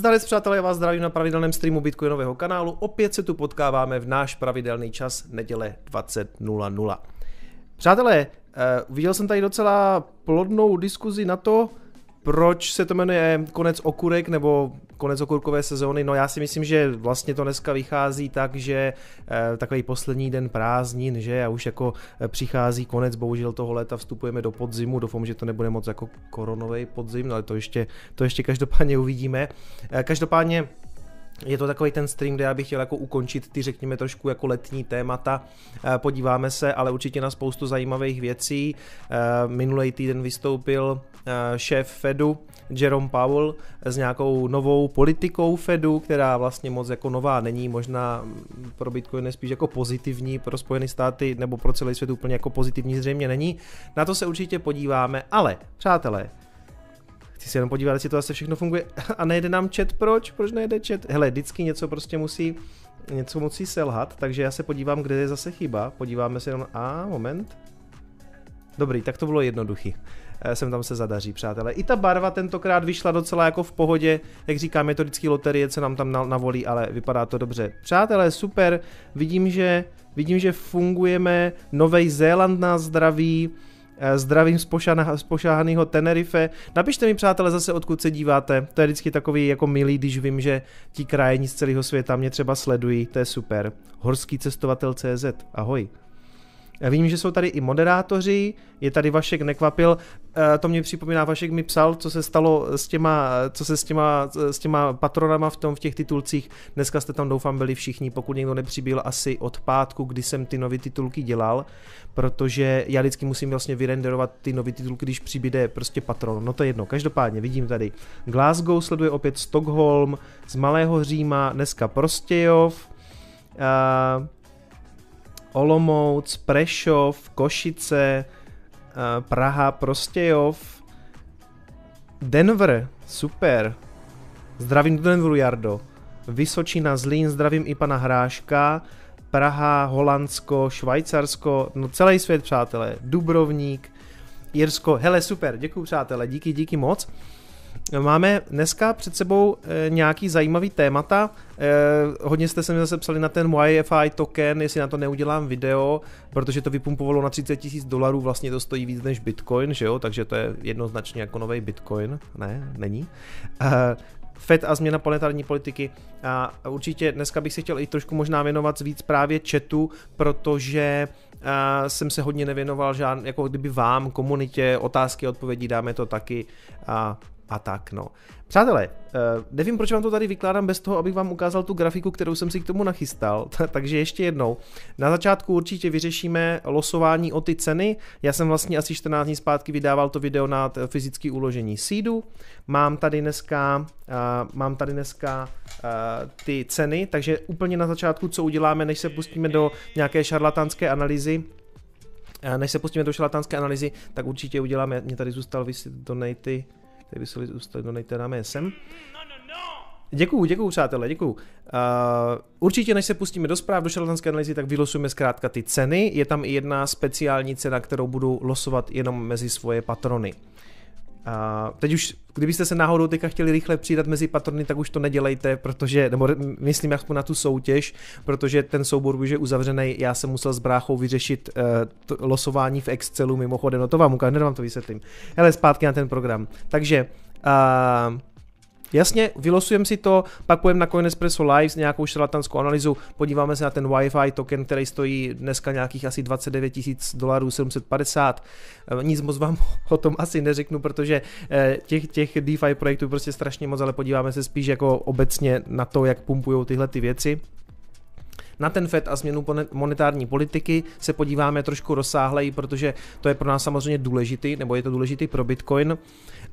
Zdalec přátelé, já vás zdravím na pravidelném streamu Bitcoinového kanálu. Opět se tu potkáváme v náš pravidelný čas neděle 20.00. Přátelé, uh, viděl jsem tady docela plodnou diskuzi na to, proč se to jmenuje konec okurek nebo konec okurkové sezóny? No já si myslím, že vlastně to dneska vychází tak, že e, takový poslední den prázdnin, že a už jako eh, přichází konec bohužel toho léta, vstupujeme do podzimu, doufám, že to nebude moc jako koronový podzim, no ale to ještě, to ještě každopádně uvidíme. E, každopádně je to takový ten stream, kde já bych chtěl jako ukončit ty, řekněme, trošku jako letní témata. Eh, podíváme se ale určitě na spoustu zajímavých věcí. Eh, minulý týden vystoupil eh, šéf Fedu, Jerome Powell, s nějakou novou politikou Fedu, která vlastně moc jako nová není, možná pro Bitcoin je spíš jako pozitivní, pro Spojené státy nebo pro celý svět úplně jako pozitivní zřejmě není. Na to se určitě podíváme, ale přátelé, Chci si jenom podívat, jestli to zase všechno funguje. A nejde nám chat, proč? Proč nejde chat? Hele, vždycky něco prostě musí, něco musí selhat, takže já se podívám, kde je zase chyba. Podíváme se jenom, a moment. Dobrý, tak to bylo jednoduchý. Sem tam se zadaří, přátelé. I ta barva tentokrát vyšla docela jako v pohodě, jak říká metodický loterie, co nám tam navolí, ale vypadá to dobře. Přátelé, super, vidím, že, vidím, že fungujeme, Nový Zéland nás zdraví, Eh, zdravím z, pošana, z pošáhaného Tenerife. Napište mi, přátelé, zase odkud se díváte. To je vždycky takový jako milý, když vím, že ti krajení z celého světa mě třeba sledují. To je super. Horský cestovatel CZ. Ahoj. Já vím, že jsou tady i moderátoři, je tady Vašek Nekvapil, eh, to mě připomíná, Vašek mi psal, co se stalo s těma, co se s těma, s těma patronama v tom, v těch titulcích, dneska jste tam doufám byli všichni, pokud někdo nepřibyl asi od pátku, kdy jsem ty nové titulky dělal, protože já vždycky musím vlastně vyrenderovat ty nové titulky, když přibyde prostě patron, no to je jedno, každopádně vidím tady. Glasgow sleduje opět Stockholm, z Malého Říma, dneska Prostějov, uh, Olomouc, Prešov, Košice, eh, Praha, Prostějov, Denver, super. Zdravím do Denveru, Jardo. Vysočina, Zlín, zdravím i pana Hráška. Praha, Holandsko, Švajcarsko, no celý svět, přátelé. Dubrovník, Jirsko, hele super, děkuji přátelé, díky, díky moc. Máme dneska před sebou e, nějaký zajímavý témata. E, hodně jste se mi zase psali na ten YFI token, jestli na to neudělám video, protože to vypumpovalo na 30 tisíc dolarů, vlastně to stojí víc než Bitcoin, že jo, takže to je jednoznačně jako nový Bitcoin. Ne, není. E, FED a změna planetární politiky. A určitě dneska bych si chtěl i trošku možná věnovat víc právě chatu, protože uh, jsem se hodně nevěnoval žádný, jako kdyby vám, komunitě, otázky, odpovědi, dáme to taky. A a tak, no. Přátelé, uh, nevím, proč vám to tady vykládám bez toho, abych vám ukázal tu grafiku, kterou jsem si k tomu nachystal, takže ještě jednou. Na začátku určitě vyřešíme losování o ty ceny. Já jsem vlastně asi 14 dní zpátky vydával to video na fyzické uložení seedu. Mám tady dneska, uh, mám tady dneska ty ceny, takže úplně na začátku, co uděláme, než se pustíme do nějaké šarlatánské analýzy, než se pustíme do šarlatánské analýzy, tak určitě uděláme, mě tady zůstal vysit donaty, který by se dostali donate na sem. Děkuju, děkuju přátelé, děkuju. Uh, určitě než se pustíme do zpráv, do šarlatanské analýzy, tak vylosujeme zkrátka ty ceny. Je tam i jedna speciální cena, kterou budu losovat jenom mezi svoje patrony. A teď už, kdybyste se náhodou teďka chtěli rychle přidat mezi patrony, tak už to nedělejte, protože, nebo myslím aspoň na tu soutěž, protože ten soubor už je uzavřený, já jsem musel s bráchou vyřešit uh, to, losování v Excelu mimochodem, no to vám ukážu, vám to vysvětlím. Hele, zpátky na ten program. Takže, uh, Jasně, vylosujeme si to, pak půjdeme na Coinespresso Live s nějakou šarlatanskou analýzu, podíváme se na ten Wi-Fi token, který stojí dneska nějakých asi 29 tisíc dolarů, 750. Eh, nic moc vám o tom asi neřeknu, protože eh, těch, těch DeFi projektů prostě strašně moc, ale podíváme se spíš jako obecně na to, jak pumpují tyhle ty věci. Na ten FED a změnu monetární politiky se podíváme trošku rozsáhleji, protože to je pro nás samozřejmě důležitý, nebo je to důležitý pro Bitcoin.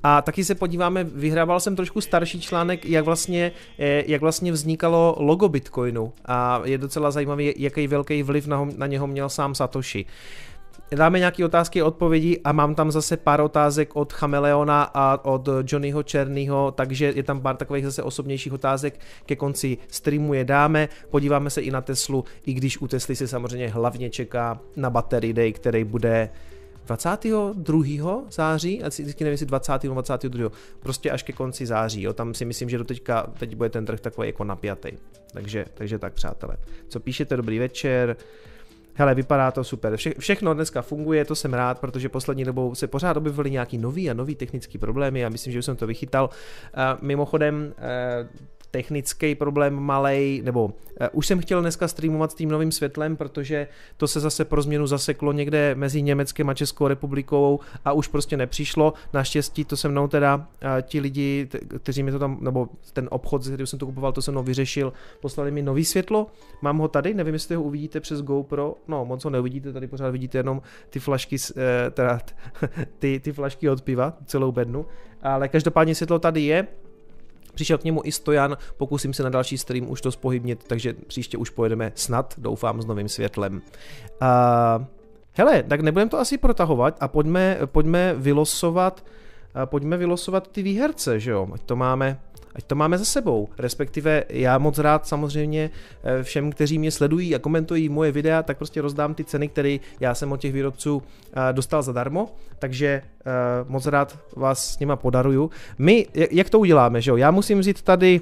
A taky se podíváme, vyhrával jsem trošku starší článek, jak vlastně, eh, jak vlastně vznikalo logo Bitcoinu a je docela zajímavý, jaký velký vliv na, na něho měl sám Satoshi dáme nějaké otázky a odpovědi a mám tam zase pár otázek od Chameleona a od Johnnyho Černýho, takže je tam pár takových zase osobnějších otázek, ke konci streamu je dáme, podíváme se i na Teslu, i když u Tesly se samozřejmě hlavně čeká na Battery Day, který bude 22. září, a vždycky nevím, jestli 20. nebo 22. Prostě až ke konci září, jo. tam si myslím, že do teďka, teď bude ten trh takový jako napjatý. Takže, takže tak, přátelé. Co píšete, dobrý večer. Hele, vypadá to super. Vše, všechno dneska funguje, to jsem rád, protože poslední dobou se pořád objevily nějaký nový a nový technický problémy a myslím, že už jsem to vychytal. Uh, mimochodem, uh, technický problém malej, nebo uh, už jsem chtěl dneska streamovat s tím novým světlem, protože to se zase pro změnu zaseklo někde mezi Německem a Českou republikou a už prostě nepřišlo. Naštěstí to se mnou teda uh, ti lidi, kteří mi to tam, nebo ten obchod, z kterého jsem to kupoval, to se mnou vyřešil, poslali mi nový světlo, mám ho tady, nevím, jestli ho uvidíte přes GoPro, no moc ho neuvidíte, tady pořád vidíte jenom ty flašky, uh, teda ty, ty flašky od piva, celou bednu, ale každopádně světlo tady je, Přišel k němu i Stojan, pokusím se na další stream už to spohybnit, takže příště už pojedeme snad, doufám, s novým světlem. Uh, hele, tak nebudeme to asi protahovat a pojďme, pojďme vylosovat pojďme vylosovat ty výherce, že jo? Ať to máme ať to máme za sebou. Respektive já moc rád samozřejmě eh, všem, kteří mě sledují a komentují moje videa, tak prostě rozdám ty ceny, které já jsem od těch výrobců eh, dostal zadarmo, takže eh, moc rád vás s nima podaruju. My, jak to uděláme, že jo? Já musím vzít tady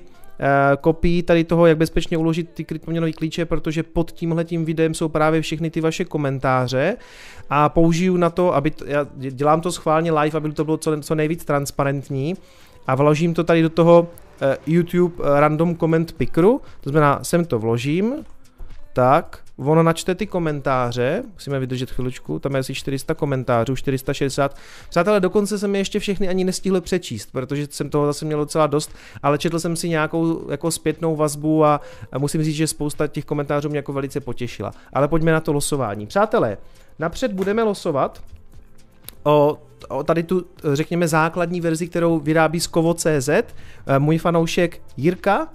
kopii tady toho, jak bezpečně uložit ty kryptoměnové klíče, protože pod tímhletím videem jsou právě všechny ty vaše komentáře a použiju na to, aby to, já dělám to schválně live, aby to bylo co, co nejvíc transparentní a vložím to tady do toho YouTube eh, random comment pickeru, to znamená, sem to vložím, tak, ono načte ty komentáře, musíme vydržet chviličku, tam je asi 400 komentářů, 460. Přátelé, dokonce jsem je ještě všechny ani nestihl přečíst, protože jsem toho zase měl docela dost, ale četl jsem si nějakou jako zpětnou vazbu a, a musím říct, že spousta těch komentářů mě jako velice potěšila. Ale pojďme na to losování. Přátelé, napřed budeme losovat o o tady tu, řekněme, základní verzi, kterou vyrábí Skovo.cz. Eh, můj fanoušek Jirka,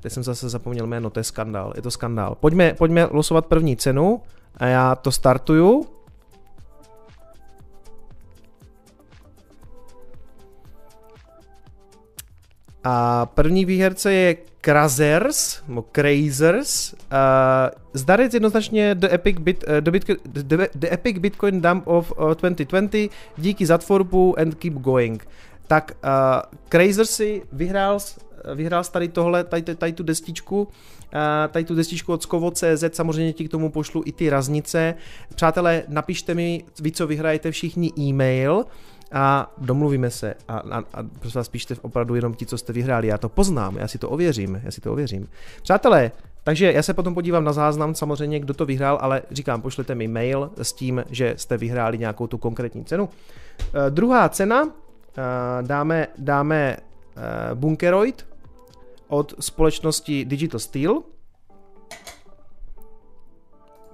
teď jsem zase zapomněl jméno, to je skandál, je to skandál. Pojďme, pojďme losovat první cenu a já to startuju. A první výherce je Krazers, nebo Krazers. Uh, zdarec jednoznačně The Epic, Bit, uh, the, Bitcoin, the, the Epic Bitcoin Dump of uh, 2020, díky zatvorbu and keep going. Tak uh, Krazers si vyhrál, vyhrál tady tohle, tady, tady tu destičku, uh, tady tu destičku od Skovo.cz, samozřejmě ti k tomu pošlu i ty raznice. Přátelé, napište mi, vy co vyhrajete všichni e-mail, a domluvíme se a, a, a prosím vás píšte opravdu jenom ti, co jste vyhráli, já to poznám, já si to ověřím, já si to ověřím. Přátelé, takže já se potom podívám na záznam samozřejmě, kdo to vyhrál, ale říkám, pošlete mi mail s tím, že jste vyhráli nějakou tu konkrétní cenu. Uh, druhá cena, uh, dáme, dáme uh, Bunkeroid od společnosti Digital Steel.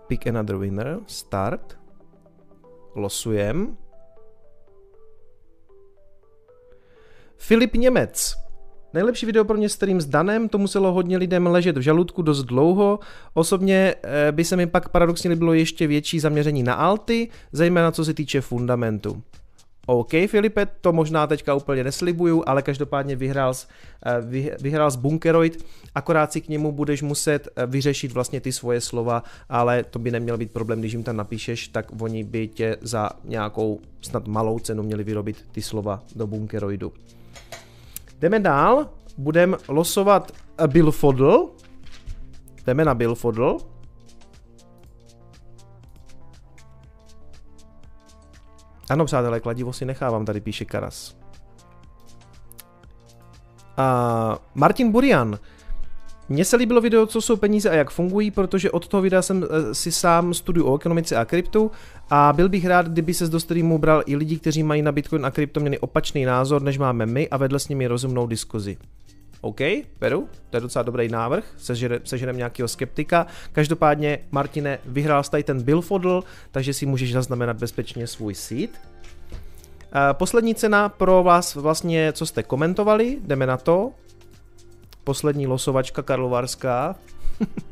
Pick another winner, start. Losujem. Filip Němec. Nejlepší video pro mě stream s Danem, to muselo hodně lidem ležet v žaludku dost dlouho. Osobně eh, by se mi pak paradoxně líbilo ještě větší zaměření na alty, zejména co se týče fundamentu. OK, Filipe, to možná teďka úplně neslibuju, ale každopádně vyhrál z, eh, vyhrál z Bunkeroid, akorát si k němu budeš muset eh, vyřešit vlastně ty svoje slova, ale to by neměl být problém, když jim tam napíšeš, tak oni by tě za nějakou snad malou cenu měli vyrobit ty slova do Bunkeroidu. Jdeme dál, budeme losovat Billfodl. Jdeme na Billfodl. Ano, přátelé, kladivo si nechávám, tady píše Karas. A Martin Burian. Mně se líbilo video, co jsou peníze a jak fungují, protože od toho videa jsem eh, si sám studiu o ekonomice a kryptu a byl bych rád, kdyby se do streamu bral i lidi, kteří mají na Bitcoin a kryptoměny opačný názor, než máme my a vedle s nimi rozumnou diskuzi. OK, beru, to je docela dobrý návrh, seženem nějakého skeptika. Každopádně, Martine, vyhrál jsi ten Billfodl, takže si můžeš zaznamenat bezpečně svůj seed. Poslední cena pro vás vlastně, co jste komentovali, jdeme na to. Poslední losovačka karlovarská.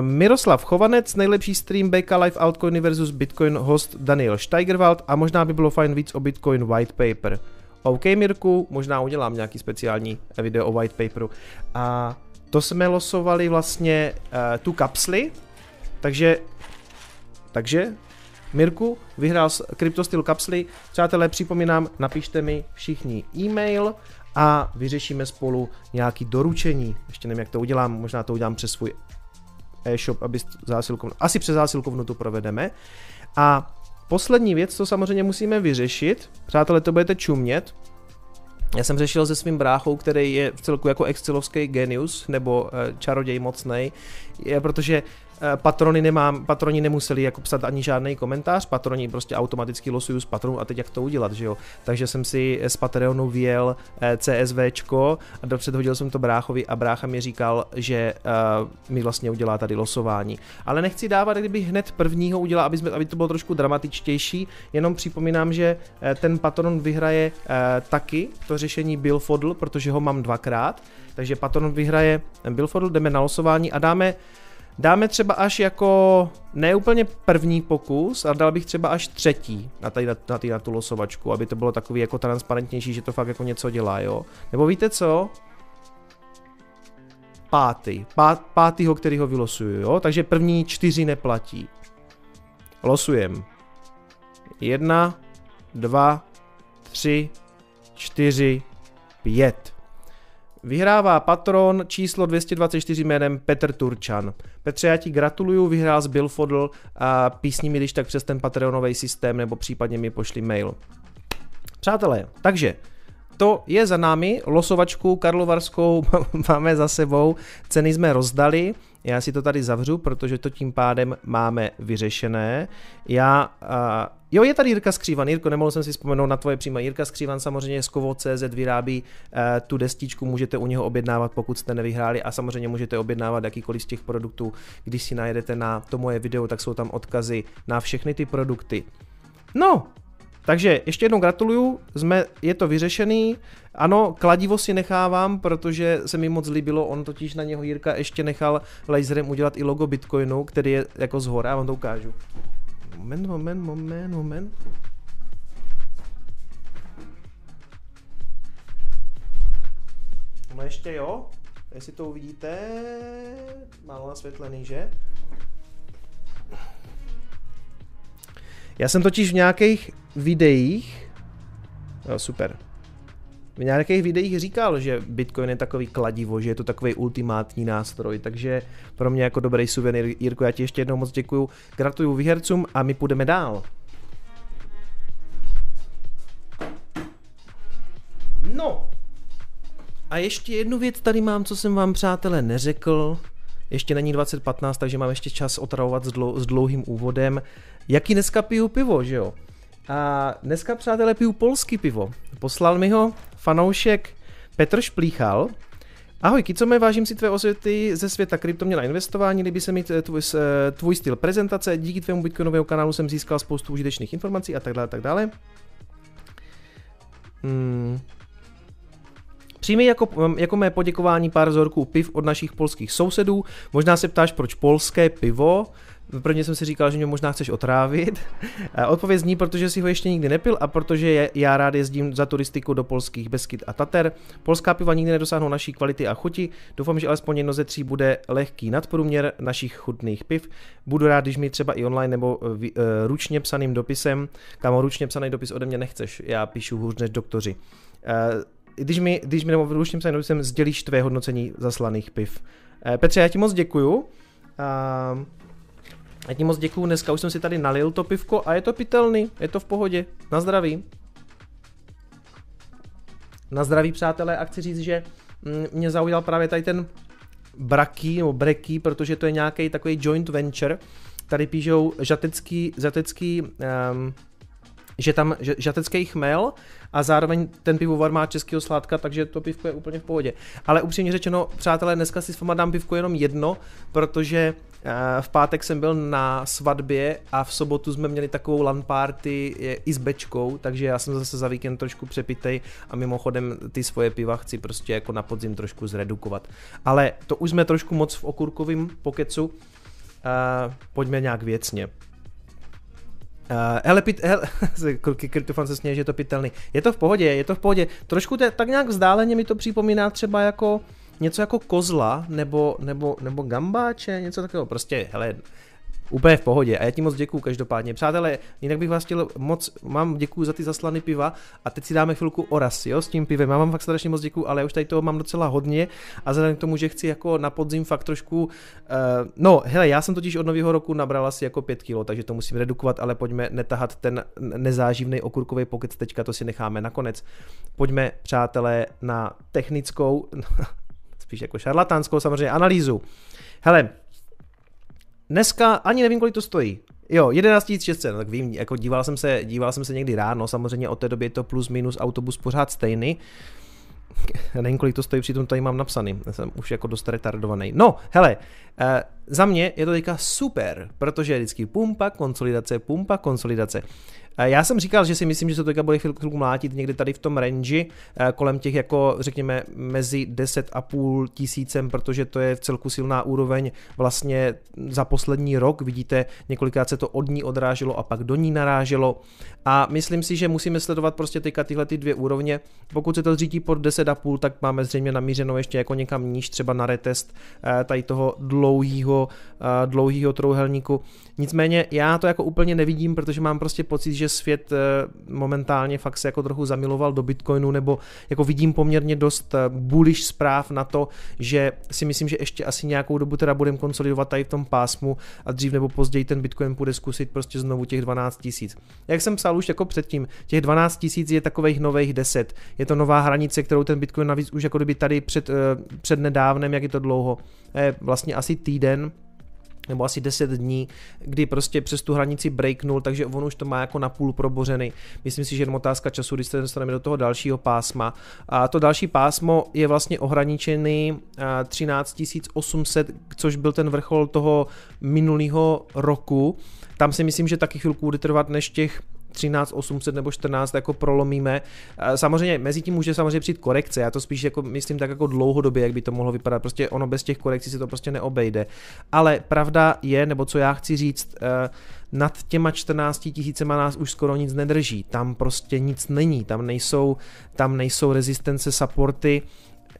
Miroslav Chovanec, nejlepší stream BK Live Altcoin versus Bitcoin host Daniel Steigerwald a možná by bylo fajn víc o Bitcoin white paper. OK Mirku, možná udělám nějaký speciální video o white paperu. A to jsme losovali vlastně uh, tu kapsly, takže Takže Mirku vyhrál Cryptostyl kapsly. Přátelé, připomínám, napište mi všichni e-mail a vyřešíme spolu nějaký doručení. Ještě nevím, jak to udělám, možná to udělám přes svůj e-shop, aby zásilkovnu, asi přes zásilkovnu to provedeme. A poslední věc, co samozřejmě musíme vyřešit, přátelé, to budete čumět, já jsem řešil se svým bráchou, který je v celku jako excelovský genius, nebo eh, čaroděj mocnej, protože patrony nemám, patroni nemuseli jako psat ani žádný komentář, patroni prostě automaticky losují z patronů a teď jak to udělat, že jo. Takže jsem si z Patreonu vyjel eh, CSVčko a dopřed hodil jsem to bráchovi a brácha mi říkal, že uh, mi vlastně udělá tady losování. Ale nechci dávat, kdybych hned prvního udělal, aby, jsme, aby to bylo trošku dramatičtější, jenom připomínám, že ten patron vyhraje uh, taky to řešení Billfodl, protože ho mám dvakrát, takže patron vyhraje Billfodl, jdeme na losování a dáme dáme třeba až jako ne úplně první pokus, ale dal bych třeba až třetí na, tady, na, na, na tu losovačku, aby to bylo takový jako transparentnější, že to fakt jako něco dělá, jo. Nebo víte co? Pátý. Pát, pátýho, který ho vylosuju, jo. Takže první čtyři neplatí. Losujem. Jedna, dva, tři, čtyři, pět. Vyhrává patron číslo 224 jménem Petr Turčan. Petře, já ti gratuluju, vyhrál z Billfodl a písni mi když tak přes ten Patreonový systém nebo případně mi pošli mail. Přátelé, takže to je za námi, losovačku karlovarskou máme za sebou, ceny jsme rozdali, já si to tady zavřu, protože to tím pádem máme vyřešené. Já, uh, jo, je tady Jirka Skřívan. Jirko, nemohl jsem si vzpomenout na tvoje příjma. Jirka Skřívan samozřejmě z Kovo.cz vyrábí uh, tu destičku, můžete u něho objednávat, pokud jste nevyhráli a samozřejmě můžete objednávat jakýkoliv z těch produktů. Když si najedete na to moje video, tak jsou tam odkazy na všechny ty produkty. No, takže ještě jednou gratuluju, jsme, je to vyřešený. Ano, kladivo si nechávám, protože se mi moc líbilo, on totiž na něho Jirka ještě nechal laserem udělat i logo Bitcoinu, který je jako z hora, já vám to ukážu. Moment, moment, moment, moment. No ještě jo, jestli to uvidíte, málo nasvětlený, že? Já jsem totiž v nějakých videích, no super, v nějakých videích říkal, že Bitcoin je takový kladivo, že je to takový ultimátní nástroj, takže pro mě jako dobrý suvenýr, Jirko, já ti ještě jednou moc děkuju, gratuluju výhercům a my půjdeme dál. No, a ještě jednu věc tady mám, co jsem vám přátelé neřekl, ještě není 2015, takže mám ještě čas otravovat s, dlou, s dlouhým úvodem. Jaký dneska piju pivo, že jo? A dneska, přátelé, piju polský pivo. Poslal mi ho fanoušek Petr Šplíchal. Ahoj, Kicome, vážím si tvé osvěty ze světa kryptoměn a investování, líbí se mi tvůj, tvůj styl prezentace, díky tvému bitcoinového kanálu jsem získal spoustu užitečných informací a tak dále, tak dále. Hmm. Přijmi jako, jako mé poděkování pár vzorků piv od našich polských sousedů. Možná se ptáš, proč polské pivo? Prvně jsem si říkal, že mě možná chceš otrávit. Odpověď zní, protože si ho ještě nikdy nepil a protože já rád jezdím za turistiku do polských Beskyt a Tater. Polská piva nikdy nedosáhnou naší kvality a chuti. Doufám, že alespoň jedno ze tří bude lehký nadprůměr našich chutných piv. Budu rád, když mi třeba i online nebo uh, ručně psaným dopisem, kamo ručně psaný dopis ode mě nechceš, já píšu hůř než doktoři. Uh, když mi, když mi nebo psaným dopisem sdělíš tvé hodnocení zaslaných piv. Uh, Petře, já ti moc děkuju. Uh, já ti moc děkuju, dneska už jsem si tady nalil to pivko a je to pitelný, je to v pohodě. Na zdraví. Na zdraví přátelé a chci říct, že mm, mě zaujal právě tady ten Braky nebo Breky, protože to je nějaký takový joint venture. Tady píšou žatecký, žatecký um, že tam žatecký chmel a zároveň ten pivovar má českého sládka, takže to pivko je úplně v pohodě. Ale upřímně řečeno, přátelé, dneska si s váma dám pivko jenom jedno, protože Eh, v pátek jsem byl na svatbě a v sobotu jsme měli takovou LAN party i s bečkou, takže já jsem zase za víkend trošku přepitej a mimochodem ty svoje piva chci prostě jako na podzim trošku zredukovat. Ale to už jsme trošku moc v okurkovém pokecu, uh, pojďme nějak věcně. Uh, hele, pit, hele, Kryptofan se směje, že je to pitelný. Je to v pohodě, je to v pohodě. Trošku te, tak nějak vzdáleně mi to připomíná třeba jako něco jako kozla nebo, nebo, nebo gambáče, něco takového. Prostě, hele, Úplně v pohodě a já ti moc děkuju každopádně. Přátelé, jinak bych vás chtěl moc, mám děkuju za ty zaslany piva a teď si dáme chvilku oras, jo, s tím pivem. Já vám fakt strašně moc děkuju, ale já už tady toho mám docela hodně a vzhledem k tomu, že chci jako na podzim fakt trošku, uh, no hele, já jsem totiž od nového roku nabral asi jako 5 kilo, takže to musím redukovat, ale pojďme netahat ten nezáživný okurkový pokec teďka, to si necháme nakonec. Pojďme, přátelé, na technickou, spíš jako šarlatánskou samozřejmě analýzu. Hele, Dneska ani nevím, kolik to stojí. Jo, 11 600, no tak vím, jako díval jsem se, díval jsem se někdy ráno, samozřejmě od té doby je to plus minus autobus pořád stejný. Já nevím, kolik to stojí, přitom tady mám napsaný, já jsem už jako dost retardovaný. No, hele, uh, za mě je to teďka super, protože je vždycky pumpa, konsolidace, pumpa, konsolidace. Já jsem říkal, že si myslím, že se to teďka bude chvilku mlátit někde tady v tom range, eh, kolem těch jako řekněme mezi 10 a půl tisícem, protože to je v celku silná úroveň vlastně za poslední rok. Vidíte, několikrát se to od ní odráželo a pak do ní naráželo. A myslím si, že musíme sledovat prostě teďka tyhle ty dvě úrovně. Pokud se to zřítí pod 10,5, tak máme zřejmě namířeno ještě jako někam níž, třeba na retest eh, tady toho dlouhého, eh, dlouhého trouhelníku. Nicméně já to jako úplně nevidím, protože mám prostě pocit, že svět eh, momentálně fakt se jako trochu zamiloval do Bitcoinu, nebo jako vidím poměrně dost eh, bullish zpráv na to, že si myslím, že ještě asi nějakou dobu teda budeme konsolidovat tady v tom pásmu a dřív nebo později ten Bitcoin bude zkusit prostě znovu těch 12 tisíc. Jak jsem psal už jako předtím, těch 12 tisíc je takových nových 10. Je to nová hranice, kterou ten Bitcoin navíc už jako kdyby tady před, eh, před nedávnem, jak je to dlouho, vlastně asi týden, nebo asi 10 dní, kdy prostě přes tu hranici breaknul, takže on už to má jako na půl probořený. Myslím si, že je otázka času, když se dostaneme do toho dalšího pásma. A to další pásmo je vlastně ohraničený 13 800, což byl ten vrchol toho minulého roku. Tam si myslím, že taky chvilku bude trvat, než těch 13, 800 nebo 14 jako prolomíme. Samozřejmě mezi tím může samozřejmě přijít korekce, já to spíš jako myslím tak jako dlouhodobě, jak by to mohlo vypadat, prostě ono bez těch korekcí se to prostě neobejde. Ale pravda je, nebo co já chci říct, eh, nad těma 14 tisícema nás už skoro nic nedrží, tam prostě nic není, tam nejsou, tam nejsou rezistence, supporty,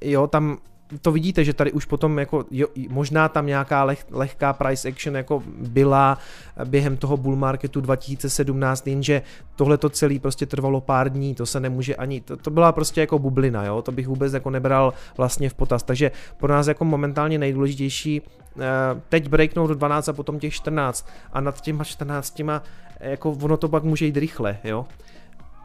jo, tam to vidíte, že tady už potom jako, jo, možná tam nějaká leh, lehká price action jako byla během toho bull marketu 2017, jenže tohle to celý prostě trvalo pár dní, to se nemůže ani, to, to byla prostě jako bublina, jo, to bych vůbec jako nebral vlastně v potaz, takže pro nás jako momentálně nejdůležitější eh, teď breaknout 12 a potom těch 14 a nad těma 14 jako ono to pak může jít rychle, jo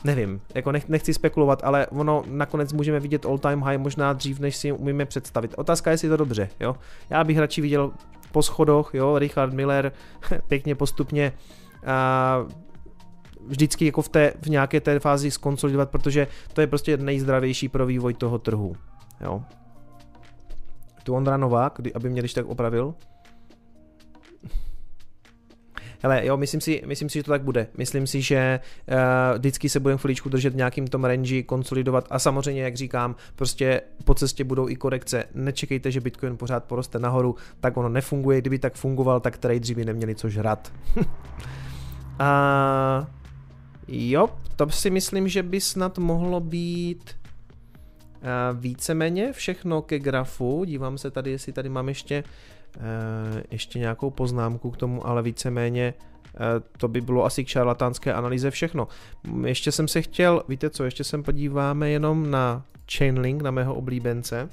nevím, jako nech, nechci spekulovat, ale ono nakonec můžeme vidět all time high možná dřív, než si umíme představit. Otázka je, jestli to dobře, jo. Já bych radši viděl po schodoch, jo, Richard Miller pěkně postupně a vždycky jako v, té, v nějaké té fázi skonsolidovat, protože to je prostě nejzdravější pro vývoj toho trhu, jo. Tu Ondra Novák, aby mě když tak opravil, Hele, jo, myslím si, myslím si, že to tak bude. Myslím si, že uh, vždycky se budeme chviličku držet v nějakým tom range, konsolidovat a samozřejmě, jak říkám, prostě po cestě budou i korekce. Nečekejte, že Bitcoin pořád poroste nahoru, tak ono nefunguje. Kdyby tak fungoval, tak tradeři by neměli co žrat. a jo, to si myslím, že by snad mohlo být uh, víceméně všechno ke grafu. Dívám se tady, jestli tady mám ještě Eh, ještě nějakou poznámku k tomu, ale víceméně eh, to by bylo asi k šarlatánské analýze všechno. Ještě jsem se chtěl, víte co, ještě se podíváme jenom na Chainlink, na mého oblíbence.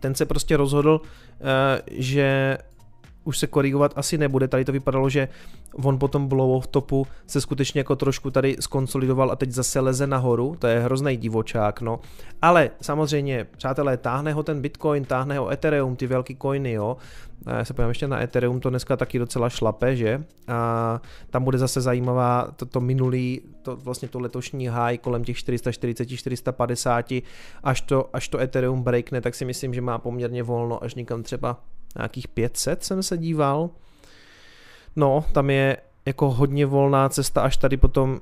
Ten se prostě rozhodl, eh, že už se korigovat asi nebude. Tady to vypadalo, že on potom blow off topu se skutečně jako trošku tady skonsolidoval a teď zase leze nahoru, to je hrozný divočák, no. Ale samozřejmě, přátelé, táhne ho ten Bitcoin, táhne ho Ethereum, ty velký coiny, jo. Já se podívám ještě na Ethereum, to dneska taky docela šlape, že? A tam bude zase zajímavá to, to minulý, to vlastně to letošní high kolem těch 440, 450, až to, až to Ethereum breakne, tak si myslím, že má poměrně volno až někam třeba nějakých 500 jsem se díval. No, tam je jako hodně volná cesta až tady potom,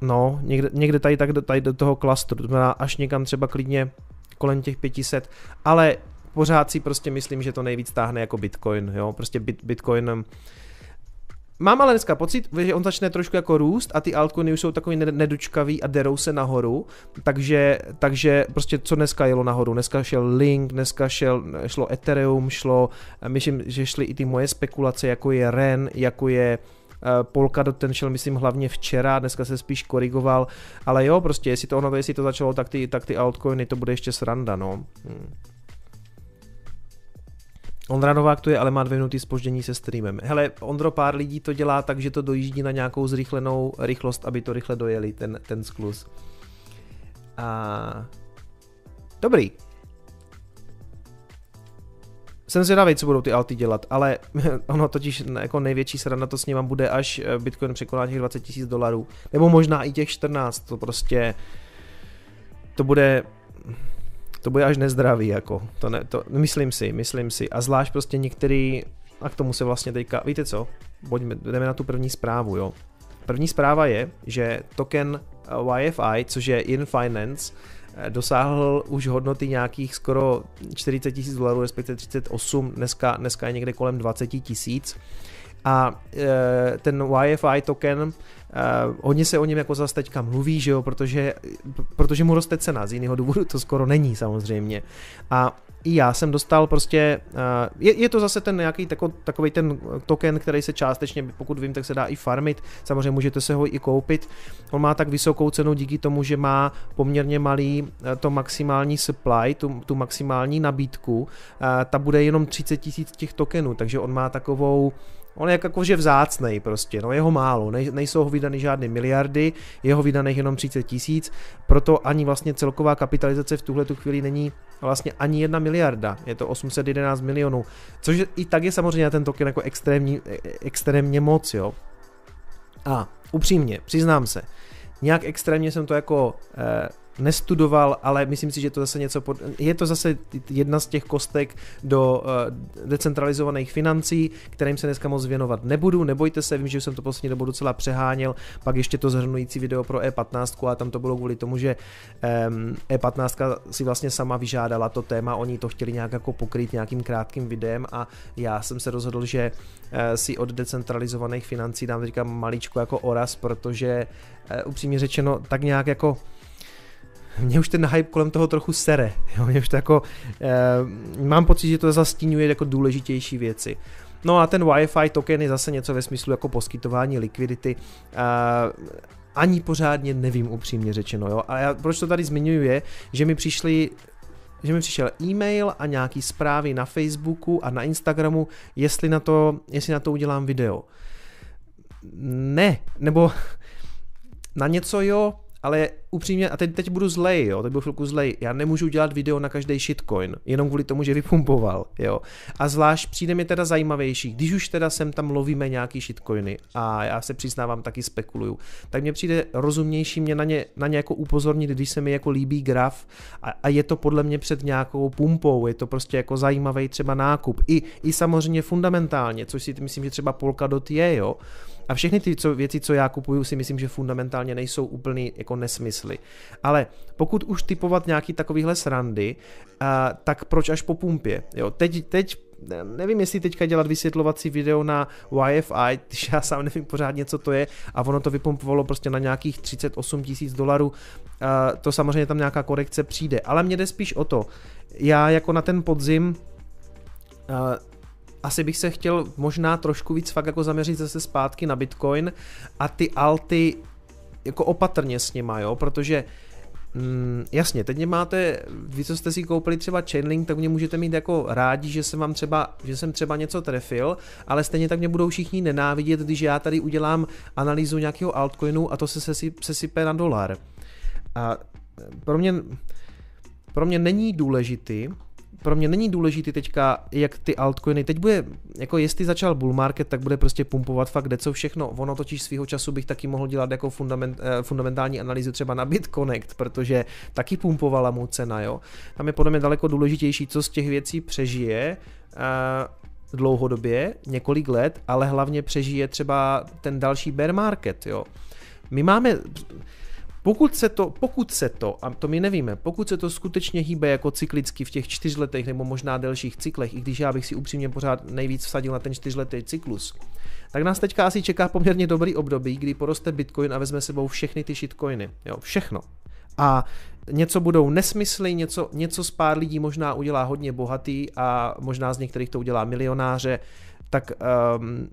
no, někde, někde tady, tak, tady do toho klastru, to znamená až někam třeba klidně kolem těch 500, ale pořád si prostě myslím, že to nejvíc táhne jako Bitcoin, jo, prostě bit, Bitcoin Mám ale dneska pocit, že on začne trošku jako růst a ty altcoiny už jsou takový nedočkavý a derou se nahoru, takže, takže prostě co dneska jelo nahoru, dneska šel Link, dneska šel, šlo Ethereum, šlo, myslím, že šly i ty moje spekulace, jako je REN, jako je uh, Polkadot, ten šel myslím hlavně včera, dneska se spíš korigoval, ale jo, prostě jestli to ono, jestli to začalo, tak ty, tak ty altcoiny, to bude ještě sranda, no. Hmm. Ondra Novák tu je, ale má dvě minuty spoždění se streamem. Hele, Ondro, pár lidí to dělá tak, že to dojíždí na nějakou zrychlenou rychlost, aby to rychle dojeli, ten, ten sklus. A... Dobrý. Jsem zvědavý, co budou ty alty dělat, ale ono totiž jako největší sranda to s ním bude, až eh, Bitcoin překoná těch 20 000 dolarů. Nebo možná i těch 14, to prostě... To bude to bude až nezdravý, jako, to, ne, to myslím si, myslím si, a zvlášť prostě některý, a k tomu se vlastně teďka, víte co, pojďme, jdeme na tu první zprávu, jo. První zpráva je, že token YFI, což je In Finance, eh, dosáhl už hodnoty nějakých skoro 40 tisíc dolarů, respektive 38, dneska, dneska je někde kolem 20 tisíc. A e, ten YFI token Uh, hodně se o něm jako zase teďka mluví, že jo, protože, protože mu roste cena, z jiného důvodu to skoro není samozřejmě. A i já jsem dostal prostě, uh, je, je to zase ten nějaký tako, takový ten token, který se částečně, pokud vím, tak se dá i farmit, samozřejmě můžete se ho i koupit. On má tak vysokou cenu díky tomu, že má poměrně malý uh, to maximální supply, tu, tu maximální nabídku, uh, ta bude jenom 30 tisíc těch tokenů, takže on má takovou On je jakože vzácnej prostě, no jeho málo, ne, nejsou ho vydaný žádné miliardy, jeho vydaných jenom 30 tisíc, proto ani vlastně celková kapitalizace v tuhle tu chvíli není vlastně ani jedna miliarda, je to 811 milionů, což i tak je samozřejmě ten token jako extrémní, e, extrémně moc, jo. A upřímně, přiznám se, nějak extrémně jsem to jako eh, nestudoval, ale myslím si, že to zase něco pod... je to zase jedna z těch kostek do uh, decentralizovaných financí, kterým se dneska moc věnovat nebudu, nebojte se, vím, že jsem to poslední dobu docela přeháněl, pak ještě to zhrnující video pro E15 a tam to bylo kvůli tomu, že um, E15 si vlastně sama vyžádala to téma, oni to chtěli nějak jako pokryt nějakým krátkým videem a já jsem se rozhodl, že uh, si od decentralizovaných financí dám teďka maličko jako oraz, protože uh, upřímně řečeno tak nějak jako mě už ten hype kolem toho trochu sere. Jo? Mě už to jako, eh, mám pocit, že to zastínuje jako důležitější věci. No a ten Wi-Fi token je zase něco ve smyslu jako poskytování likvidity. Eh, ani pořádně nevím upřímně řečeno, jo. A já, proč to tady zmiňuji je, že mi přišli že mi přišel e-mail a nějaký zprávy na Facebooku a na Instagramu, jestli na to, jestli na to udělám video. Ne, nebo na něco jo, ale upřímně, a teď, teď budu zlej, jo, teď budu chvilku zlej, já nemůžu dělat video na každý shitcoin, jenom kvůli tomu, že vypumpoval, jo. A zvlášť přijde mi teda zajímavější, když už teda sem tam lovíme nějaký shitcoiny a já se přiznávám, taky spekuluju, tak mně přijde rozumnější mě na ně, na ně jako upozornit, když se mi jako líbí graf a, a je to podle mě před nějakou pumpou, je to prostě jako zajímavý třeba nákup, i, i samozřejmě fundamentálně, což si myslím, že třeba Polkadot je, jo. A všechny ty co, věci, co já kupuju, si myslím, že fundamentálně nejsou úplný jako nesmysly. Ale pokud už typovat nějaký takovýhle srandy, uh, tak proč až po pumpě? Jo, teď, teď nevím, jestli teďka dělat vysvětlovací video na YFI, když já sám nevím pořádně, co to je a ono to vypumpovalo prostě na nějakých 38 tisíc dolarů, to samozřejmě tam nějaká korekce přijde, ale mě jde spíš o to, já jako na ten podzim asi bych se chtěl možná trošku víc fakt jako zaměřit zase zpátky na Bitcoin a ty alty jako opatrně s nima, jo, protože Mm, jasně, teď máte, vy co jste si koupili třeba Chainlink, tak mě můžete mít jako rádi, že jsem vám třeba, že jsem třeba něco trefil, ale stejně tak mě budou všichni nenávidět, když já tady udělám analýzu nějakého altcoinu a to se sesype na dolar. A pro mě, pro mě není důležitý, pro mě není důležitý teďka, jak ty altcoiny, teď bude, jako jestli začal bull market, tak bude prostě pumpovat fakt kde co všechno. Ono totiž svého času bych taky mohl dělat jako fundament, eh, fundamentální analýzu třeba na BitConnect, protože taky pumpovala mu cena, jo. Tam je podle mě daleko důležitější, co z těch věcí přežije, eh, dlouhodobě, několik let, ale hlavně přežije třeba ten další bear market, jo. My máme, Pokud se to, pokud se to, a to my nevíme, pokud se to skutečně hýbe jako cyklicky v těch čtyřletech nebo možná delších cyklech, i když já bych si upřímně pořád nejvíc vsadil na ten čtyřletý cyklus, tak nás teďka asi čeká poměrně dobrý období, kdy poroste Bitcoin a vezme sebou všechny ty shitcoiny. Jo, všechno. A něco budou nesmysly, něco, něco z pár lidí možná udělá hodně bohatý a možná z některých to udělá milionáře, tak um,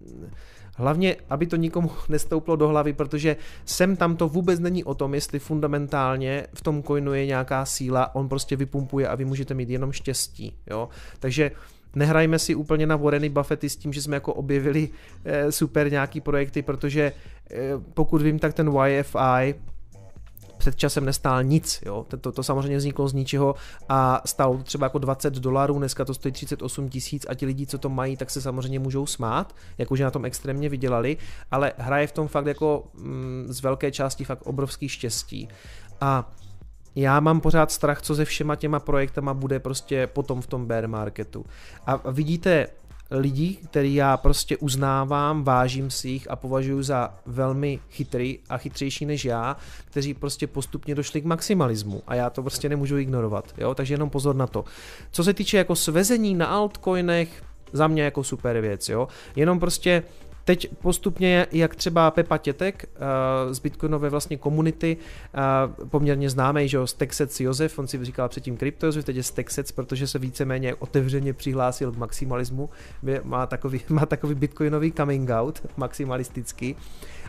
Hlavně, aby to nikomu nestouplo do hlavy, protože sem tam to vůbec není o tom, jestli fundamentálně v tom coinu je nějaká síla, on prostě vypumpuje a vy můžete mít jenom štěstí. Jo? Takže nehrajme si úplně na Warreny Buffety s tím, že jsme jako objevili eh, super nějaký projekty, protože eh, pokud vím, tak ten YFI před časem nestál nic, jo. To, to, samozřejmě vzniklo z ničeho a stálo to třeba jako 20 dolarů, dneska to stojí 38 tisíc a ti lidi, co to mají, tak se samozřejmě můžou smát, jakože na tom extrémně vydělali, ale hraje v tom fakt jako mm, z velké části fakt obrovský štěstí. A já mám pořád strach, co se všema těma projektama bude prostě potom v tom bear marketu. A vidíte lidí, který já prostě uznávám, vážím si jich a považuji za velmi chytrý a chytřejší než já, kteří prostě postupně došli k maximalismu a já to prostě nemůžu ignorovat, jo, takže jenom pozor na to. Co se týče jako svezení na altcoinech, za mě jako super věc, jo, jenom prostě Teď postupně, jak třeba Pepa Tětek uh, z Bitcoinové vlastně komunity, uh, poměrně známý, že jo, Stexec Josef, on si říkal předtím Josef, teď je Stexec, protože se víceméně otevřeně přihlásil k maximalismu, má takový, má takový bitcoinový coming out, maximalistický.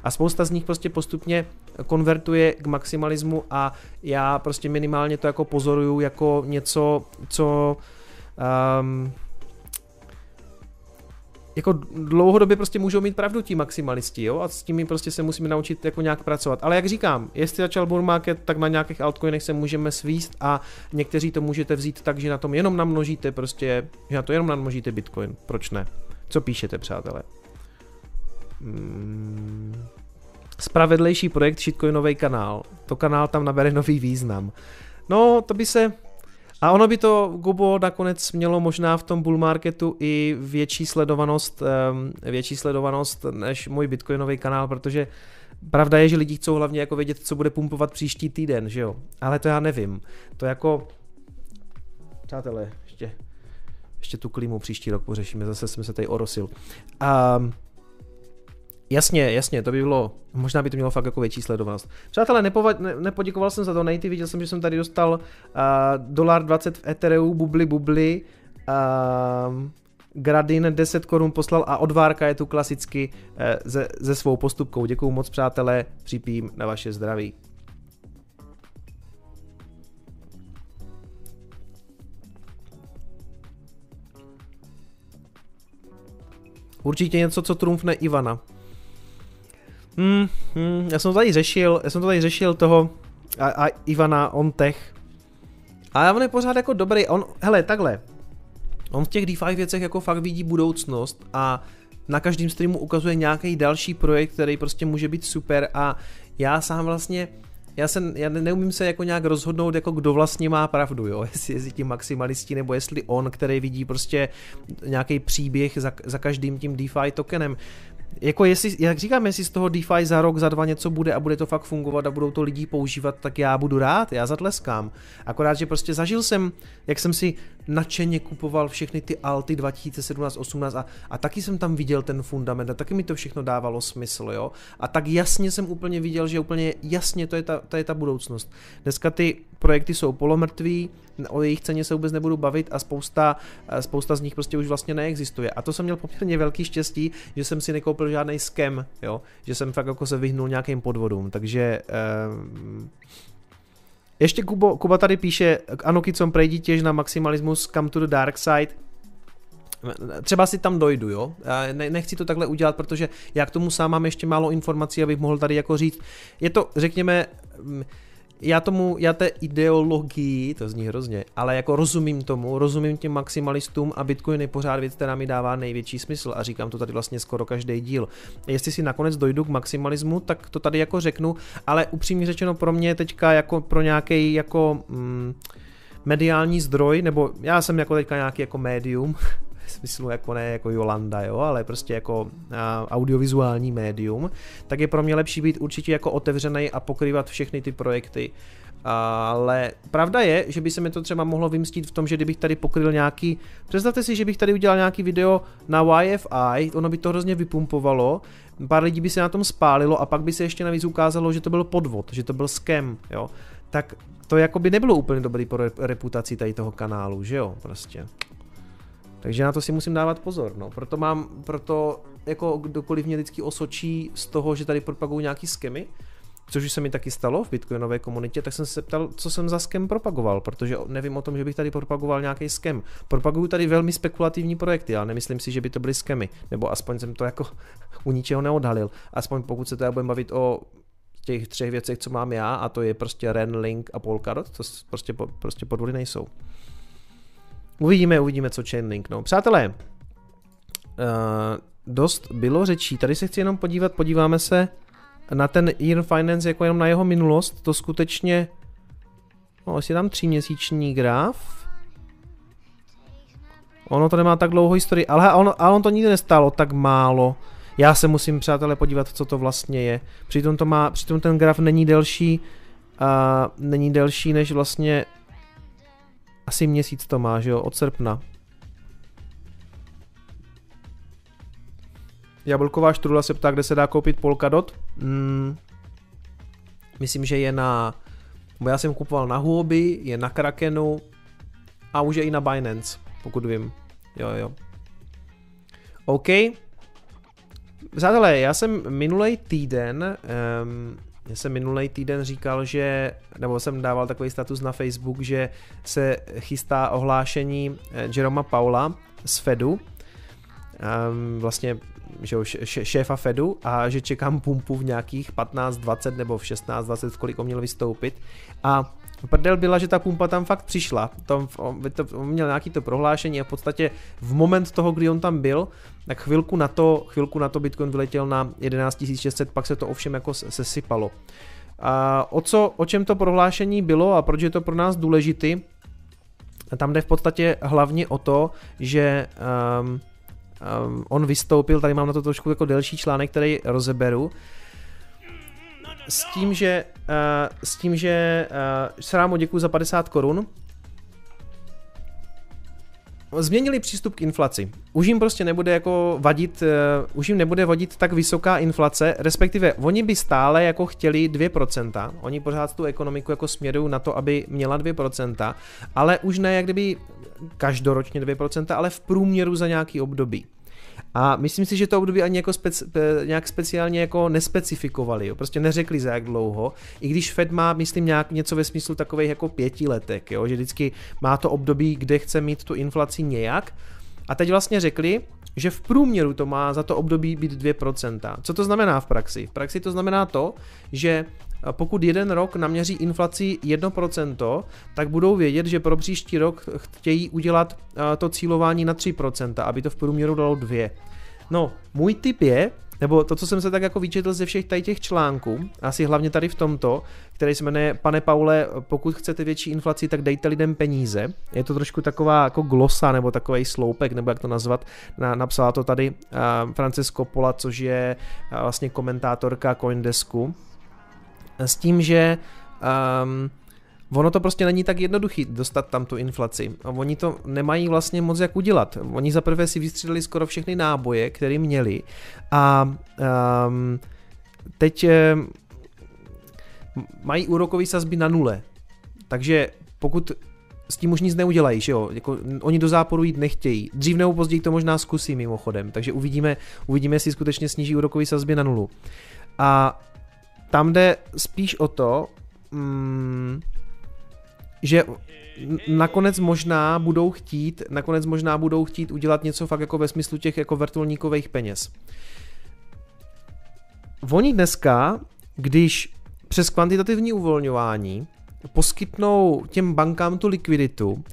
A spousta z nich prostě postupně konvertuje k maximalismu a já prostě minimálně to jako pozoruju jako něco, co um, jako dlouhodobě prostě můžou mít pravdu ti maximalisti, jo, a s tím prostě se musíme naučit jako nějak pracovat. Ale jak říkám, jestli začal bull market, tak na nějakých altcoinech se můžeme svíst a někteří to můžete vzít tak, že na tom jenom namnožíte prostě, že na to jenom namnožíte bitcoin. Proč ne? Co píšete, přátelé? Hmm. Spravedlejší projekt shitcoinový kanál. To kanál tam nabere nový význam. No, to by se, a ono by to, Gubo, nakonec mělo možná v tom bull marketu i větší sledovanost, větší sledovanost než můj bitcoinový kanál, protože pravda je, že lidi chcou hlavně jako vědět, co bude pumpovat příští týden, že jo? Ale to já nevím. To jako... Přátelé, ještě, ještě tu klimu příští rok pořešíme, zase jsme se tady orosil. Um, Jasně, jasně, to by bylo, možná by to mělo fakt jako větší sledovanost. Přátelé, nepova, ne, nepoděkoval jsem za donate, viděl jsem, že jsem tady dostal uh, dolar 20 v Ethereu, bubli, bubli, uh, Gradin 10 korun poslal a odvárka je tu klasicky uh, ze, ze svou postupkou. Děkuju moc, přátelé, připím na vaše zdraví. Určitě něco, co trumfne Ivana. Hmm, hmm, já jsem to tady řešil, já jsem to tady řešil toho a, a Ivana Ontech. A on je pořád jako dobrý, on, hele, takhle. On v těch DeFi věcech jako fakt vidí budoucnost a na každém streamu ukazuje nějaký další projekt, který prostě může být super a já sám vlastně já, se, já neumím se jako nějak rozhodnout, jako kdo vlastně má pravdu, jo, jestli, jestli ti maximalisti, nebo jestli on, který vidí prostě nějaký příběh za, za každým tím DeFi tokenem jako jestli, jak říkám, jestli z toho DeFi za rok, za dva něco bude a bude to fakt fungovat a budou to lidi používat, tak já budu rád, já zatleskám. Akorát, že prostě zažil jsem, jak jsem si nadšeně kupoval všechny ty alty 2017, 18 a, a taky jsem tam viděl ten fundament a taky mi to všechno dávalo smysl, jo. A tak jasně jsem úplně viděl, že úplně jasně to je ta, to je ta budoucnost. Dneska ty projekty jsou polomrtví, o jejich ceně se vůbec nebudu bavit a spousta, spousta z nich prostě už vlastně neexistuje. A to jsem měl poměrně velký štěstí, že jsem si nekoupil žádný skem, jo, že jsem fakt jako se vyhnul nějakým podvodům, takže um, ještě Kubo, Kuba tady píše, Anoky, co prejdi těž na maximalismus, come to the dark side. Třeba si tam dojdu, jo. Já ne, nechci to takhle udělat, protože já k tomu sám mám ještě málo informací, abych mohl tady jako říct. Je to, řekněme, já tomu, já té ideologii, to zní hrozně, ale jako rozumím tomu, rozumím těm maximalistům a Bitcoin je pořád věc, která mi dává největší smysl a říkám to tady vlastně skoro každý díl. Jestli si nakonec dojdu k maximalismu, tak to tady jako řeknu, ale upřímně řečeno pro mě teďka jako pro nějaký jako mm, mediální zdroj, nebo já jsem jako teďka nějaký jako médium, smyslu jako ne jako Jolanda, jo, ale prostě jako audiovizuální médium, tak je pro mě lepší být určitě jako otevřený a pokrývat všechny ty projekty. Ale pravda je, že by se mi to třeba mohlo vymstit v tom, že kdybych tady pokryl nějaký, představte si, že bych tady udělal nějaký video na YFI, ono by to hrozně vypumpovalo, pár lidí by se na tom spálilo a pak by se ještě navíc ukázalo, že to byl podvod, že to byl scam, jo. Tak to jako by nebylo úplně dobrý pro reputaci tady toho kanálu, že jo, prostě. Takže na to si musím dávat pozor, no. Proto mám, proto jako kdokoliv mě vždycky osočí z toho, že tady propagují nějaký skemy, což už se mi taky stalo v bitcoinové komunitě, tak jsem se ptal, co jsem za skem propagoval, protože nevím o tom, že bych tady propagoval nějaký skem. Propaguju tady velmi spekulativní projekty, ale nemyslím si, že by to byly skemy, nebo aspoň jsem to jako u ničeho neodhalil. Aspoň pokud se teda budeme bavit o těch třech věcech, co mám já, a to je prostě Ren, Link a Polkadot, to prostě, prostě podvody nejsou. Uvidíme, uvidíme, co Chainlink. No, přátelé, uh, dost bylo řečí. Tady se chci jenom podívat, podíváme se na ten Earn Finance jako jenom na jeho minulost. To skutečně, no, jestli tam tříměsíční graf. Ono to nemá tak dlouhou historii, ale on, ale on to nikdy nestálo tak málo. Já se musím, přátelé, podívat, co to vlastně je. Přitom, to má, přitom ten graf není delší, a není delší než vlastně asi měsíc to má, že jo, od srpna. Jablková štrula se ptá, kde se dá koupit Polkadot. Mm, myslím, že je na... Já jsem kupoval na Huobi, je na Krakenu a už je i na Binance, pokud vím. Jo, jo. OK. Přátelé, já jsem minulý týden, um, já jsem minulý týden říkal, že, nebo jsem dával takový status na Facebook, že se chystá ohlášení eh, Jeroma Paula z Fedu, um, vlastně že jo, šéfa Fedu a že čekám pumpu v nějakých 15, 20 nebo v 16, 20, v kolik on měl vystoupit. A prdel byla, že ta pumpa tam fakt přišla. Tom, on, to, on měl nějaký to prohlášení a v podstatě v moment toho, kdy on tam byl, tak chvilku na to, chvilku na to Bitcoin vyletěl na 11 600, pak se to ovšem jako sesypalo. A o, co, o čem to prohlášení bylo a proč je to pro nás důležitý? Tam jde v podstatě hlavně o to, že um, um, on vystoupil, tady mám na to trošku jako delší článek, který rozeberu, s tím, že, uh, s tím, že uh, Srámo děkuji za 50 korun, změnili přístup k inflaci. Už jim prostě nebude jako vadit, uh, už jim nebude vadit tak vysoká inflace, respektive oni by stále jako chtěli 2%, oni pořád tu ekonomiku jako směrují na to, aby měla 2%, ale už ne jak kdyby každoročně 2%, ale v průměru za nějaký období. A myslím si, že to období ani jako speci- nějak speciálně jako nespecifikovali, jo? prostě neřekli za jak dlouho, i když Fed má, myslím, nějak něco ve smyslu takových jako pěti letek, jo? že vždycky má to období, kde chce mít tu inflaci nějak, a teď vlastně řekli, že v průměru to má za to období být 2%. Co to znamená v praxi? V praxi to znamená to, že pokud jeden rok naměří inflaci 1%, tak budou vědět, že pro příští rok chtějí udělat to cílování na 3%, aby to v průměru dalo 2. No, můj tip je, nebo to, co jsem se tak jako vyčetl ze všech tady těch článků, asi hlavně tady v tomto, který se jmenuje Pane Paule, pokud chcete větší inflaci, tak dejte lidem peníze. Je to trošku taková jako glosa nebo takový sloupek, nebo jak to nazvat. Na, napsala to tady uh, Francesco Pola, což je uh, vlastně komentátorka Coindesku. S tím, že um, Ono to prostě není tak jednoduchý dostat tam tu inflaci. A oni to nemají vlastně moc jak udělat. Oni zaprvé si vystřídali skoro všechny náboje, které měli a um, teď um, mají úrokový sazby na nule. Takže pokud s tím už nic neudělají, že jo? Jako, oni do záporu jít nechtějí. Dřív nebo později to možná zkusí mimochodem, takže uvidíme, uvidíme, jestli skutečně sníží úrokový sazby na nulu. A tam jde spíš o to, mm, že nakonec možná budou chtít, nakonec možná budou chtít udělat něco fakt jako ve smyslu těch jako vrtulníkových peněz. Oni dneska, když přes kvantitativní uvolňování poskytnou těm bankám tu likviditu,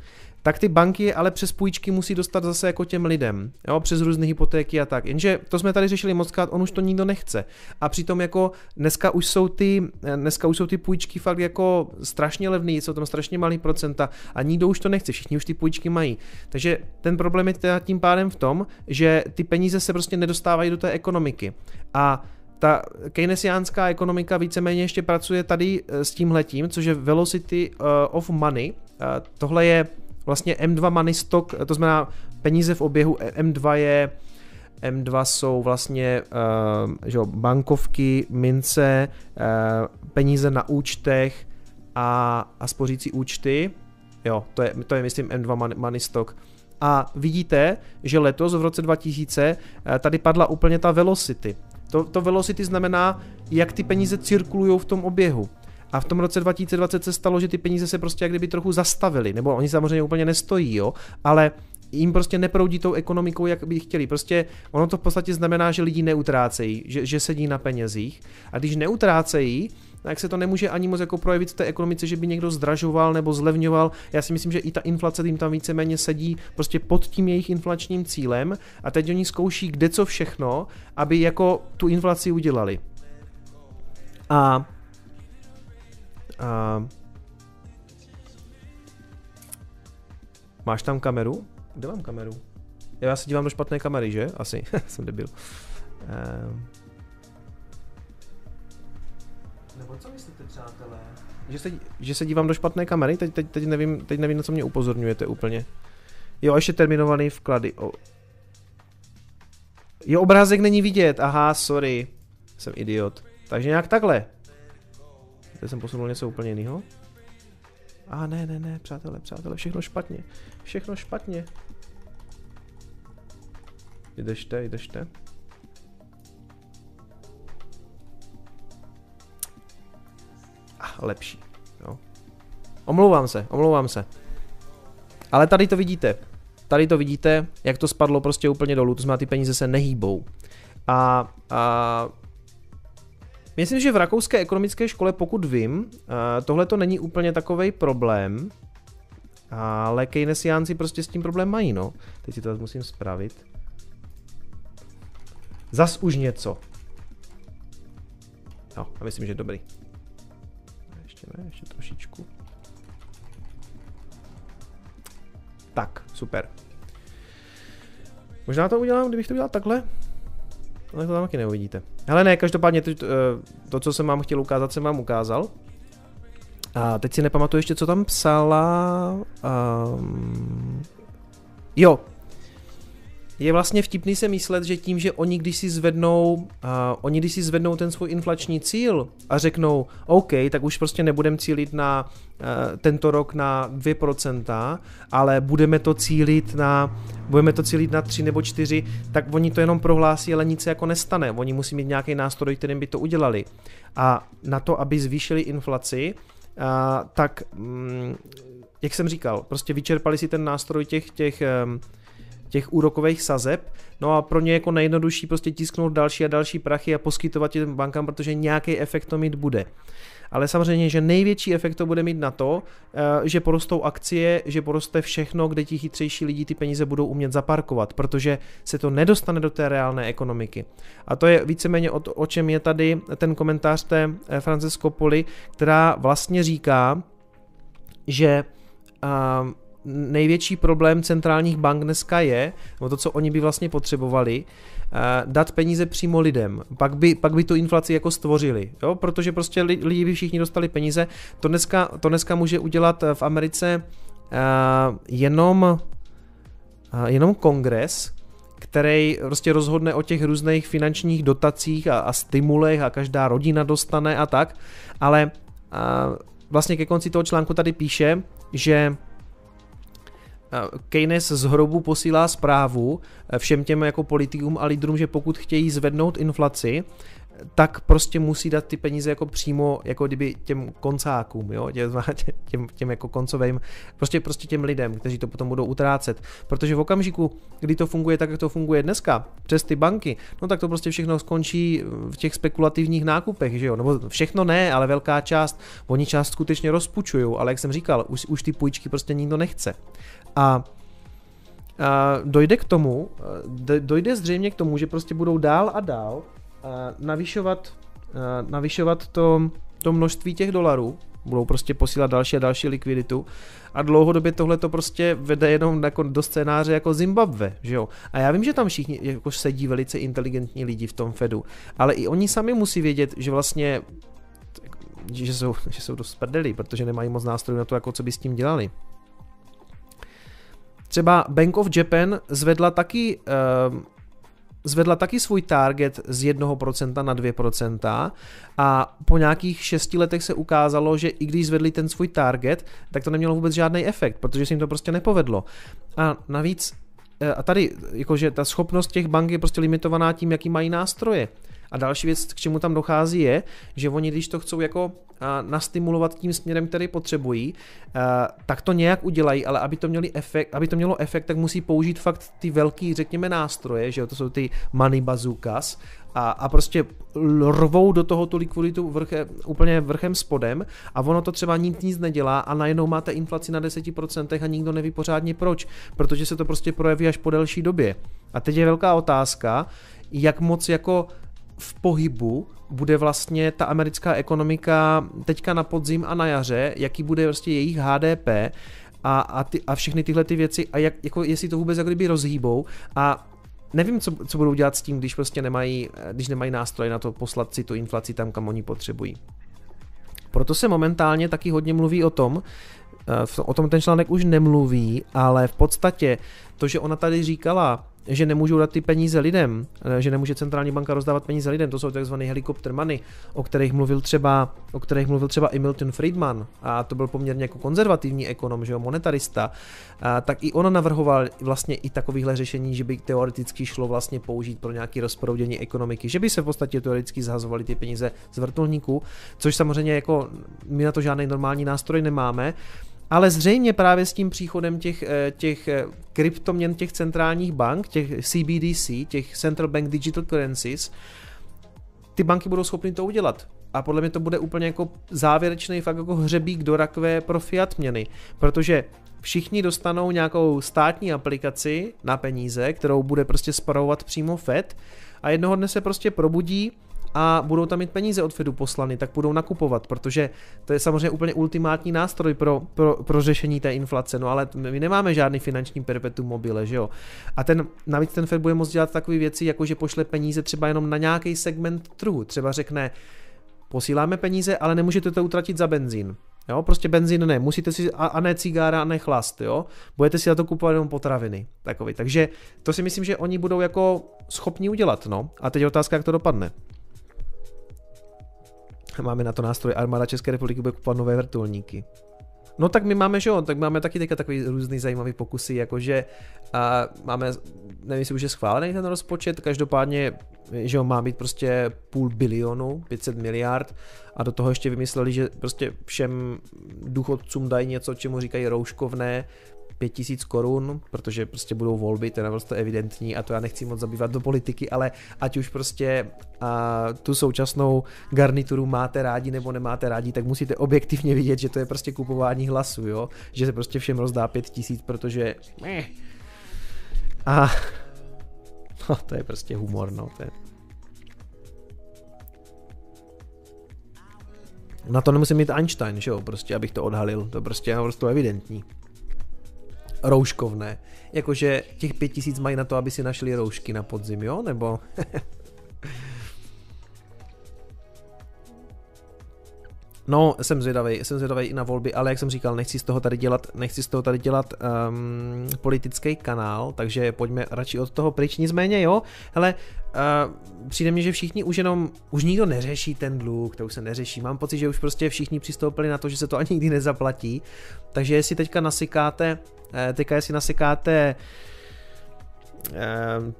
tak ty banky ale přes půjčky musí dostat zase jako těm lidem, jo, přes různé hypotéky a tak. Jenže to jsme tady řešili moc krát, on už to nikdo nechce. A přitom jako dneska už jsou ty, dneska už jsou ty půjčky fakt jako strašně levné, jsou tam strašně malý procenta a nikdo už to nechce, všichni už ty půjčky mají. Takže ten problém je teda tím pádem v tom, že ty peníze se prostě nedostávají do té ekonomiky. A ta keynesiánská ekonomika víceméně ještě pracuje tady eh, s tímhletím, což je Velocity eh, of Money. Eh, tohle je vlastně M2 money stock, to znamená peníze v oběhu, M2 je M2 jsou vlastně uh, že bankovky, mince, uh, peníze na účtech a, a spořící účty. Jo, to je, to je myslím M2 money stock. A vidíte, že letos v roce 2000 tady padla úplně ta velocity. To, to velocity znamená, jak ty peníze cirkulují v tom oběhu. A v tom roce 2020 se stalo, že ty peníze se prostě jak kdyby trochu zastavily, nebo oni samozřejmě úplně nestojí, jo, ale jim prostě neproudí tou ekonomikou, jak by chtěli. Prostě ono to v podstatě znamená, že lidi neutrácejí, že, že sedí na penězích. A když neutrácejí, tak se to nemůže ani moc jako projevit v té ekonomice, že by někdo zdražoval nebo zlevňoval. Já si myslím, že i ta inflace tím tam víceméně sedí prostě pod tím jejich inflačním cílem a teď oni zkouší kde co všechno, aby jako tu inflaci udělali. A, a Máš tam kameru? Kde mám kameru? Já se dívám do špatné kamery, že? Asi. Jsem debil. Um, nebo co myslíte, přátelé? Že se, že se dívám do špatné kamery? Teď, teď, teď, nevím, teď nevím, na co mě upozorňujete úplně. Jo, ještě terminovaný vklady. O... Jo, obrázek není vidět. Aha, sorry. Jsem idiot. Takže nějak takhle. Teď jsem posunul něco úplně jiného. A ne, ne, ne, přátelé, přátelé, všechno špatně. Všechno špatně. Jdešte, jdešte. lepší. Jo. Omlouvám se, omlouvám se. Ale tady to vidíte. Tady to vidíte, jak to spadlo prostě úplně dolů, to znamená, ty peníze se nehýbou. A, a myslím, že v rakouské ekonomické škole, pokud vím, tohle to není úplně takový problém, ale keynesiánci prostě s tím problém mají, no. Teď si to musím spravit. Zas už něco. No, a myslím, že dobrý ne, ještě trošičku. Tak, super. Možná to udělám, kdybych to udělal takhle. Ale to tam taky neuvidíte. Ale ne, každopádně to, eh, to, co jsem vám chtěl ukázat, jsem vám ukázal. A teď si nepamatuju ještě, co tam psala. Um, jo, je vlastně vtipný se myslet, že tím, že oni když si zvednou, uh, oni když si zvednou ten svůj inflační cíl a řeknou, OK, tak už prostě nebudeme cílit na uh, tento rok na 2%, ale budeme to cílit na budeme to cílit na 3 nebo 4, tak oni to jenom prohlásí, ale nic se jako nestane. Oni musí mít nějaký nástroj, kterým by to udělali. A na to, aby zvýšili inflaci, uh, tak, um, jak jsem říkal, prostě vyčerpali si ten nástroj těch, těch um, těch úrokových sazeb. No a pro ně jako nejjednodušší prostě tisknout další a další prachy a poskytovat těm bankám, protože nějaký efekt to mít bude. Ale samozřejmě, že největší efekt to bude mít na to, eh, že porostou akcie, že poroste všechno, kde ti chytřejší lidi ty peníze budou umět zaparkovat, protože se to nedostane do té reálné ekonomiky. A to je víceméně o, to, o čem je tady ten komentář té eh, Francesco Poli, která vlastně říká, že uh, největší problém centrálních bank dneska je, nebo to, co oni by vlastně potřebovali, eh, dát peníze přímo lidem. Pak by, pak by tu inflaci jako stvořili, jo? protože prostě lidi by všichni dostali peníze. To dneska, to dneska může udělat v Americe uh, jenom, jenom kongres, který prostě rozhodne o těch různých finančních dotacích a, a stimulech a každá rodina dostane a tak, ale uh, vlastně ke konci toho článku tady píše, že Keynes z hrobu posílá zprávu eh, všem těm jako politikům a lídrům, že pokud chtějí zvednout inflaci, tak prostě musí dát ty peníze jako přímo jako kdyby těm koncákům, jo, těm, těm jako koncovým, prostě, prostě těm lidem, kteří to potom budou utrácet. Protože v okamžiku, kdy to funguje tak, jak to funguje dneska, přes ty banky, no tak to prostě všechno skončí v těch spekulativních nákupech, že jo, nebo všechno ne, ale velká část, oni část skutečně rozpučují, ale jak jsem říkal, už, už ty půjčky prostě nikdo nechce. A dojde k tomu, dojde zřejmě k tomu, že prostě budou dál a dál navyšovat, navyšovat to, to množství těch dolarů, budou prostě posílat další a další likviditu a dlouhodobě tohle to prostě vede jenom jako do scénáře jako Zimbabwe, že jo. A já vím, že tam všichni jako sedí velice inteligentní lidi v tom Fedu, ale i oni sami musí vědět, že vlastně že jsou, že jsou dost prdelí, protože nemají moc nástrojů na to, jako co by s tím dělali. Třeba Bank of Japan zvedla taky uh, zvedla taky svůj target z 1% na 2% a po nějakých 6 letech se ukázalo, že i když zvedli ten svůj target, tak to nemělo vůbec žádný efekt, protože se jim to prostě nepovedlo. A navíc eh, a tady, jakože ta schopnost těch bank je prostě limitovaná tím, jaký mají nástroje. A další věc, k čemu tam dochází, je, že oni, když to chcou jako nastimulovat tím směrem, který potřebují, tak to nějak udělají, ale aby to, měli efekt, aby to mělo efekt, tak musí použít fakt ty velký, řekněme, nástroje, že jo, to jsou ty money bazookas, a, a prostě rvou do toho tu likviditu vrche, úplně vrchem spodem a ono to třeba nic nic nedělá a najednou máte inflaci na 10% a nikdo neví pořádně proč, protože se to prostě projeví až po delší době. A teď je velká otázka, jak moc jako v pohybu bude vlastně ta americká ekonomika teďka na podzim a na jaře, jaký bude vlastně jejich HDP a, a, ty, a všechny tyhle ty věci a jak, jako, jestli to vůbec jako kdyby rozhýbou a nevím, co, co budou dělat s tím, když prostě nemají, když nemají nástroje na to poslat si tu inflaci tam, kam oni potřebují. Proto se momentálně taky hodně mluví o tom, eh, o tom ten článek už nemluví, ale v podstatě to, že ona tady říkala, že nemůžou dát ty peníze lidem, eh, že nemůže centrální banka rozdávat peníze lidem, to jsou takzvané helikopter money, o kterých mluvil třeba, o kterých mluvil třeba i Milton Friedman. A to byl poměrně jako konzervativní ekonom, že jo, monetarista, a, tak i on navrhoval vlastně i takovýhle řešení, že by teoreticky šlo vlastně použít pro nějaké rozproudění ekonomiky, že by se v podstatě teoreticky zhazovaly ty peníze z vrtulníků, což samozřejmě jako my na to žádný normální nástroj nemáme, ale zřejmě právě s tím příchodem těch, eh, těch eh, kryptoměn těch centrálních bank, těch CBDC, těch Central Bank Digital Currencies, ty banky budou schopny to udělat. A podle mě to bude úplně jako závěrečný fakt jako hřebík do rakve pro fiat měny, protože všichni dostanou nějakou státní aplikaci na peníze, kterou bude prostě spravovat přímo Fed a jednoho dne se prostě probudí a budou tam mít peníze od Fedu poslany, tak budou nakupovat, protože to je samozřejmě úplně ultimátní nástroj pro, pro, pro řešení té inflace, no ale my nemáme žádný finanční perpetuum mobile, že jo. A ten, navíc ten Fed bude moct dělat takové věci, jako že pošle peníze třeba jenom na nějaký segment trhu, třeba řekne, posíláme peníze, ale nemůžete to utratit za benzín. Jo, prostě benzín ne, musíte si, a, a ne cigára, a ne chlast, jo. Budete si na to kupovat jenom potraviny, takový. Takže to si myslím, že oni budou jako schopni udělat, no. A teď je otázka, jak to dopadne. Máme na to nástroj armáda České republiky bude kupovat nové vrtulníky. No tak my máme, že jo, tak máme taky teďka takový různý zajímavý pokusy, jakože a máme, nevím, jestli už je schválený ten rozpočet, každopádně, že jo, má být prostě půl bilionu, 500 miliard a do toho ještě vymysleli, že prostě všem důchodcům dají něco, čemu říkají rouškovné, 5000 korun, protože prostě budou volby, to je naprosto evidentní a to já nechci moc zabývat do politiky, ale ať už prostě a, tu současnou garnituru máte rádi nebo nemáte rádi, tak musíte objektivně vidět, že to je prostě kupování hlasu, jo? že se prostě všem rozdá 5000, protože a no, to je prostě humor, no, to je... Na to nemusím mít Einstein, že jo, prostě, abych to odhalil, to prostě je naprosto evidentní rouškovné. Jakože těch pět tisíc mají na to, aby si našli roušky na podzim, jo? Nebo... No, jsem zvědavý, jsem zvědavý i na volby, ale jak jsem říkal, nechci z toho tady dělat, nechci z toho tady dělat um, politický kanál, takže pojďme radši od toho pryč. Nicméně jo, hele, uh, přijde mi, že všichni už jenom, už nikdo neřeší ten dluh, to už se neřeší. Mám pocit, že už prostě všichni přistoupili na to, že se to ani nikdy nezaplatí. Takže jestli teďka nasykáte, uh, teďka jestli nasykáte eh,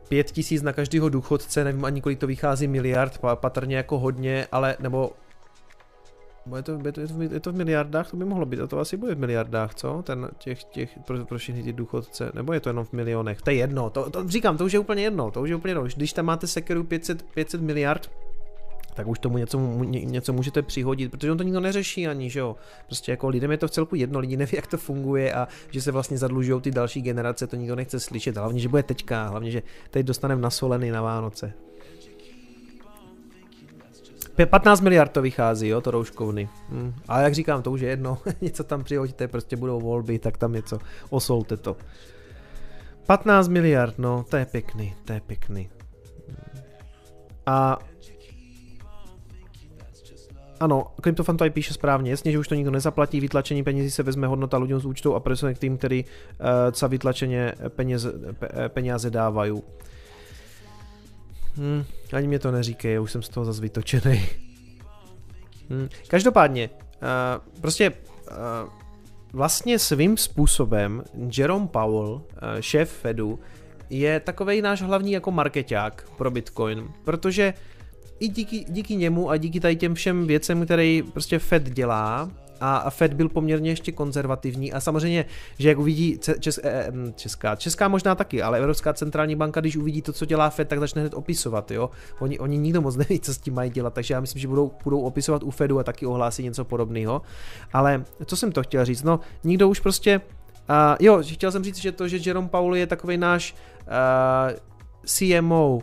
pět tisíc na každého důchodce, nevím ani kolik to vychází miliard, patrně jako hodně, ale nebo je to, je, to, je, to, je to v miliardách? To by mohlo být, a to asi bude v miliardách, co? Ten, těch, těch, pro, pro všechny ty důchodce, nebo je to jenom v milionech? To je jedno, to, to říkám, to už je úplně jedno, to už je úplně jedno. Když tam máte sekeru 500, 500 miliard, tak už tomu něco, něco můžete přihodit, protože on to nikdo neřeší ani, že jo. Prostě jako lidem je to v celku jedno, lidi neví, jak to funguje a že se vlastně zadlužují ty další generace, to nikdo nechce slyšet, hlavně, že bude teďka, hlavně, že teď dostaneme nasolený na Vánoce. 15 miliard to vychází, jo, to rouškovny. Hm. Ale jak říkám, to už je jedno, něco tam přihodíte, prostě budou volby, tak tam něco, osolte to. 15 miliard, no, to je pěkný, to je pěkný. A ano, Kryptofan to aj píše správně, jasně, že už to nikdo nezaplatí, vytlačení penězí se vezme hodnota lidem z účtu a presune k tým, který uh, za vytlačeně peněz, pe, peněze dávají. Hmm, ani mě to neříkej, já už jsem z toho zase vytočený. Hmm. Každopádně, uh, prostě uh, vlastně svým způsobem Jerome Powell, uh, šéf Fedu, je takový náš hlavní jako marketák pro Bitcoin, protože i díky, díky němu a díky tady těm všem věcem, které prostě Fed dělá, a Fed byl poměrně ještě konzervativní a samozřejmě, že jak uvidí čes, eh, česká, česká možná taky, ale Evropská centrální banka, když uvidí to, co dělá Fed, tak začne hned opisovat, jo. Oni, oni nikdo moc neví, co s tím mají dělat, takže já myslím, že budou, budou opisovat u Fedu a taky ohlásí něco podobného. Ale co jsem to chtěl říct, no, nikdo už prostě Uh, jo, chtěl jsem říct, že to, že Jerome Paul je takový náš uh, CMO,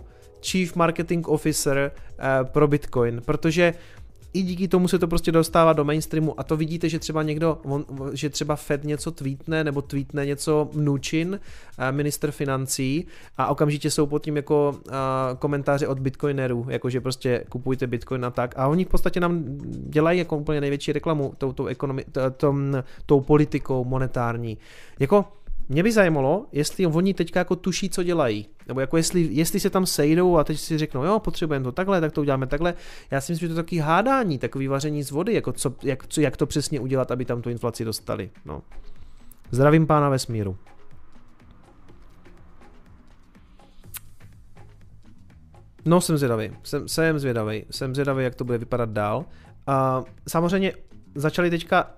Chief Marketing Officer uh, pro Bitcoin, protože i díky tomu se to prostě dostává do mainstreamu a to vidíte, že třeba někdo, on, že třeba Fed něco tweetne nebo tweetne něco Mnuchin, eh, minister financí a okamžitě jsou pod tím jako uh, komentáře od bitcoinerů, jakože prostě kupujte bitcoin a tak a oni v podstatě nám dělají jako úplně největší reklamu tou, tou, ekonomi, tou, tou politikou monetární. Jako mě by zajímalo, jestli oni teďka jako tuší, co dělají. Nebo jako jestli, jestli se tam sejdou a teď si řeknou, jo, potřebujeme to takhle, tak to uděláme takhle. Já si myslím, že to je takový hádání, takový vaření z vody, jako co, jak, co, jak to přesně udělat, aby tam tu inflaci dostali. No. Zdravím pána vesmíru. No, jsem zvědavý. Jsem, jsem zvědavý. Jsem zvědavý, jak to bude vypadat dál. A samozřejmě začali teďka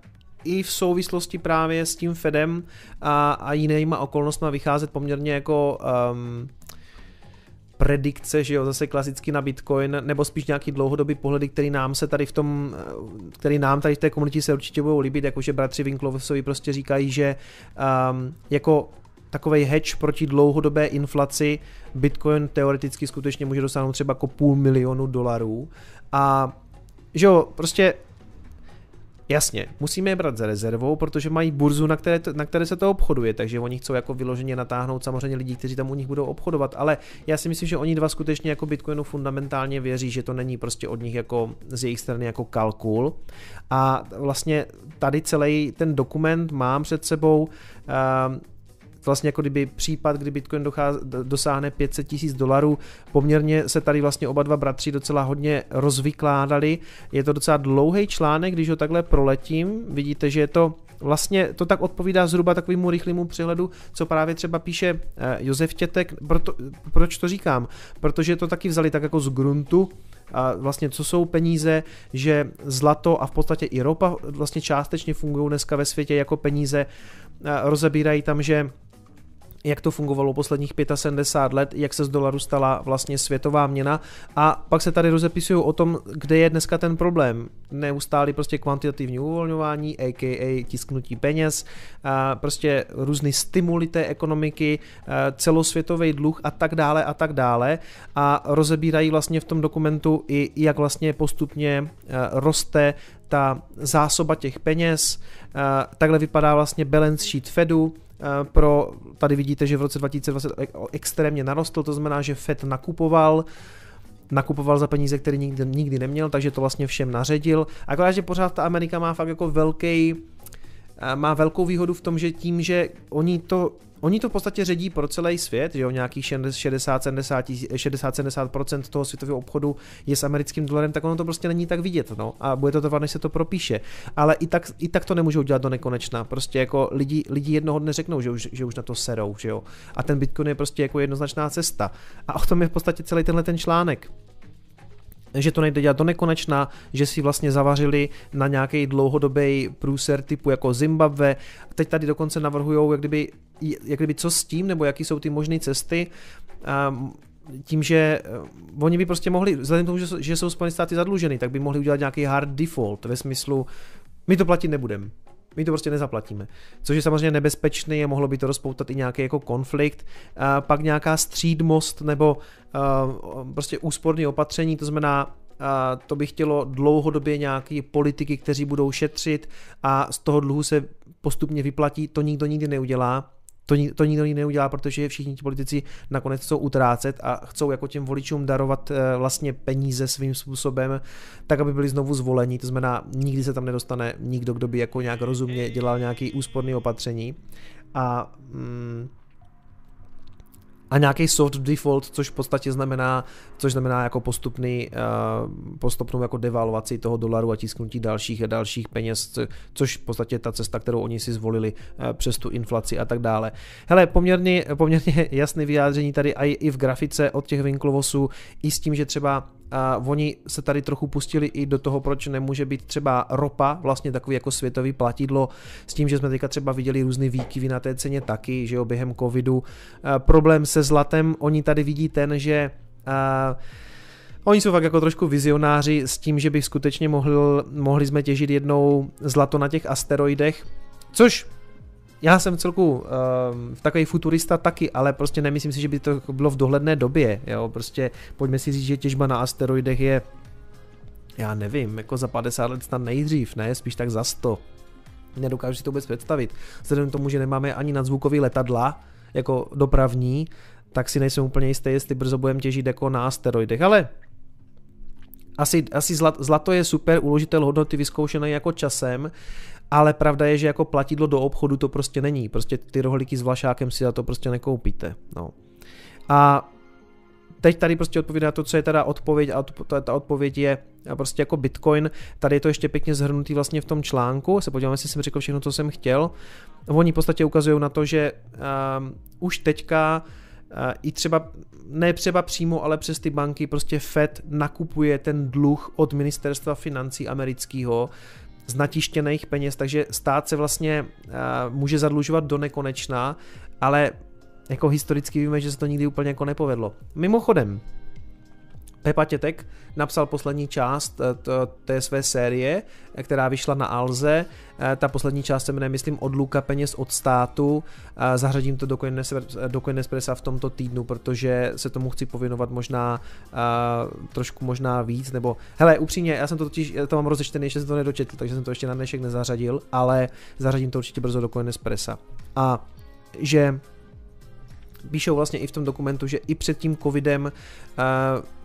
i v souvislosti právě s tím Fedem a, a jinýma okolnostmi vycházet poměrně jako um, predikce, že jo, zase klasicky na Bitcoin, nebo spíš nějaký dlouhodobý pohledy, který nám se tady v tom, který nám tady v té komunitě se určitě budou líbit, jakože bratři Winklovosovi prostě říkají, že um, jako takový hedge proti dlouhodobé inflaci Bitcoin teoreticky skutečně může dosáhnout třeba jako půl milionu dolarů. A že jo, prostě Jasně, musíme je brát za rezervou, protože mají burzu, na které, na které se to obchoduje, takže oni chcou jako vyloženě natáhnout samozřejmě lidi, kteří tam u nich budou obchodovat, ale já si myslím, že oni dva skutečně jako Bitcoinu fundamentálně věří, že to není prostě od nich jako z jejich strany jako kalkul. A vlastně tady celý ten dokument mám před sebou, uh, vlastně jako kdyby případ, kdy Bitcoin dochází, dosáhne 500 tisíc dolarů, poměrně se tady vlastně oba dva bratři docela hodně rozvykládali. Je to docela dlouhý článek, když ho takhle proletím, vidíte, že je to vlastně to tak odpovídá zhruba takovému rychlému přehledu, co právě třeba píše eh, Josef Tětek. Proto, proč to říkám? Protože to taky vzali tak jako z gruntu, a vlastně co jsou peníze, že zlato a v podstatě i ropa vlastně částečně fungují dneska ve světě jako peníze, rozebírají tam, že jak to fungovalo posledních 75 let, jak se z dolaru stala vlastně světová měna. A pak se tady rozepisují o tom, kde je dneska ten problém. Neustálý prostě kvantitativní uvolňování, aka tisknutí peněz, prostě různý stimuly té ekonomiky, celosvětový dluh a tak dále a tak dále. A rozebírají vlastně v tom dokumentu i jak vlastně postupně roste ta zásoba těch peněz, takhle vypadá vlastně balance sheet Fedu, pro, tady vidíte, že v roce 2020 extrémně narostl, to znamená, že Fed nakupoval, nakupoval za peníze, které nikdy, nikdy neměl, takže to vlastně všem naředil. Akorát, že pořád ta Amerika má fakt jako velký, eh, má velkou výhodu v tom, že tím, že oni to Oni to v podstatě ředí pro celý svět, že jo, nějakých 60-70% toho světového obchodu je s americkým dolarem, tak ono to prostě není tak vidět, no, a bude to trvat, než se to propíše. Ale i tak, i tak to nemůžou dělat do nekonečna, prostě jako lidi, lidi jednoho dne řeknou, že už, že už na to serou, že jo. A ten Bitcoin je prostě jako jednoznačná cesta. A o tom je v podstatě celý tenhle ten článek že to nejde dělat do nekonečna, že si vlastně zavařili na nějaký dlouhodobý průser typu jako Zimbabwe. Teď tady dokonce navrhují, jak kdyby, jak kdyby co s tím, nebo jaký jsou ty možné cesty. Um, tím, že uh, oni by prostě mohli, vzhledem k tomu, že, že jsou Spojené státy zadluženy, tak by mohli udělat nějaký hard default ve smyslu, my to platit nebudeme. My to prostě nezaplatíme. Což je samozřejmě nebezpečný a mohlo by to rozpoutat i nějaký jako konflikt. A pak nějaká střídmost nebo prostě úsporné opatření, to znamená a to by chtělo dlouhodobě nějaký politiky, kteří budou šetřit a z toho dluhu se postupně vyplatí, to nikdo nikdy neudělá. To, to nikdo nikdy neudělá, protože všichni ti politici nakonec chcou utrácet a chcou jako těm voličům darovat eh, vlastně peníze svým způsobem, tak aby byli znovu zvoleni. To znamená, nikdy se tam nedostane nikdo, kdo by jako nějak rozumně dělal nějaký úsporný opatření. A mm, a nějaký soft default, což v podstatě znamená, což znamená jako postupný, uh, postupnou jako devalvaci toho dolaru a tisknutí dalších a dalších peněz, což v podstatě ta cesta, kterou oni si zvolili uh, přes tu inflaci a tak dále. Hele, poměrně, poměrně jasné vyjádření tady i v grafice od těch Winklovosů, i s tím, že třeba a oni se tady trochu pustili i do toho, proč nemůže být třeba ropa, vlastně takový jako světový platidlo, s tím, že jsme teďka třeba viděli různé výkyvy na té ceně taky, že jo, během covidu. A problém se zlatem, oni tady vidí ten, že a, Oni jsou fakt jako trošku vizionáři s tím, že by skutečně mohli, mohli jsme těžit jednou zlato na těch asteroidech, což já jsem celku uh, takový futurista taky, ale prostě nemyslím si, že by to bylo v dohledné době, jo, prostě pojďme si říct, že těžba na asteroidech je, já nevím, jako za 50 let snad nejdřív, ne, spíš tak za 100. Nedokážu si to vůbec představit. Vzhledem k tomu, že nemáme ani nadzvukový letadla, jako dopravní, tak si nejsem úplně jistý, jestli brzo budeme těžit jako na asteroidech, ale asi, asi zlato je super uložitel hodnoty vyzkoušený jako časem, ale pravda je, že jako platidlo do obchodu to prostě není. Prostě ty rohlíky s vlašákem si za to prostě nekoupíte. No. A teď tady prostě odpovídá to, co je teda odpověď a ta odpověď je prostě jako Bitcoin. Tady je to ještě pěkně zhrnutý vlastně v tom článku. Se podíváme, jestli jsem řekl všechno, co jsem chtěl. Oni v podstatě ukazují na to, že um, už teďka uh, i třeba, ne třeba přímo, ale přes ty banky prostě Fed nakupuje ten dluh od ministerstva financí amerického z natištěných peněz, takže stát se vlastně uh, může zadlužovat do nekonečna, ale jako historicky víme, že se to nikdy úplně jako nepovedlo. Mimochodem, Pepa Tětek napsal poslední část eh, té své série, eh, která vyšla na Alze. Eh, ta poslední část se jmenuje, myslím, Odluka peněz od státu. Zařadím to do, do Coinespressa v tomto týdnu, protože se tomu chci pověnovat možná trošku možná víc, nebo hele, upřímně, já jsem to totiž, já to mám rozečtený, ještě jsem to nedočetl, takže jsem to ještě na dnešek nezařadil, ale zařadím to určitě brzo do Coinespressa. A že píšou vlastně i v tom dokumentu, že i před tím covidem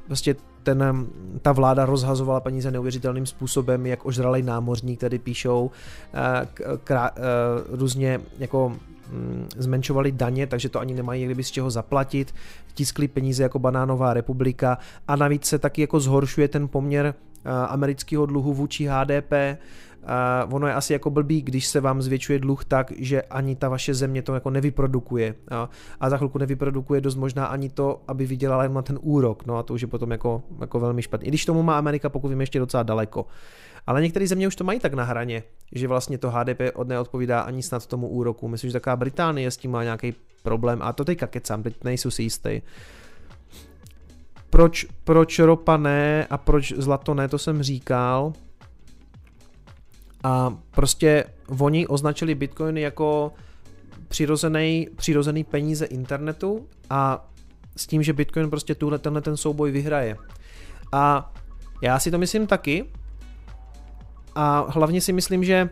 prostě ten, ta vláda rozhazovala peníze neuvěřitelným způsobem, jak ožralej námořník, tady píšou, eh, krá, eh, různě jako mm, zmenšovali daně, takže to ani nemají kdyby z čeho zaplatit, tiskli peníze jako banánová republika a navíc se taky jako zhoršuje ten poměr eh, amerického dluhu vůči HDP, Uh, ono je asi jako blbý, když se vám zvětšuje dluh tak, že ani ta vaše země to jako nevyprodukuje. Uh, a za chvilku nevyprodukuje dost možná ani to, aby vydělala jen na ten úrok. No a to už je potom jako, jako velmi špatně. I když tomu má Amerika, pokud vím, ještě docela daleko. Ale některé země už to mají tak na hraně, že vlastně to HDP od neodpovídá ani snad tomu úroku. Myslím, že taková Británie s tím má nějaký problém. A to teďka kecám, teď nejsou si jistý. Proč, proč ropa ne a proč zlato ne, to jsem říkal. A prostě oni označili bitcoiny jako přirozený, přirozený peníze internetu a s tím, že Bitcoin prostě tuhle, tenhle ten souboj vyhraje. A já si to myslím taky. A hlavně si myslím, že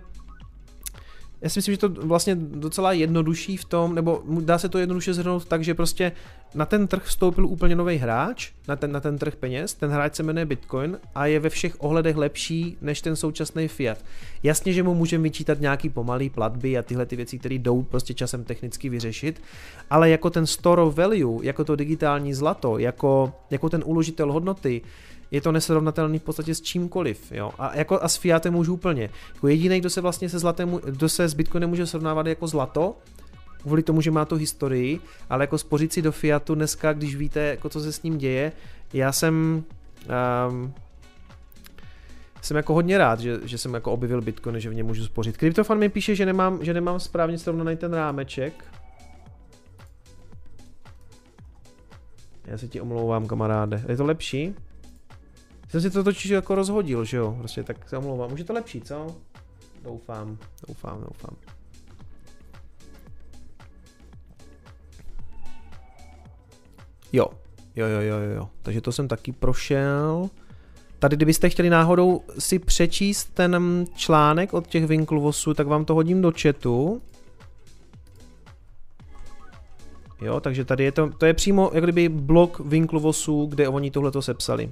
já si myslím, že to vlastně docela jednodušší v tom, nebo dá se to jednoduše zhrnout tak, že prostě na ten trh vstoupil úplně nový hráč, na ten, na ten trh peněz, ten hráč se jmenuje Bitcoin a je ve všech ohledech lepší než ten současný fiat. Jasně, že mu můžeme vyčítat nějaký pomalý platby a tyhle ty věci, které jdou prostě časem technicky vyřešit, ale jako ten store of value, jako to digitální zlato, jako, jako ten uložitel hodnoty, je to nesrovnatelný v podstatě s čímkoliv, jo. A jako a s Fiatem už úplně. Jako jediný, kdo se vlastně se zlatem, kdo se s Bitcoinem může srovnávat jako zlato, kvůli tomu, že má tu historii, ale jako spořit si do Fiatu dneska, když víte, jako co se s ním děje, já jsem um, jsem jako hodně rád, že, že jsem jako objevil Bitcoin, že v něm můžu spořit. Kryptofan mi píše, že nemám, že nemám správně srovnaný ten rámeček. Já se ti omlouvám, kamaráde. Je to lepší? Jsem si to totiž jako rozhodil, že jo? Prostě tak se omlouvám. Už je to lepší, co? Doufám, doufám, doufám. Jo, jo, jo, jo, jo. Takže to jsem taky prošel. Tady, kdybyste chtěli náhodou si přečíst ten článek od těch Winklevosů, tak vám to hodím do chatu. Jo, takže tady je to, to je přímo jak kdyby blok Winklevosů, kde oni tohleto sepsali.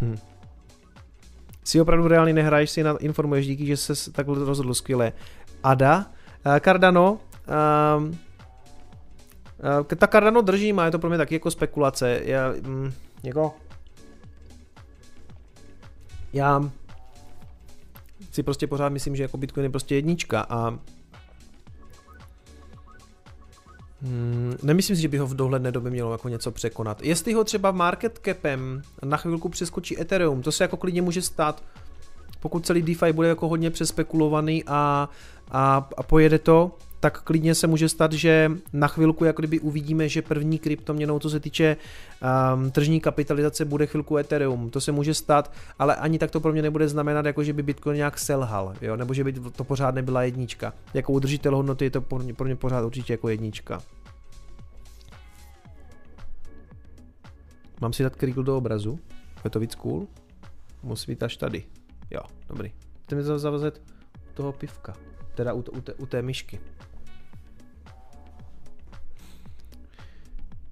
Hm. Si opravdu reálně nehraješ, si informuješ díky, že se takhle rozhodl skvěle. Ada, uh, Cardano, uh, uh, ta Cardano drží, má je to pro mě taky jako spekulace. Já, mm, jako, já si prostě pořád myslím, že jako Bitcoin je prostě jednička a Hmm, nemyslím si, že by ho v dohledné době mělo jako něco překonat. Jestli ho třeba market capem na chvilku přeskočí Ethereum, to se jako klidně může stát, pokud celý DeFi bude jako hodně přespekulovaný a, a, a pojede to, tak klidně se může stát, že na chvilku jako kdyby uvidíme, že první kryptoměnou, co se týče um, tržní kapitalizace, bude chvilku Ethereum. To se může stát, ale ani tak to pro mě nebude znamenat, jako že by Bitcoin nějak selhal, jo? nebo že by to pořád nebyla jednička. Jako udržitel hodnoty je to pro mě, pro mě pořád určitě jako jednička. Mám si dát krigl do obrazu? Je to víc cool? Musí být až tady. Jo, dobrý. Chcete mi zavazet toho pivka. Teda u, u, u té myšky.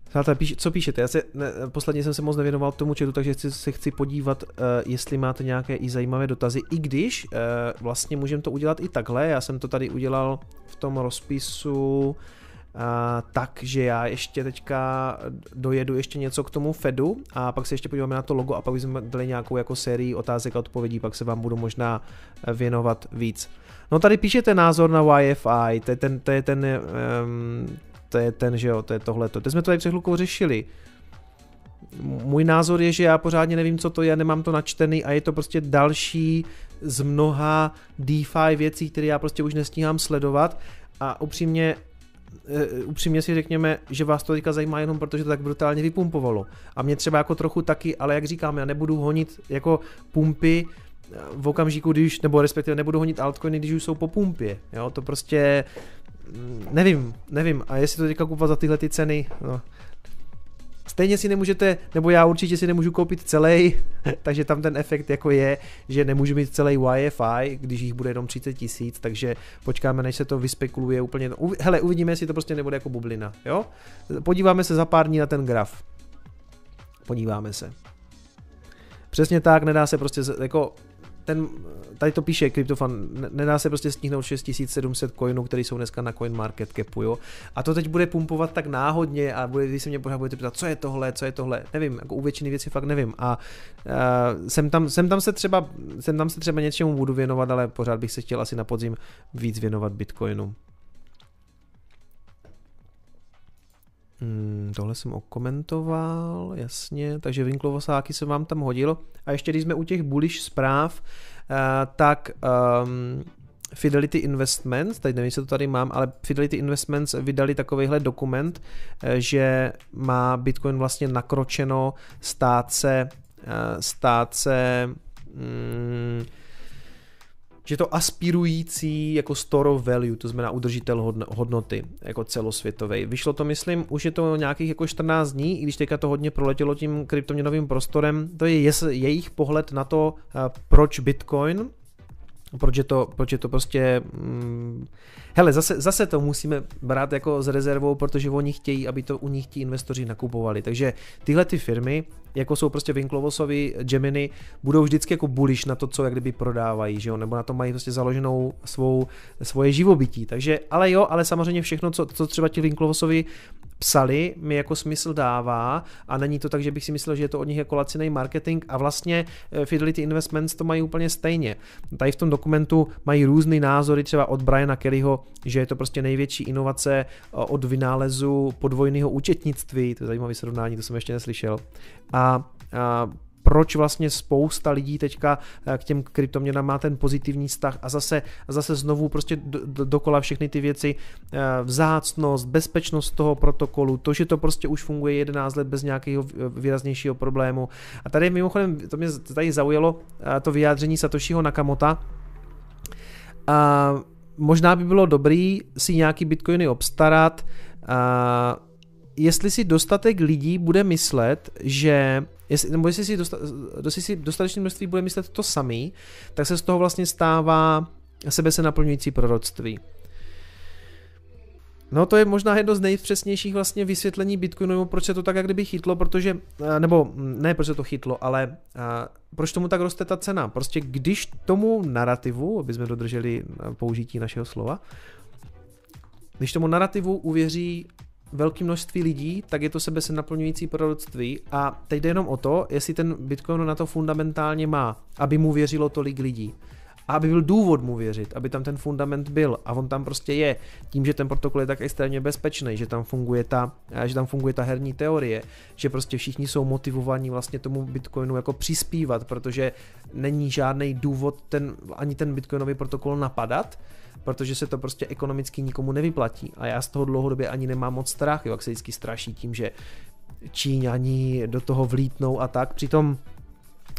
Přátelé, píš, co píšete? Já se, ne, posledně jsem se moc nevěnoval tomu chatu, takže chci, se chci podívat, uh, jestli máte nějaké i zajímavé dotazy. I když uh, vlastně můžeme to udělat i takhle, já jsem to tady udělal v tom rozpisu uh, tak, že já ještě teďka dojedu ještě něco k tomu Fedu a pak se ještě podíváme na to logo a pak bychom dali nějakou jako sérii otázek a odpovědí, pak se vám budu možná věnovat víc. No tady píšete názor na Wi-Fi, to je ten, to je ten, um, to je ten, že jo, to je tohleto. To jsme to tady před chvilkou řešili. Můj názor je, že já pořádně nevím, co to je, nemám to načtený a je to prostě další z mnoha DeFi věcí, které já prostě už nestíhám sledovat a upřímně uh, upřímně si řekněme, že vás to teďka zajímá jenom protože to tak brutálně vypumpovalo. A mě třeba jako trochu taky, ale jak říkám, já nebudu honit jako pumpy eh, v okamžiku, když, nebo respektive nebudu honit altcoiny, když už jsou po pumpě. Jo, to prostě nevím, nevím. A jestli to teďka kupovat za tyhle ty ceny, no, Stejně si nemůžete, nebo já určitě si nemůžu koupit celý, takže tam ten efekt jako je, že nemůžu mít celý Wi-Fi, když jich bude jenom 30 tisíc, takže počkáme, než se to vyspekuluje úplně. Hele, uvidíme, jestli to prostě nebude jako bublina, jo? Podíváme se za pár dní na ten graf. Podíváme se. Přesně tak, nedá se prostě, jako ten, tady to píše CryptoFan, nedá se prostě stihnout 6700 coinů, které jsou dneska na CoinMarketCapu, jo. A to teď bude pumpovat tak náhodně a bude, když se mě pořád budete ptát, co je tohle, co je tohle, nevím, jako u většiny věcí fakt nevím. A uh, jsem, tam, jsem, tam se třeba, jsem tam se třeba něčemu budu věnovat, ale pořád bych se chtěl asi na podzim víc věnovat Bitcoinu. Hmm, tohle jsem okomentoval, jasně, takže Winklovosáky se vám tam hodilo. A ještě když jsme u těch bullish zpráv, uh, tak um, Fidelity Investments, teď nevím, jestli to tady mám, ale Fidelity Investments vydali takovýhle dokument, eh, že má Bitcoin vlastně nakročeno stát se, uh, stát se um, že to aspirující jako store of value, to znamená udržitel hodnoty, jako celosvětový. Vyšlo to, myslím, už je to nějakých jako 14 dní, i když teďka to hodně proletělo tím kryptoměnovým prostorem. To je jejich pohled na to, eh, proč Bitcoin, proč je to, proč je to prostě... Hmm, hele, zase, zase to musíme brát jako s rezervou, protože oni chtějí, aby to u nich ti investoři nakupovali. Takže tyhle ty firmy jako jsou prostě Winklevosovi, Gemini, budou vždycky jako bullish na to, co jak kdyby prodávají, že jo, nebo na to mají prostě založenou svou, svoje živobytí. Takže, ale jo, ale samozřejmě všechno, co, co třeba ti Winklevosovi psali, mi jako smysl dává a není to tak, že bych si myslel, že je to od nich jako laciný marketing a vlastně eh, Fidelity Investments to mají úplně stejně. Tady v tom dokumentu mají různé názory, třeba od Briana Kellyho, že je to prostě největší inovace eh, od vynálezu podvojného účetnictví, to je zajímavé srovnání, to jsem ještě neslyšel. A a proč vlastně spousta lidí teďka k těm kryptoměnám má ten pozitivní vztah a zase, a zase znovu prostě do, do, dokola všechny ty věci, vzácnost, bezpečnost toho protokolu, to, že to prostě už funguje 11 let bez nějakého výraznějšího problému. A tady mimochodem, to mě tady zaujalo, to vyjádření Satoshiho Nakamota, a možná by bylo dobrý si nějaký bitcoiny obstarat, a jestli si dostatek lidí bude myslet, že jestli, nebo jestli si, dosta, jestli si dostatečné množství bude myslet to samý, tak se z toho vlastně stává sebe se naplňující proroctví. No to je možná jedno z nejpřesnějších vlastně vysvětlení Bitcoinu, proč se to tak jak kdyby chytlo, protože, nebo ne proč se to chytlo, ale proč tomu tak roste ta cena. Prostě když tomu narrativu, aby jsme dodrželi použití našeho slova, když tomu narrativu uvěří velké množství lidí, tak je to sebe se naplňující proroctví a teď jde jenom o to, jestli ten Bitcoin na to fundamentálně má, aby mu věřilo tolik lidí a aby byl důvod mu věřit, aby tam ten fundament byl a on tam prostě je, tím, že ten protokol je tak extrémně bezpečný, že tam funguje ta, že tam funguje ta herní teorie, že prostě všichni jsou motivovaní vlastně tomu Bitcoinu jako přispívat, protože není žádný důvod ten, ani ten Bitcoinový protokol napadat, protože se to prostě ekonomicky nikomu nevyplatí. A já z toho dlouhodobě ani nemám moc strach, jo, jak se vždycky straší tím, že Číňani do toho vlítnou a tak. Přitom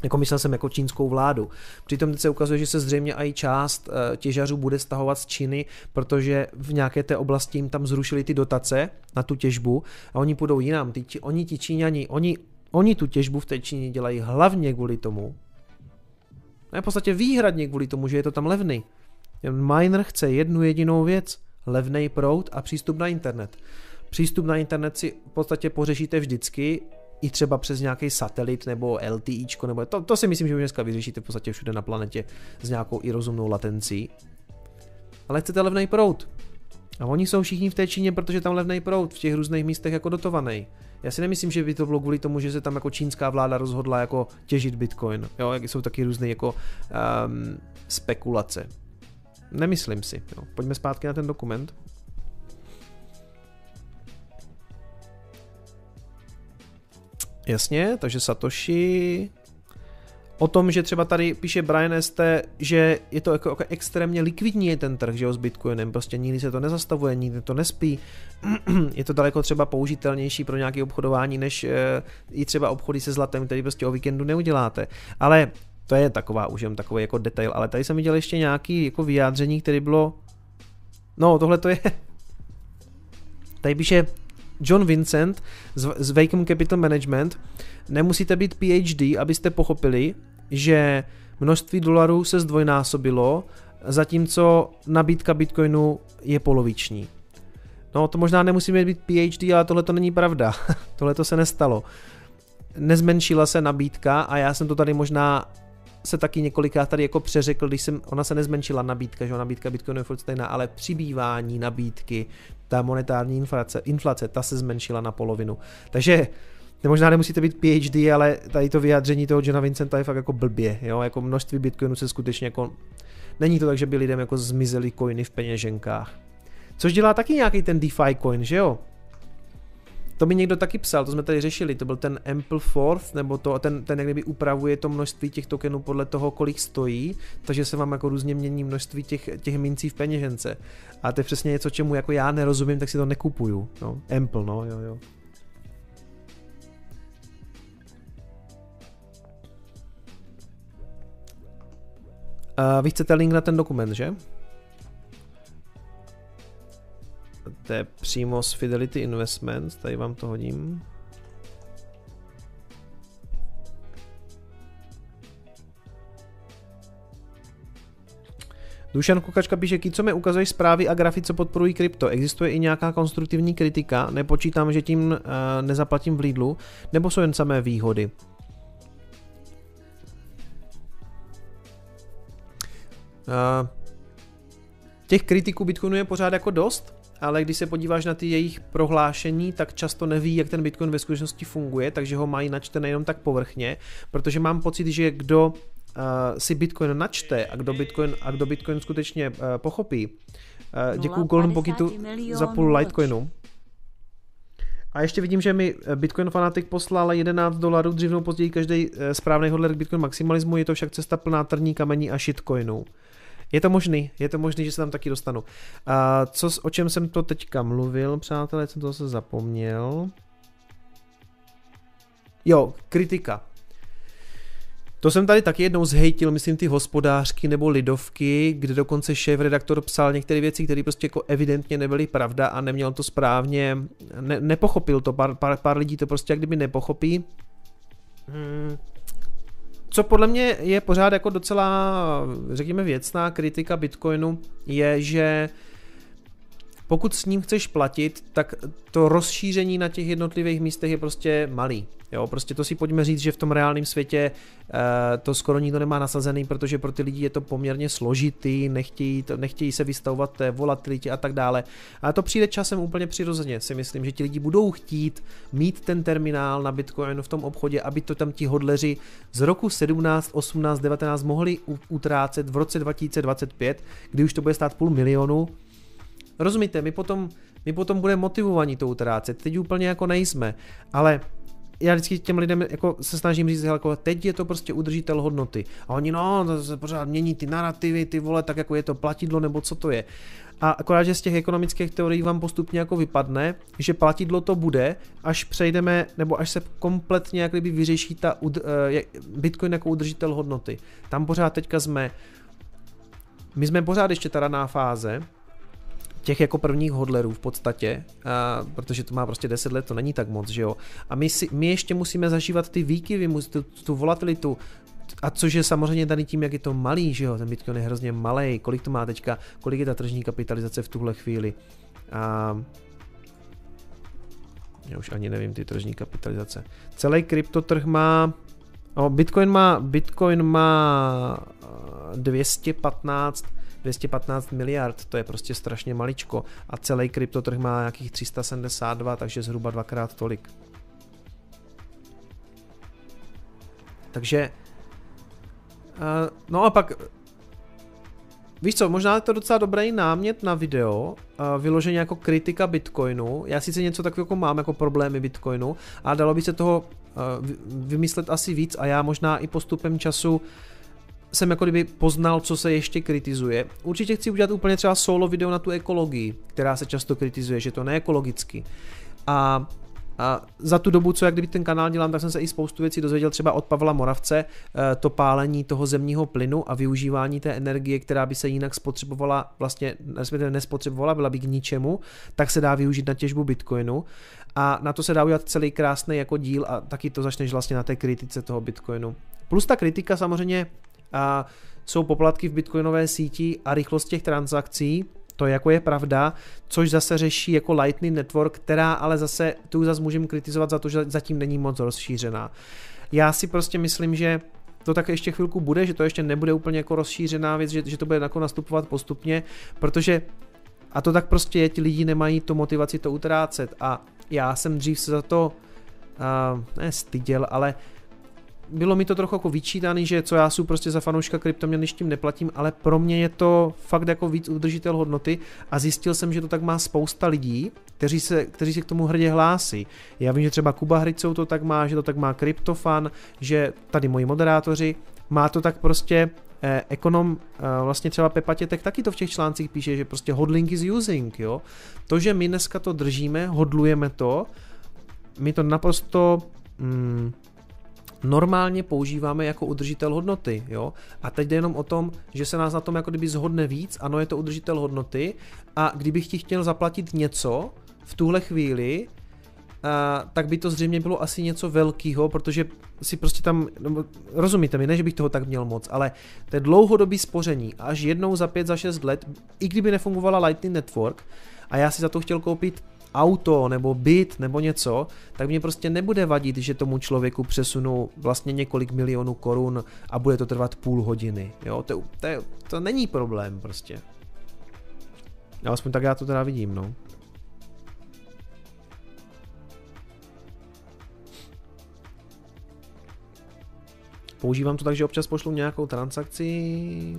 jako myslel jsem jako čínskou vládu. Přitom teď se ukazuje, že se zřejmě i část eh, těžařů bude stahovat z Číny, protože v nějaké té oblasti jim tam zrušili ty dotace na tu těžbu a oni půjdou jinam. Ty, oni ti Číňani, oni, oni tu těžbu v té Číně dělají hlavně kvůli tomu, ne v podstatě výhradně kvůli tomu, že je to tam levný. Miner chce jednu jedinou věc, levný proud a přístup na internet. Přístup na internet si v podstatě pořešíte vždycky i třeba přes nějaký satelit nebo LTIčko, nebo to, to si myslím, že už dneska vyřešíte v podstatě všude na planetě s nějakou i rozumnou latencí. Ale chcete levný prout. A oni jsou všichni v té Číně, protože tam levný prout v těch různých místech jako dotovaný. Já si nemyslím, že by to bylo kvůli tomu, že se tam jako čínská vláda rozhodla jako těžit bitcoin. Jo, jak jsou taky různé jako um, spekulace. Nemyslím si. Jo. Pojďme zpátky na ten dokument. Jasně, takže Satoshi. O tom, že třeba tady píše Brian ST, že je to jako, jako extrémně likvidní ten trh, že jo, s Bitcoinem, prostě nikdy se to nezastavuje, nikdy to nespí, je to daleko třeba použitelnější pro nějaké obchodování, než e, i třeba obchody se zlatem, který prostě o víkendu neuděláte, ale to je taková už jen takový jako detail, ale tady jsem viděl ještě nějaký jako vyjádření, které bylo, no tohle to je, tady píše John Vincent z, z Wacom Capital Management, nemusíte být PhD, abyste pochopili, že množství dolarů se zdvojnásobilo, zatímco nabídka Bitcoinu je poloviční. No to možná nemusíme být PhD, ale tohle to není pravda. tohle to se nestalo. Nezmenšila se nabídka a já jsem to tady možná se taky několikrát tady jako přeřekl, když jsem, ona se nezmenšila nabídka, že nabídka Bitcoinu je furt stejná, ale přibývání nabídky, ta monetární inflace, inflace, ta se zmenšila na polovinu. Takže možná nemusíte být PhD, ale tady to vyjádření toho Johna Vincenta je fakt jako blbě, jo, jako množství Bitcoinu se skutečně jako, není to tak, že by lidem jako zmizely coiny v peněženkách. Což dělá taky nějaký ten DeFi coin, že jo? To mi někdo taky psal, to jsme tady řešili, to byl ten Ample Fourth, nebo to, ten, ten jak kdyby upravuje to množství těch tokenů podle toho, kolik stojí, takže se vám jako různě mění množství těch, těch mincí v peněžence. A to je přesně něco, čemu jako já nerozumím, tak si to nekupuju. No, Ample, no, jo, jo. Uh, vy chcete link na ten dokument, že? To je přímo z Fidelity Investments, tady vám to hodím. Dušan Kukačka píše, co mi ukazuješ zprávy a grafy, co podporují krypto. Existuje i nějaká konstruktivní kritika? Nepočítám, že tím uh, nezaplatím v Lidlu, nebo jsou jen samé výhody? Uh, těch kritiků Bitcoinu je pořád jako dost, ale když se podíváš na ty jejich prohlášení, tak často neví, jak ten Bitcoin ve skutečnosti funguje, takže ho mají načtené jenom tak povrchně, protože mám pocit, že kdo uh, si Bitcoin načte a kdo Bitcoin, a kdo Bitcoin skutečně uh, pochopí, uh, děkuju Golden Pocketu za půl Litecoinu, A ještě vidím, že mi Bitcoin fanatik poslal 11 dolarů, dřív nebo později každý správný hodler k Bitcoin maximalismu, je to však cesta plná trní kamení a shitcoinů. Je to možný, je to možný, že se tam taky dostanu. A co, o čem jsem to teďka mluvil, přátelé, jsem to zase zapomněl. Jo, kritika. To jsem tady taky jednou zhejtil, myslím, ty hospodářky nebo lidovky, kde dokonce šéf-redaktor psal některé věci, které prostě jako evidentně nebyly pravda a neměl to správně, ne, nepochopil to, pár, pár, pár lidí to prostě jak kdyby nepochopí. Hmm. Co podle mě je pořád jako docela, řekněme, věcná kritika Bitcoinu, je, že pokud s ním chceš platit, tak to rozšíření na těch jednotlivých místech je prostě malý. Jo, prostě to si pojďme říct, že v tom reálném světě uh, to skoro nikdo nemá nasazený, protože pro ty lidi je to poměrně složitý, nechtějí, to, nechtějí se vystavovat té volatilitě a tak dále. A to přijde časem úplně přirozeně, si myslím, že ti lidi budou chtít mít ten terminál na Bitcoinu v tom obchodě, aby to tam ti hodleři z roku 17, 18, 19 mohli utrácet v roce 2025, kdy už to bude stát půl milionu. Rozumíte, my potom, my potom budeme motivovaní to utrácet, teď úplně jako nejsme, ale já vždycky těm lidem jako se snažím říct, jako teď je to prostě udržitel hodnoty. A oni, no, to se pořád mění ty narrativy, ty vole, tak jako je to platidlo, nebo co to je. A akorát, že z těch ekonomických teorií vám postupně jako vypadne, že platidlo to bude, až přejdeme, nebo až se kompletně jak kdyby vyřeší ta uh, Bitcoin jako udržitel hodnoty. Tam pořád teďka jsme, my jsme pořád ještě ta raná fáze, těch jako prvních hodlerů v podstatě, a, protože to má prostě 10 let, to není tak moc, že jo. A my, si, my ještě musíme zažívat ty výkyvy, tu, tu volatilitu, a což je samozřejmě daný tím, jak je to malý, že jo, ten Bitcoin je hrozně malý, kolik to má teďka, kolik je ta tržní kapitalizace v tuhle chvíli. A já už ani nevím ty tržní kapitalizace. Celý kryptotrh má, o, Bitcoin má, Bitcoin má 215 215 miliard, to je prostě strašně maličko a celý kryptotrh má nějakých 372, takže zhruba dvakrát tolik. Takže uh, no a pak Víš co, možná je to docela dobrý námět na video, uh, vyloženě jako kritika Bitcoinu. Já sice něco takového jako mám jako problémy Bitcoinu, a dalo by se toho uh, vymyslet asi víc a já možná i postupem času jsem jako kdyby poznal, co se ještě kritizuje. Určitě chci udělat úplně třeba solo video na tu ekologii, která se často kritizuje, že to neekologicky. A a za tu dobu, co jak kdyby ten kanál dělám, tak jsem se i spoustu věcí dozvěděl třeba od Pavla Moravce, eh, to pálení toho zemního plynu a využívání té energie, která by se jinak spotřebovala, vlastně respektive nespotřebovala, byla by k ničemu, tak se dá využít na těžbu bitcoinu a na to se dá udělat celý krásný jako díl a taky to začneš vlastně na té kritice toho bitcoinu. Plus ta kritika samozřejmě a jsou poplatky v bitcoinové síti a rychlost těch transakcí, to jako je pravda, což zase řeší jako Lightning Network, která ale zase tu zase můžeme kritizovat za to, že zatím není moc rozšířená. Já si prostě myslím, že to tak ještě chvilku bude, že to ještě nebude úplně jako rozšířená věc, že, že to bude jako nastupovat postupně, protože a to tak prostě je, ti lidi nemají tu motivaci to utrácet a já jsem dřív se za to uh, ne styděl, ale uh, bylo mi to trochu jako vyčítaný, že co já jsem prostě za fanouška kryptoměn, když tím neplatím, ale pro mě je to fakt jako víc udržitel hodnoty a zjistil jsem, že to tak má spousta lidí, kteří se, kteří se k tomu hrdě hlásí. Já vím, že třeba Kuba Hricou to tak má, že to tak má Kryptofan, že tady moji moderátoři, má to tak prostě eh, ekonom, eh, vlastně třeba Pepa Tětek taky to v těch článcích píše, že prostě hodling is using, jo. To, že my dneska to držíme, hodlujeme to, my to naprosto mm, normálně používáme jako udržitel hodnoty, jo. A teď jde jenom o tom, že se nás na tom jako kdyby zhodne víc, ano, je to udržitel hodnoty a kdybych ti chtěl zaplatit něco v tuhle chvíli, Uh, tak by to zřejmě bylo asi něco velkého, protože si prostě tam, no, rozumíte mi, ne, že bych toho tak měl moc, ale to je dlouhodobý spoření, až jednou za pět, za šest let, i kdyby nefungovala Lightning Network a já si za to chtěl koupit auto nebo byt nebo něco, tak mě prostě nebude vadit, že tomu člověku přesunu vlastně několik milionů korun a bude to trvat půl hodiny. Jo, to, to, to není problém prostě. No, aspoň tak já to teda vidím, no. Používám to tak, že občas pošlu nějakou transakci.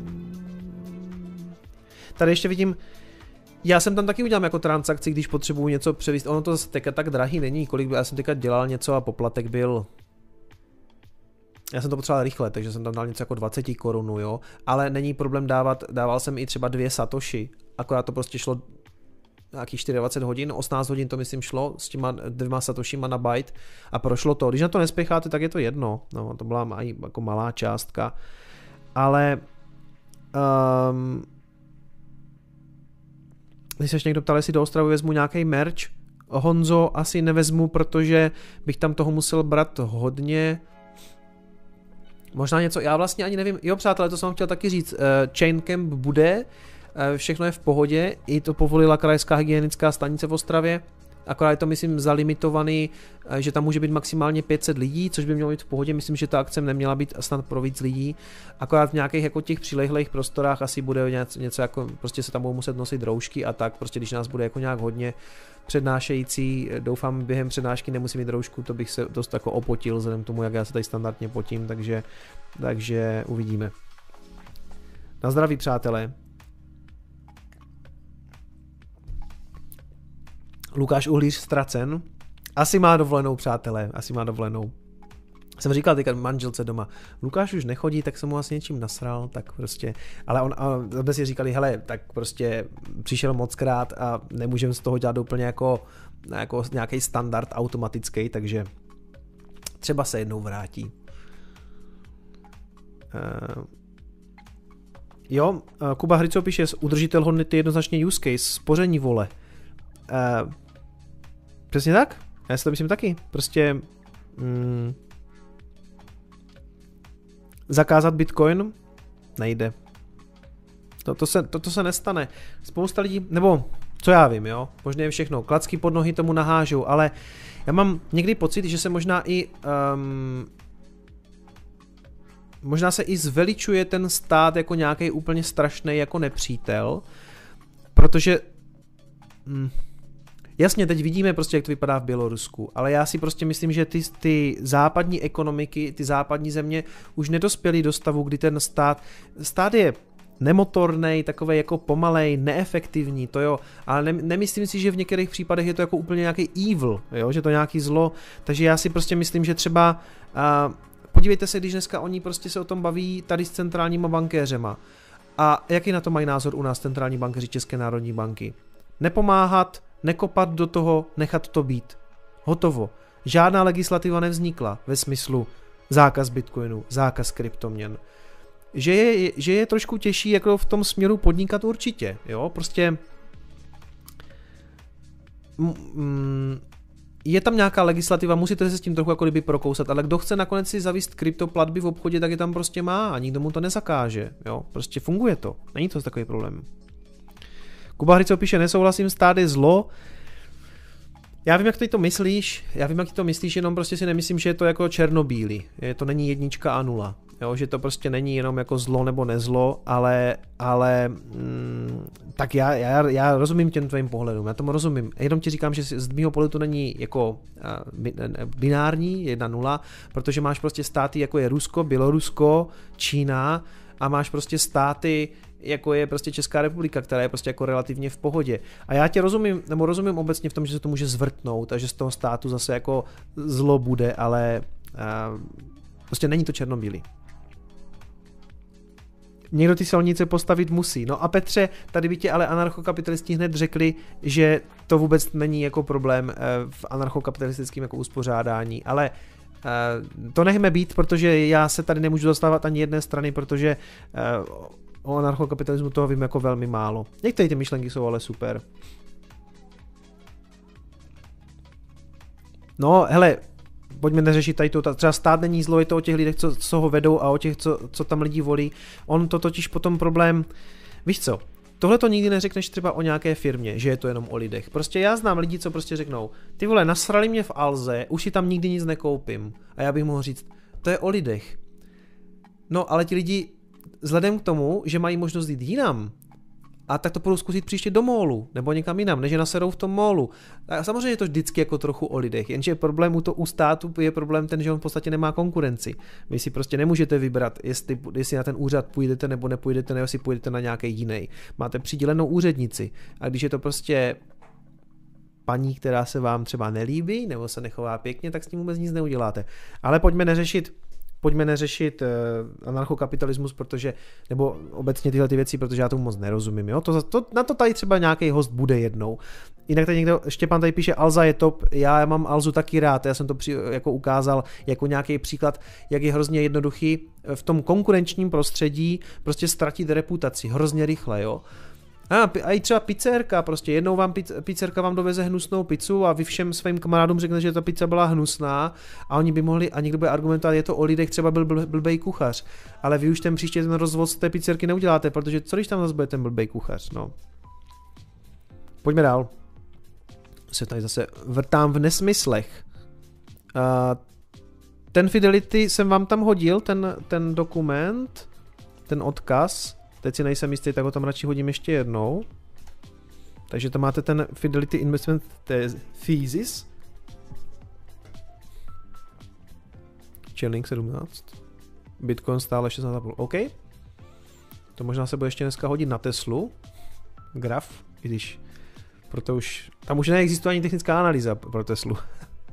Tady ještě vidím, Já jsem tam taky udělal jako transakci, když potřebuju něco převíst. Ono to zase teďka tak drahý není, kolik by, já jsem teďka dělal něco a poplatek byl já jsem to potřeboval rychle, takže jsem tam dal něco jako 20 korunů, jo, ale není problém dávat, dával jsem i třeba dvě satoshi, akorát to prostě šlo nějakých 24 hodin, 18 hodin to myslím šlo s těma dvěma satoshima na byte a prošlo to. Když na to nespěcháte, tak je to jedno, no, to byla jako malá částka, ale um, když se někdo ptal, jestli do Ostravy vezmu nějaký merch, Honzo asi nevezmu, protože bych tam toho musel brát hodně, Možná něco, já vlastně ani nevím, jo přátelé, to jsem vám chtěl taky říct, uh, Chain Camp bude, uh, všechno je v pohodě, i to povolila krajská hygienická stanice v Ostravě, akorát je to myslím zalimitovaný, uh, že tam může být maximálně 500 lidí, což by mělo být v pohodě, myslím, že ta akce neměla být snad pro víc lidí, akorát v nějakých jako těch přilehlých prostorách asi bude něco, něco jako, prostě se tam budou muset nosit roušky a tak, prostě když nás bude jako nějak hodně, přednášející, doufám během přednášky nemusím mít roušku, to bych se dost jako opotil vzhledem tomu, jak já se tady standardně potím, takže, takže uvidíme. Na zdraví přátelé. Lukáš Uhlíř ztracen. Asi má dovolenou, přátelé, asi má dovolenou jsem říkal teďka manželce doma, Lukáš už nechodí, tak jsem mu asi něčím nasral, tak prostě, ale on, jsme si říkali, hele, tak prostě přišel moc krát a nemůžeme z toho dělat úplně jako, jako nějaký standard automatický, takže třeba se jednou vrátí. Uh, jo, uh, Kuba Hrico píše, udržitel hodnoty jednoznačně use case, spoření vole. Uh, přesně tak, já si to myslím taky, prostě mm, zakázat Bitcoin? Nejde. To, to, se, to, to se nestane. Spousta lidí, nebo co já vím, jo, možná je všechno, klacky pod nohy tomu nahážou, ale já mám někdy pocit, že se možná i um, možná se i zveličuje ten stát jako nějaký úplně strašný jako nepřítel, protože hm, Jasně, teď vidíme prostě, jak to vypadá v Bělorusku, ale já si prostě myslím, že ty, ty západní ekonomiky, ty západní země už nedospěly do stavu, kdy ten stát, stát je nemotorný, takový jako pomalej, neefektivní, to jo, ale ne, nemyslím si, že v některých případech je to jako úplně nějaký evil, jo, že to nějaký zlo, takže já si prostě myslím, že třeba uh, podívejte se, když dneska oni prostě se o tom baví tady s centrálníma bankéřema. A jaký na to mají názor u nás centrální bankéři České národní banky? Nepomáhat, nekopat do toho, nechat to být. Hotovo. Žádná legislativa nevznikla ve smyslu zákaz bitcoinu, zákaz kryptoměn. Že je, že je trošku těžší jako v tom směru podnikat určitě, jo, prostě mm, je tam nějaká legislativa, musíte se s tím trochu jako kdyby prokousat, ale kdo chce nakonec si zavist kryptoplatby v obchodě, tak je tam prostě má a nikdo mu to nezakáže, jo, prostě funguje to, není to takový problém. Kuba Hrico píše, nesouhlasím, stát je zlo. Já vím, jak ty to myslíš, já vím, jak ty to myslíš, jenom prostě si nemyslím, že je to jako černobílý. Je, to není jednička a nula. Jo, že to prostě není jenom jako zlo nebo nezlo, ale, ale mm, tak já, já, já rozumím těm tvým pohledům, já tomu rozumím. Jenom ti říkám, že z mého pohledu to není jako binární, jedna nula, protože máš prostě státy jako je Rusko, Bělorusko, Čína a máš prostě státy, jako je prostě Česká republika, která je prostě jako relativně v pohodě. A já tě rozumím, nebo rozumím obecně v tom, že se to může zvrtnout a že z toho státu zase jako zlo bude, ale uh, prostě není to černobílý. Někdo ty silnice postavit musí. No a Petře, tady by tě ale anarchokapitalisti hned řekli, že to vůbec není jako problém v anarchokapitalistickém jako uspořádání, ale to nechme být, protože já se tady nemůžu dostávat ani jedné strany, protože o anarchokapitalismu toho vím jako velmi málo. Některé ty myšlenky jsou ale super. No, hele, pojďme neřešit tady to, třeba stát není zlo, je to o těch lidech, co, co ho vedou a o těch, co, co tam lidi volí. On to totiž potom problém, víš co, Tohle to nikdy neřekneš třeba o nějaké firmě, že je to jenom o lidech. Prostě já znám lidi, co prostě řeknou, ty vole, nasrali mě v Alze, už si tam nikdy nic nekoupím. A já bych mohl říct, to je o lidech. No, ale ti lidi vzhledem k tomu, že mají možnost jít jinam a tak to budou zkusit příště do mólu, nebo někam jinam, než naserou v tom mólu. A samozřejmě je to vždycky jako trochu o lidech, jenže problém u, to, u státu je problém ten, že on v podstatě nemá konkurenci. Vy si prostě nemůžete vybrat, jestli, jestli na ten úřad půjdete nebo nepůjdete, nebo jestli půjdete na nějaký jiný. Máte přidělenou úřednici a když je to prostě paní, která se vám třeba nelíbí nebo se nechová pěkně, tak s tím vůbec nic neuděláte. Ale pojďme neřešit pojďme neřešit uh, anarchokapitalismus, protože, nebo obecně tyhle ty věci, protože já tomu moc nerozumím. Jo? To, to, na to tady třeba nějaký host bude jednou. Jinak tady někdo, Štěpán tady píše, Alza je top, já mám Alzu taky rád, já jsem to při, jako ukázal jako nějaký příklad, jak je hrozně jednoduchý v tom konkurenčním prostředí prostě ztratit reputaci hrozně rychle, jo. A, i třeba pizzerka, prostě jednou vám pizzerka vám doveze hnusnou pizzu a vy všem svým kamarádům řeknete, že ta pizza byla hnusná a oni by mohli, a někdo bude argumentovat, je to o lidech, třeba byl bl, blbej kuchař, ale vy už ten příště ten rozvod z té pizzerky neuděláte, protože co když tam zase bude ten blbej kuchař, no. Pojďme dál. Se tady zase vrtám v nesmyslech. Uh, ten Fidelity jsem vám tam hodil, ten, ten dokument, ten odkaz. Teď si nejsem jistý, tak ho tam radši hodím ještě jednou. Takže tam máte ten Fidelity Investment Thesis. Chilling 17. Bitcoin stále 16,5. OK. To možná se bude ještě dneska hodit na Teslu. Graf, i když proto už, tam už neexistuje ani technická analýza pro Teslu.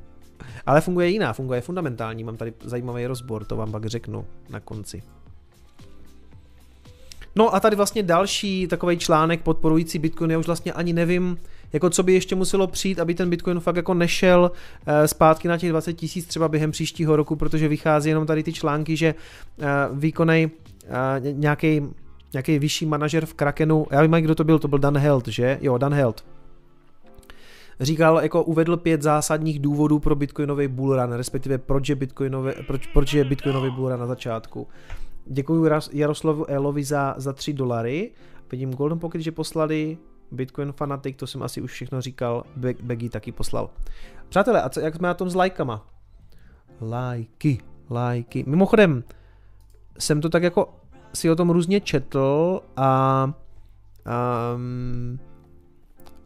Ale funguje jiná, funguje fundamentální. Mám tady zajímavý rozbor, to vám pak řeknu na konci. No a tady vlastně další takový článek podporující Bitcoin, já už vlastně ani nevím, jako co by ještě muselo přijít, aby ten Bitcoin fakt jako nešel uh, zpátky na těch 20 tisíc třeba během příštího roku, protože vychází jenom tady ty články, že uh, výkonej uh, nějaký nějaký vyšší manažer v Krakenu, já vím, kdo to byl, to byl Dan Held, že? Jo, Dan Held. Říkal, jako uvedl pět zásadních důvodů pro bitcoinový bullrun, respektive proč je bitcoinový, proč, proč je bitcoinový bullrun na začátku. Děkuji Jaroslavu Elovi za, za 3 dolary. Vidím Golden Pocket, že poslali. Bitcoin Fanatic, to jsem asi už všechno říkal. Beggy taky poslal. Přátelé, a co, jak jsme na tom s lajkama? Lajky, lajky. Mimochodem, jsem to tak jako si o tom různě četl a um,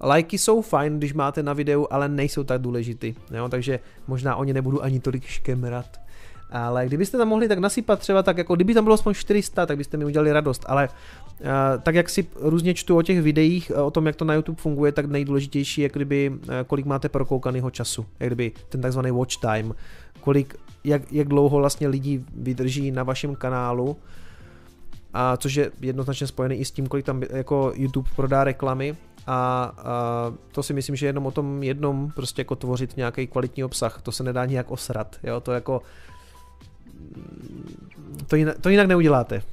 lajky jsou fajn, když máte na videu, ale nejsou tak důležitý, jo? takže možná o ně nebudu ani tolik škemrat. Ale kdybyste tam mohli tak nasypat třeba tak, jako kdyby tam bylo aspoň 400, tak byste mi udělali radost, ale uh, tak jak si různě čtu o těch videích, o tom, jak to na YouTube funguje, tak nejdůležitější je, kdyby, uh, kolik máte prokoukaného času, jak kdyby ten takzvaný watch time, kolik, jak, jak dlouho vlastně lidi vydrží na vašem kanálu, a což je jednoznačně spojený i s tím, kolik tam jako YouTube prodá reklamy. A, a to si myslím, že jenom o tom jednom prostě jako tvořit nějaký kvalitní obsah, to se nedá nijak osrat, jo, to jako to jinak, to jinak neuděláte.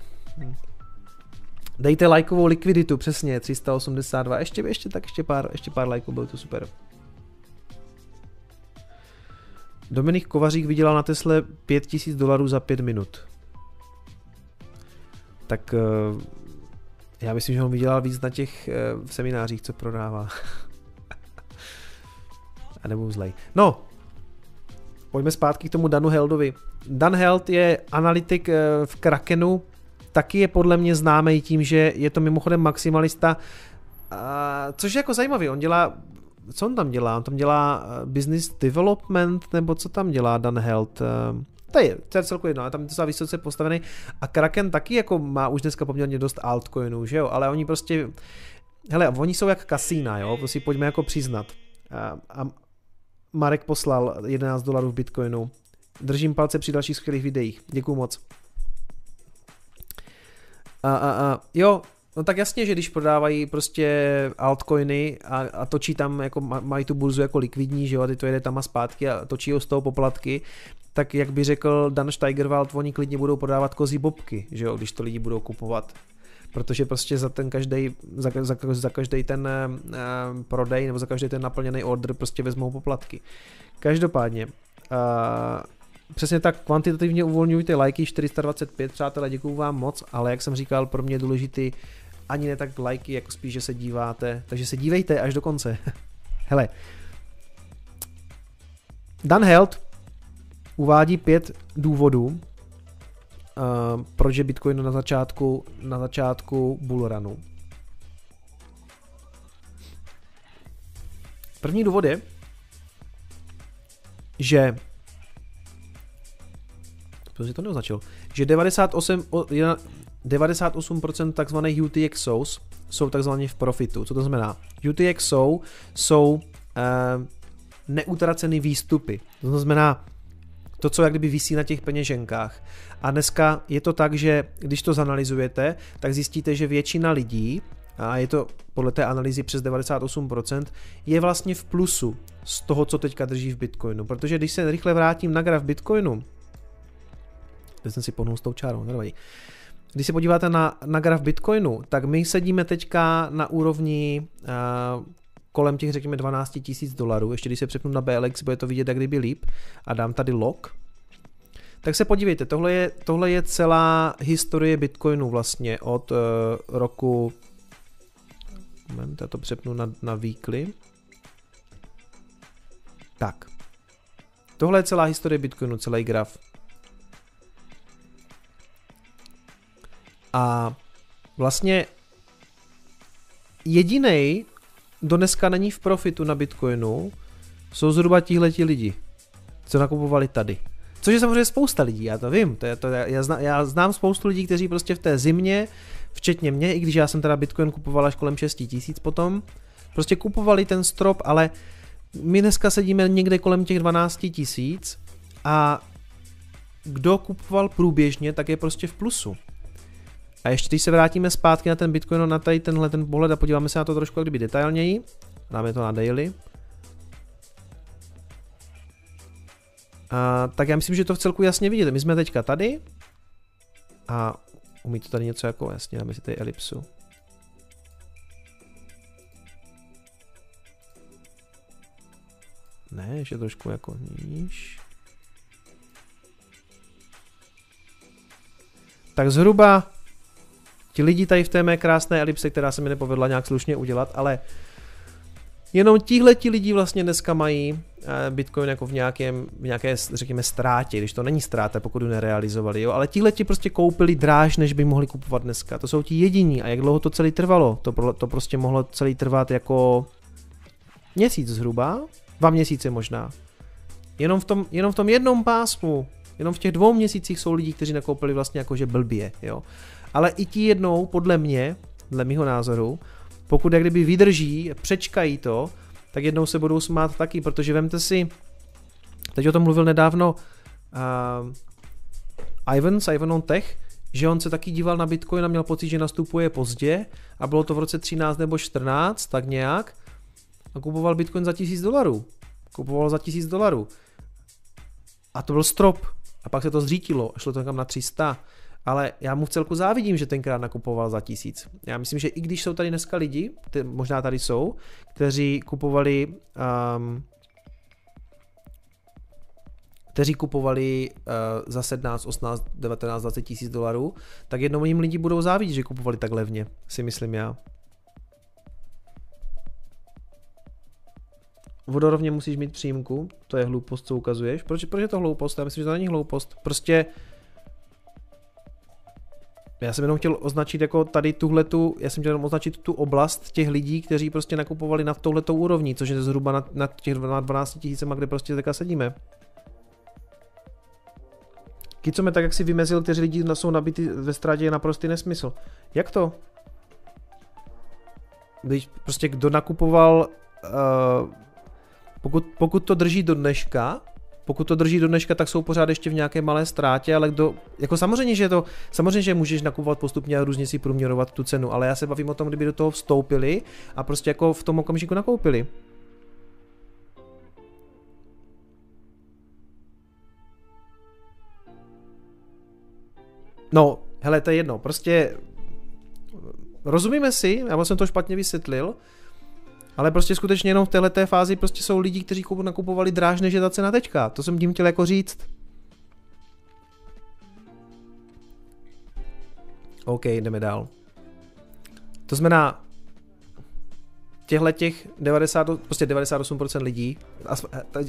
Dejte lajkovou likviditu, přesně, 382, ještě, ještě tak, ještě pár, ještě pár lajků, bylo to super. Dominik Kovařík vydělal na Tesle 5000 dolarů za 5 minut. Tak eh, já myslím, že on vydělal víc na těch eh, seminářích, co prodává. A nebo zlej. No, pojďme zpátky k tomu Danu Heldovi. Dan Held je analytik eh, v Krakenu, taky je podle mě známý tím, že je to mimochodem maximalista, což je jako zajímavý, on dělá co on tam dělá? On tam dělá eh, business development, nebo co tam dělá Dan Held? Eh, to je, to je celku jedno, ale tam je to vysoce postavený. A Kraken taky jako má už dneska poměrně dost altcoinů, že jo? Ale oni prostě, hele, oni jsou jak kasína, jo? To si pojďme jako přiznat. A, a Marek poslal 11 dolarů v Bitcoinu. Držím palce při dalších skvělých videích. Děkuju moc. A, a, a, jo, no tak jasně, že když prodávají prostě altcoiny a, a točí tam, jako mají tu burzu jako likvidní, že jo, a ty to jede tam a zpátky a točí ho z toho poplatky, tak jak by řekl Dan Steigerwald, oni klidně budou prodávat kozí bobky, že jo, když to lidi budou kupovat protože prostě za ten každý, za, za, za každý ten uh, prodej nebo za každý ten naplněný order prostě vezmou poplatky. Každopádně, uh, Přesně tak, kvantitativně uvolňujte lajky 425, přátelé, děkuju vám moc, ale jak jsem říkal, pro mě je důležitý ani ne tak lajky, jako spíš, že se díváte, takže se dívejte až do konce. Hele, Dan Held uvádí pět důvodů, Uh, proč je Bitcoin na začátku, na začátku bullrunu. První důvod je, že protože to neoznačil, že 98, 98% takzvaných UTXOs jsou takzvaně v profitu. Co to znamená? UTXO jsou uh, neutracený výstupy. To znamená to, co jak kdyby visí na těch peněženkách. A dneska je to tak, že když to zanalizujete, tak zjistíte, že většina lidí, a je to podle té analýzy přes 98%, je vlastně v plusu z toho, co teďka drží v Bitcoinu. Protože když se rychle vrátím na graf Bitcoinu, teď jsem si pohnul s tou čárou, nevadí. Když se podíváte na, na graf Bitcoinu, tak my sedíme teďka na úrovni uh, kolem těch, řekněme, 12 tisíc dolarů. Ještě když se přepnu na BLX, bude to vidět jak kdyby líp a dám tady log. Tak se podívejte, tohle je, tohle je celá historie Bitcoinu vlastně od uh, roku... Moment, já to přepnu na, na weekly. Tak. Tohle je celá historie Bitcoinu, celý graf. A vlastně jediný, kdo dneska není v profitu na Bitcoinu, jsou zhruba tihleti lidi, co nakupovali tady. Což je samozřejmě spousta lidí, já to vím. To je, to, já, znám, já znám spoustu lidí, kteří prostě v té zimě, včetně mě, i když já jsem teda Bitcoin kupoval až kolem 6 tisíc potom, prostě kupovali ten strop, ale my dneska sedíme někde kolem těch 12 tisíc a kdo kupoval průběžně, tak je prostě v plusu. A ještě když se vrátíme zpátky na ten Bitcoin, na tady tenhle ten pohled a podíváme se na to trošku kdyby detailněji, dáme to na daily, a, tak já myslím, že to v celku jasně vidět. My jsme teďka tady a umí to tady něco jako jasně, dáme si tady elipsu. Ne, ještě trošku jako níž. Tak zhruba ti lidi tady v té mé krásné elipse, která se mi nepovedla nějak slušně udělat, ale jenom tihle ti lidi vlastně dneska mají eh, Bitcoin jako v, nějakém, v nějaké, řekněme, ztrátě, když to není ztráta, pokud ji nerealizovali, jo, ale tihle ti prostě koupili dráž, než by mohli kupovat dneska. To jsou ti jediní a jak dlouho to celý trvalo? To, to prostě mohlo celý trvat jako měsíc zhruba, dva měsíce možná. Jenom v tom, jenom v tom jednom pásmu, jenom v těch dvou měsících jsou lidi, kteří nakoupili vlastně jakože blbě, jo ale i ti jednou, podle mě, dle mého názoru, pokud jak kdyby vydrží, přečkají to, tak jednou se budou smát taky, protože vemte si, teď o tom mluvil nedávno uh, Ivan z Ivan on Tech, že on se taky díval na Bitcoin a měl pocit, že nastupuje pozdě a bylo to v roce 13 nebo 14, tak nějak a kupoval Bitcoin za 1000 dolarů. Kupoval za 1000 dolarů. A to byl strop. A pak se to zřítilo a šlo to tam na 300 ale já mu v celku závidím, že tenkrát nakupoval za tisíc. Já myslím, že i když jsou tady dneska lidi, možná tady jsou, kteří kupovali um, kteří kupovali uh, za 17, 18, 19, 20 tisíc dolarů, tak jednou jim lidi budou závidět, že kupovali tak levně, si myslím já. Vodorovně musíš mít příjmku, to je hloupost, co ukazuješ. Proč, proč je to hloupost? Já myslím, že to není hloupost. Prostě já jsem jenom chtěl označit jako tady tuhle tu, já jsem chtěl jenom označit tu oblast těch lidí, kteří prostě nakupovali na touhletou úrovni, což je zhruba na, na těch 12 tisícema, kde prostě teďka sedíme. Kicome tak, jak si vymezil, kteří lidi jsou nabity ve ztrátě, je naprostý nesmysl. Jak to? Když prostě kdo nakupoval, uh, pokud, pokud to drží do dneška, pokud to drží do dneška, tak jsou pořád ještě v nějaké malé ztrátě, ale kdo, jako samozřejmě, že to, samozřejmě, že můžeš nakupovat postupně a různě si průměrovat tu cenu, ale já se bavím o tom, kdyby do toho vstoupili a prostě jako v tom okamžiku nakoupili. No, hele, to je jedno, prostě rozumíme si, já jsem to špatně vysvětlil, ale prostě skutečně jenom v této fázi prostě jsou lidi, kteří nakupovali dráž než je ta cena teďka. To jsem tím chtěl jako říct. OK, jdeme dál. To znamená, těchto těch 90, prostě 98% lidí,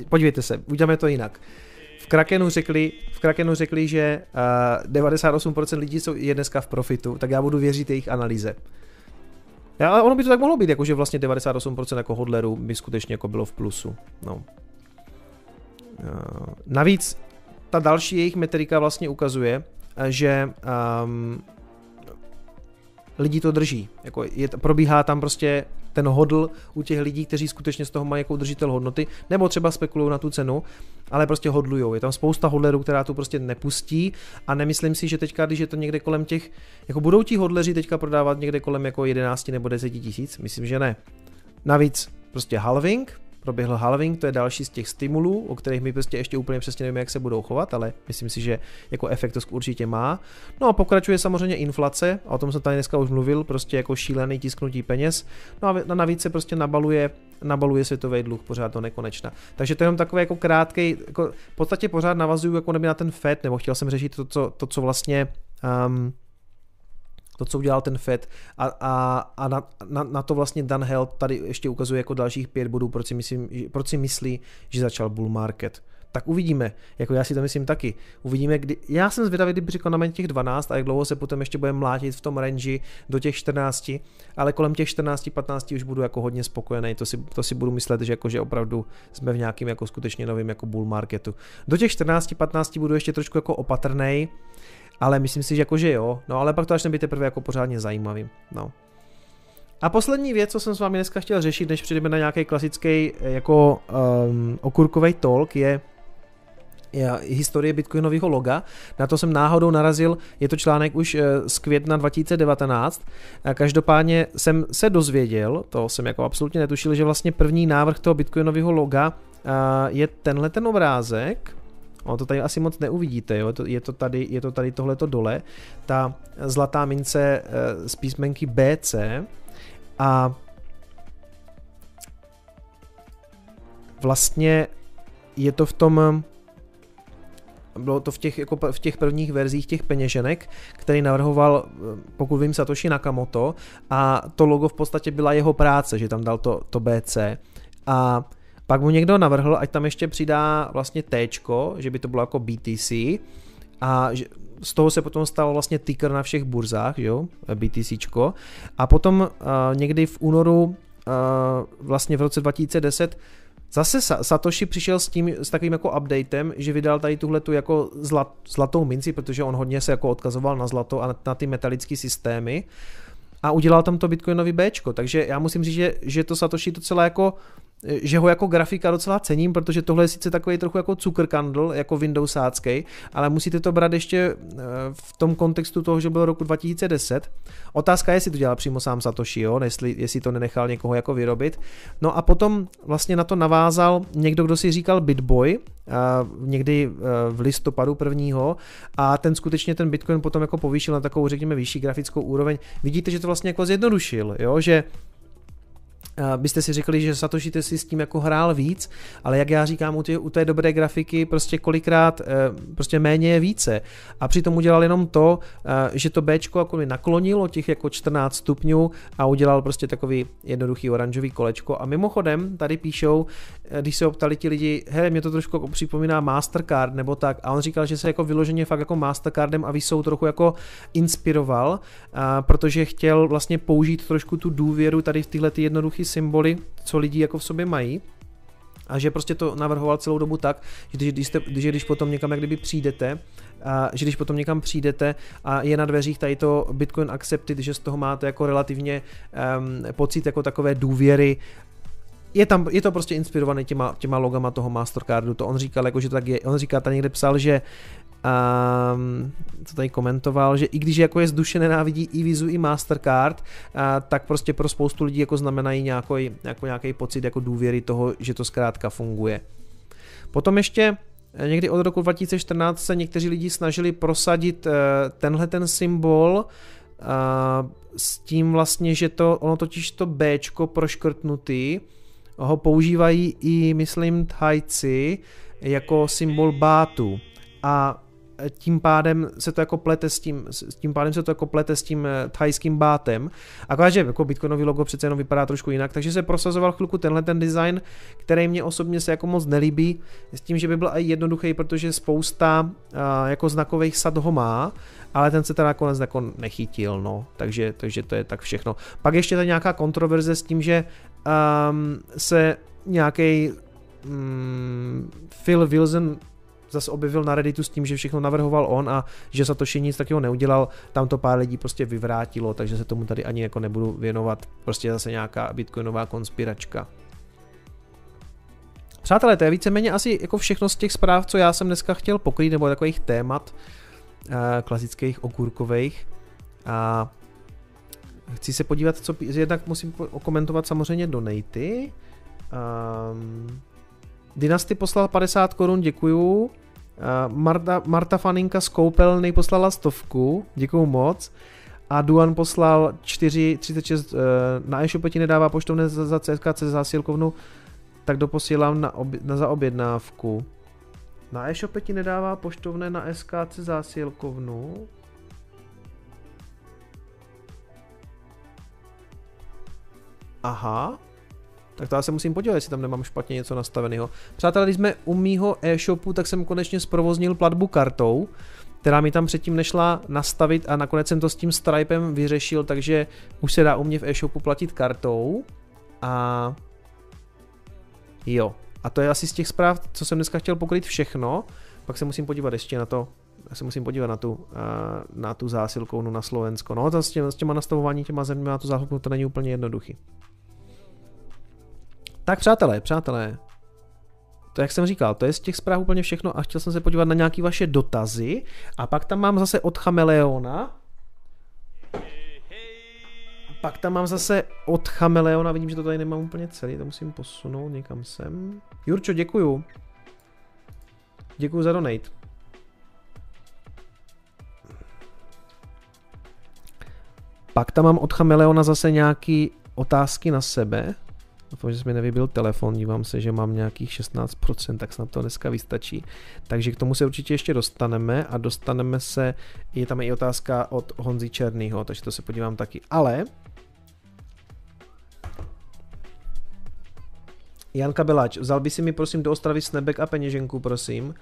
podívejte se, uděláme to jinak. V Krakenu řekli, v Krakenu řekli že uh, 98% lidí jsou, je dneska v profitu, tak já budu věřit jejich analýze. Ale ono by to tak mohlo být, jakože vlastně 98% jako hodlerů by skutečně jako bylo v plusu. No. Eh, navíc ta další jejich metrika vlastně ukazuje, že um, lidi to drží. Jako je, probíhá tam prostě ten hodl u těch lidí, kteří skutečně z toho mají jako držitel hodnoty, nebo třeba spekulují na tu cenu, ale prostě hodlujou. Je tam spousta hodlerů, která tu prostě nepustí a nemyslím si, že teďka, když je to někde kolem těch, jako budou ti hodleři teďka prodávat někde kolem jako 11 nebo 10 tisíc, myslím, že ne. Navíc prostě halving, proběhl halving, to je další z těch stimulů, o kterých my prostě ještě úplně přesně nevíme, jak se budou chovat, ale myslím si, že jako efekt to určitě má. No a pokračuje samozřejmě inflace, a o tom jsem tady dneska už mluvil, prostě jako šílený tisknutí peněz. No a navíc se prostě nabaluje, nabaluje světový dluh pořád do nekonečna. Takže to je jenom takový jako krátký, jako v podstatě pořád navazuju jako na ten FED, nebo chtěl jsem řešit to, co, to, co vlastně um, to, co udělal ten Fed a, a, a na, na, na, to vlastně Dan Held tady ještě ukazuje jako dalších pět bodů, proč si, myslím, proč si myslí, že začal bull market. Tak uvidíme, jako já si to myslím taky. Uvidíme, kdy, já jsem zvědavý, kdy překonáme těch 12 a jak dlouho se potom ještě budeme mlátit v tom range do těch 14, ale kolem těch 14, 15 už budu jako hodně spokojený, to si, to si budu myslet, že, jako, že opravdu jsme v nějakým jako skutečně novým jako bull marketu. Do těch 14, 15 budu ještě trošku jako opatrnej, ale myslím si, že jako že jo, no ale pak to začne být teprve jako pořádně zajímavý, no. A poslední věc, co jsem s vámi dneska chtěl řešit, než přijdeme na nějaký klasický jako um, okurkový talk, je je historie bitcoinového loga. Na to jsem náhodou narazil, je to článek už eh, z května 2019. Každopádně jsem se dozvěděl, to jsem jako absolutně netušil, že vlastně první návrh toho bitcoinového loga eh, je tenhle ten obrázek, Ono to tady asi moc neuvidíte, jo? Je, to tady, je to tady tohleto dole, ta zlatá mince eh, z písmenky BC a vlastně je to v tom bylo to v těch, jako v těch prvních verzích těch peněženek, který navrhoval, eh, pokud vím, Satoshi Nakamoto a to logo v podstatě byla jeho práce, že tam dal to, to BC a pak mu někdo navrhl, ať tam ještě přidá vlastně T, že by to bylo jako BTC a z toho se potom stal vlastně ticker na všech burzách, jo, BTC. A potom uh, někdy v únoru uh, vlastně v roce 2010 Zase Satoshi přišel s tím, s takovým jako updatem, že vydal tady tuhle tu jako zlat, zlatou minci, protože on hodně se jako odkazoval na zlato a na, ty metalické systémy. A udělal tam to bitcoinový B, takže já musím říct, že, že to Satoshi docela jako že ho jako grafika docela cením, protože tohle je sice takový trochu jako cukrkandl, jako Windowsácký, ale musíte to brát ještě eh, v tom kontextu toho, že bylo roku 2010. Otázka je, jestli to dělal přímo sám Satoshi, jo? Jestli, jestli to nenechal někoho jako vyrobit. No a potom vlastně na to navázal někdo, kdo si říkal Bitboy, eh, někdy eh, v listopadu prvního a ten skutečně ten Bitcoin potom jako povýšil na takovou, řekněme, vyšší grafickou úroveň. Vidíte, že to vlastně jako zjednodušil, jo? že byste si řekli, že Satoshi si s tím jako hrál víc, ale jak já říkám, u, tě, u té dobré grafiky prostě kolikrát eh, prostě méně je více. A přitom udělal jenom to, eh, že to Bčko jako naklonilo těch jako 14 stupňů a udělal prostě takový jednoduchý oranžový kolečko. A mimochodem, tady píšou, když se optali ti lidi, hele, mě to trošku jako připomíná Mastercard nebo tak, a on říkal, že se jako vyloženě fakt jako Mastercardem a Visou trochu jako inspiroval, protože chtěl vlastně použít trošku tu důvěru tady v tyhle ty jednoduché symboly, co lidi jako v sobě mají, a že prostě to navrhoval celou dobu tak, že když, když, jste, když, když potom někam jak kdyby přijdete, a že když potom někam přijdete a je na dveřích tady to Bitcoin Accepted, že z toho máte jako relativně um, pocit jako takové důvěry je, tam, je to prostě inspirované těma, těma logama toho Mastercardu, to on říkal, jako, že to tak je, on říká, tady někde psal, že um, co tady komentoval, že i když jako je zduše nenávidí i Vizu, i Mastercard, uh, tak prostě pro spoustu lidí jako znamenají nějaký, jako nějaký pocit jako důvěry toho, že to zkrátka funguje. Potom ještě eh, někdy od roku 2014 se někteří lidi snažili prosadit uh, tenhle ten symbol uh, s tím vlastně, že to, ono totiž to B proškrtnutý, ho používají i, myslím, Thajci jako symbol bátu. A tím pádem se to jako plete s tím, s tím pádem se to jako plete s tím eh, thajským bátem. Akorát, že jako Bitcoinový logo přece jenom vypadá trošku jinak, takže se prosazoval chvilku tenhle ten design, který mě osobně se jako moc nelíbí, s tím, že by byl i jednoduchý, protože spousta uh, jako znakových sad ho má, ale ten se teda nakonec jako nechytil, no, takže, takže to je tak všechno. Pak ještě tady nějaká kontroverze s tím, že um, se nějaký um, Phil Wilson zase objevil na Redditu s tím, že všechno navrhoval on a že Satoshi nic takového neudělal, tam to pár lidí prostě vyvrátilo, takže se tomu tady ani jako nebudu věnovat, prostě zase nějaká bitcoinová konspiračka. Přátelé, to je víceméně asi jako všechno z těch zpráv, co já jsem dneska chtěl pokrýt, nebo takových témat uh, klasických okurkových. A chci se podívat, co jednak musím okomentovat samozřejmě donaty. Um, Dynasty poslal 50 korun, děkuju. Uh, Marta, Marta Faninka z Koupelny poslala stovku, děkuju moc. A Duan poslal 4,36 uh, na e-shopu ti nedává poštovné za, za CSKC zásilkovnu, tak doposílám na, obě, na zaobjednávku. Na e-shopu ti nedává poštovné na SKC zásilkovnu. Aha, tak to já se musím podívat, jestli tam nemám špatně něco nastaveného. Přátelé, když jsme u mýho e-shopu, tak jsem konečně zprovoznil platbu kartou, která mi tam předtím nešla nastavit a nakonec jsem to s tím Stripem vyřešil, takže už se dá u mě v e-shopu platit kartou. A jo, a to je asi z těch zpráv, co jsem dneska chtěl pokryt všechno. Pak se musím podívat ještě na to, já se musím podívat na tu, na tu zásilkou no na Slovensko. No, to s, těma, s těma nastavování těma země na tu zásilku to není úplně jednoduchý. Tak přátelé, přátelé, to jak jsem říkal, to je z těch zpráv úplně všechno a chtěl jsem se podívat na nějaké vaše dotazy a pak tam mám zase od Chameleona. Pak tam mám zase od Chameleona, vidím, že to tady nemám úplně celý, to musím posunout někam sem. Jurčo, děkuju. Děkuju za donate. Pak tam mám od Chameleona zase nějaký otázky na sebe. Doufám, že mi nevybil telefon, dívám se, že mám nějakých 16%, tak snad to dneska vystačí. Takže k tomu se určitě ještě dostaneme a dostaneme se, je tam i otázka od Honzy Černýho, takže to se podívám taky. Ale Janka Beláč, vzal by si mi prosím do Ostravy snebek a peněženku, prosím.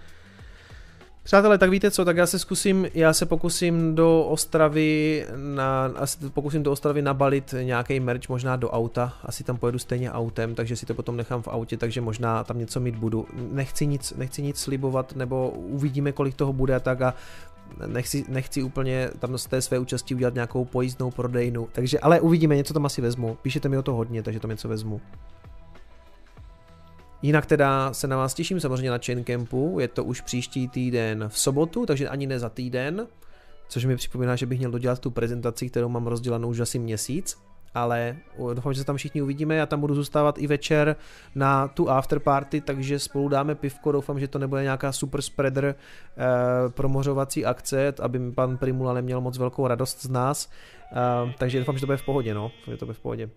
Přátelé, tak víte co, tak já se zkusím, já se pokusím do Ostravy, na, asi pokusím do Ostravy nabalit nějaký merch možná do auta, asi tam pojedu stejně autem, takže si to potom nechám v autě, takže možná tam něco mít budu. Nechci nic, nechci nic slibovat, nebo uvidíme, kolik toho bude a tak a nechci, nechci úplně tam z té své účasti udělat nějakou pojízdnou prodejnu, takže ale uvidíme, něco tam asi vezmu, píšete mi o to hodně, takže tam něco vezmu. Jinak teda se na vás těším samozřejmě na Chain Campu, je to už příští týden v sobotu, takže ani ne za týden, což mi připomíná, že bych měl dodělat tu prezentaci, kterou mám rozdělanou už asi měsíc, ale doufám, že se tam všichni uvidíme, já tam budu zůstávat i večer na tu afterparty, takže spolu dáme pivko, doufám, že to nebude nějaká super spreader eh, promořovací akce, aby mi pan Primula neměl moc velkou radost z nás, eh, takže doufám, že to bude v pohodě, no, že to bude v pohodě.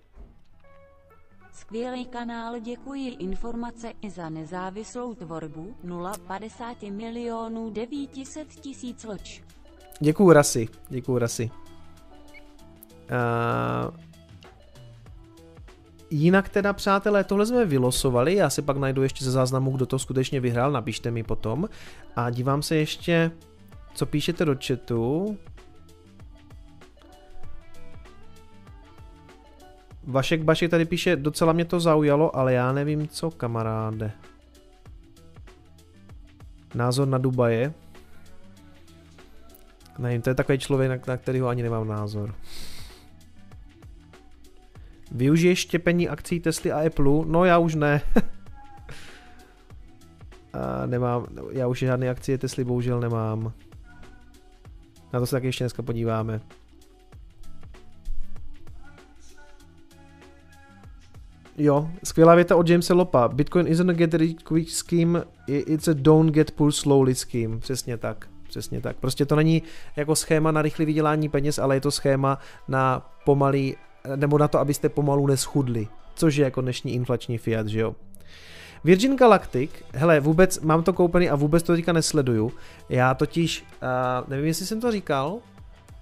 Skvělý kanál, děkuji informace i za nezávislou tvorbu 050 milionů 900 tisíc loč. Děkuju Rasy, děkuju Rasy. Uh, jinak teda, přátelé, tohle jsme vylosovali, já si pak najdu ještě ze záznamu, kdo to skutečně vyhrál, napište mi potom. A dívám se ještě, co píšete do chatu. Vašek Bašek tady píše, docela mě to zaujalo, ale já nevím co, kamaráde. Názor na Dubaje. Nevím, to je takový člověk, na, na kterýho ani nemám názor. Využiješ štěpení akcí Tesly a Apple? No já už ne. a nemám, já už žádné akcie Tesly bohužel nemám. Na to se tak ještě dneska podíváme. Jo, skvělá věta od Jamesa Lopa. Bitcoin isn't a get rich quick scheme, it's a don't get poor slowly scheme. Přesně tak. Přesně tak. Prostě to není jako schéma na rychlé vydělání peněz, ale je to schéma na pomalý, nebo na to, abyste pomalu neschudli. Což je jako dnešní inflační fiat, že jo. Virgin Galactic, hele, vůbec mám to koupený a vůbec to teďka nesleduju. Já totiž, uh, nevím, jestli jsem to říkal,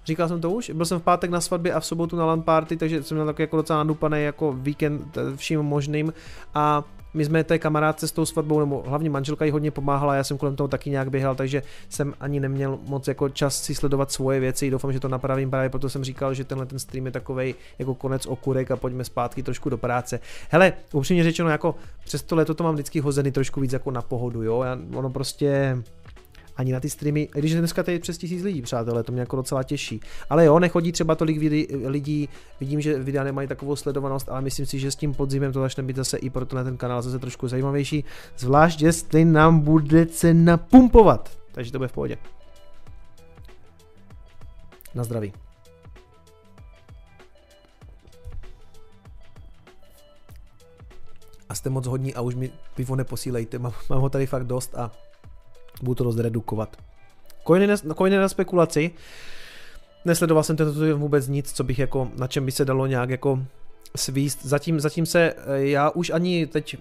Říkal jsem to už, byl jsem v pátek na svatbě a v sobotu na LAN party, takže jsem měl takový jako docela nadupaný jako víkend eh, vším možným. A my jsme té kamarádce s tou svatbou, nebo hlavně manželka jí hodně pomáhala, já jsem kolem toho taky nějak běhal, takže jsem ani neměl moc jako čas si sledovat svoje věci, doufám, že to napravím, právě proto jsem říkal, že tenhle ten stream je takový jako konec okurek a pojďme zpátky trošku do práce. Hele, upřímně řečeno, jako přes to leto to mám vždycky hozený trošku víc jako na pohodu, jo, já, ono prostě ani na ty streamy, když dneska tady přes tisíc lidí, přátelé, to mě jako docela těší. Ale jo, nechodí třeba tolik lidí, vidím, že videa nemají takovou sledovanost, ale myslím si, že s tím podzimem to začne být zase i pro ten kanál zase trošku zajímavější, zvlášť jestli nám bude cena pumpovat. Takže to bude v pohodě. Na zdraví. A jste moc hodní a už mi pivo neposílejte, mám, mám ho tady fakt dost a Budu to dost redukovat. Coiny na, coiny na spekulaci. Nesledoval jsem tento vůbec nic, co bych jako, na čem by se dalo nějak jako svíst. Zatím, zatím se, eh, já už ani teď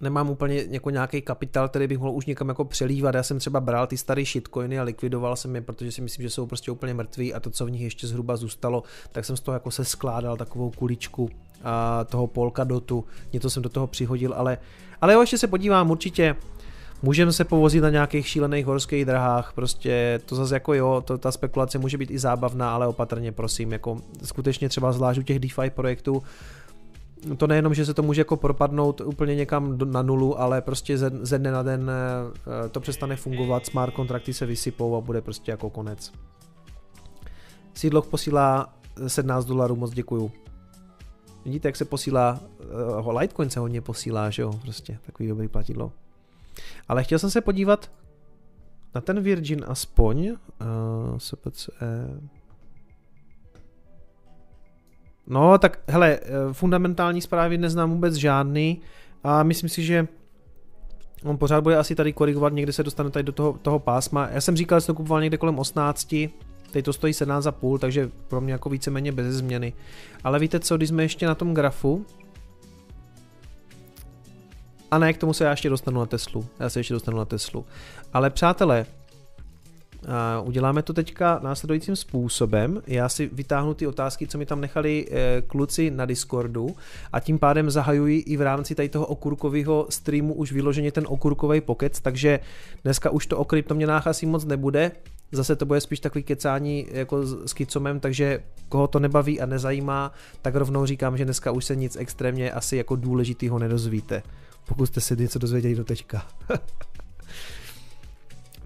nemám úplně jako nějaký kapitál, který bych mohl už někam jako přelívat. Já jsem třeba bral ty staré shitcoiny a likvidoval jsem je, protože si myslím, že jsou prostě úplně mrtví a to, co v nich ještě zhruba zůstalo, tak jsem z toho jako se skládal takovou kuličku a toho Polkadotu. Něco jsem do toho přihodil, ale, ale jo, ještě se podívám určitě Můžeme se povozit na nějakých šílených horských drahách, prostě to zase jako jo, to, ta spekulace může být i zábavná, ale opatrně prosím, jako skutečně třeba zvlášť u těch DeFi projektů, to nejenom, že se to může jako propadnout úplně někam na nulu, ale prostě ze, ze dne na den eh, to přestane fungovat, smart kontrakty se vysypou a bude prostě jako konec. Seedlock posílá 17 dolarů, moc děkuju. Vidíte, jak se posílá, uh, Litecoin se hodně posílá, že jo, prostě takový dobrý platidlo. Ale chtěl jsem se podívat na ten Virgin aspoň. Uh, eh, SPCE. No, tak hele, eh, fundamentální zprávy neznám vůbec žádný a myslím si, že on pořád bude asi tady korigovat, někde se dostane tady do toho, toho pásma. Já jsem říkal, že jsem to kupoval někde kolem 18, teď to stojí 17,5, takže pro mě jako víceméně bez změny. Ale víte co, když jsme ještě na tom grafu, a ne, k tomu se já ještě dostanu na Teslu. Já se ještě dostanu na Teslu. Ale přátelé, uděláme to teďka následujícím způsobem. Já si vytáhnu ty otázky, co mi tam nechali uh, kluci na Discordu a tím pádem zahajuji i v rámci tady toho okurkového streamu už vyloženě ten okurkový pokec, takže dneska už to o kryptoměnách asi moc nebude. Zase to bude spíš takový kecání jako s kicomem, takže koho to nebaví a nezajímá, tak rovnou říkám, že dneska už se nic extrémně asi jako důležitýho nedozvíte pokud jste se něco dozvěděli do teďka.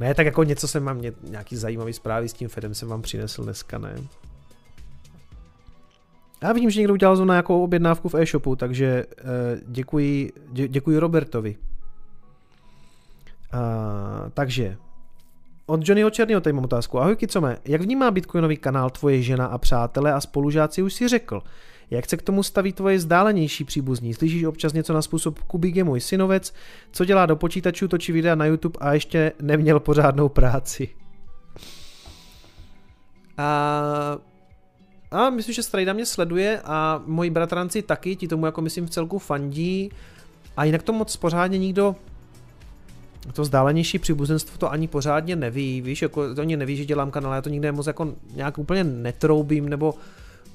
ne, tak jako něco jsem mám, nějaký zajímavý zprávy s tím Fedem jsem vám přinesl dneska, ne? Já vidím, že někdo udělal zrovna nějakou objednávku v e-shopu, takže uh, děkuji, dě, děkuji Robertovi. Uh, takže, od Johnnyho Černého tady mám otázku. Ahoj Kicome, jak vnímá Bitcoinový kanál tvoje žena a přátelé a spolužáci už si řekl? Jak se k tomu staví tvoje vzdálenější příbuzní? Slyšíš občas něco na způsob Kubík je můj synovec, co dělá do počítačů, točí videa na YouTube a ještě neměl pořádnou práci. A, a myslím, že Strajda mě sleduje a moji bratranci taky, ti tomu jako myslím v celku fandí. A jinak to moc pořádně nikdo to vzdálenější příbuzenstvo to ani pořádně neví, víš, jako oni neví, že dělám kanál, já to nikde moc jako nějak úplně netroubím, nebo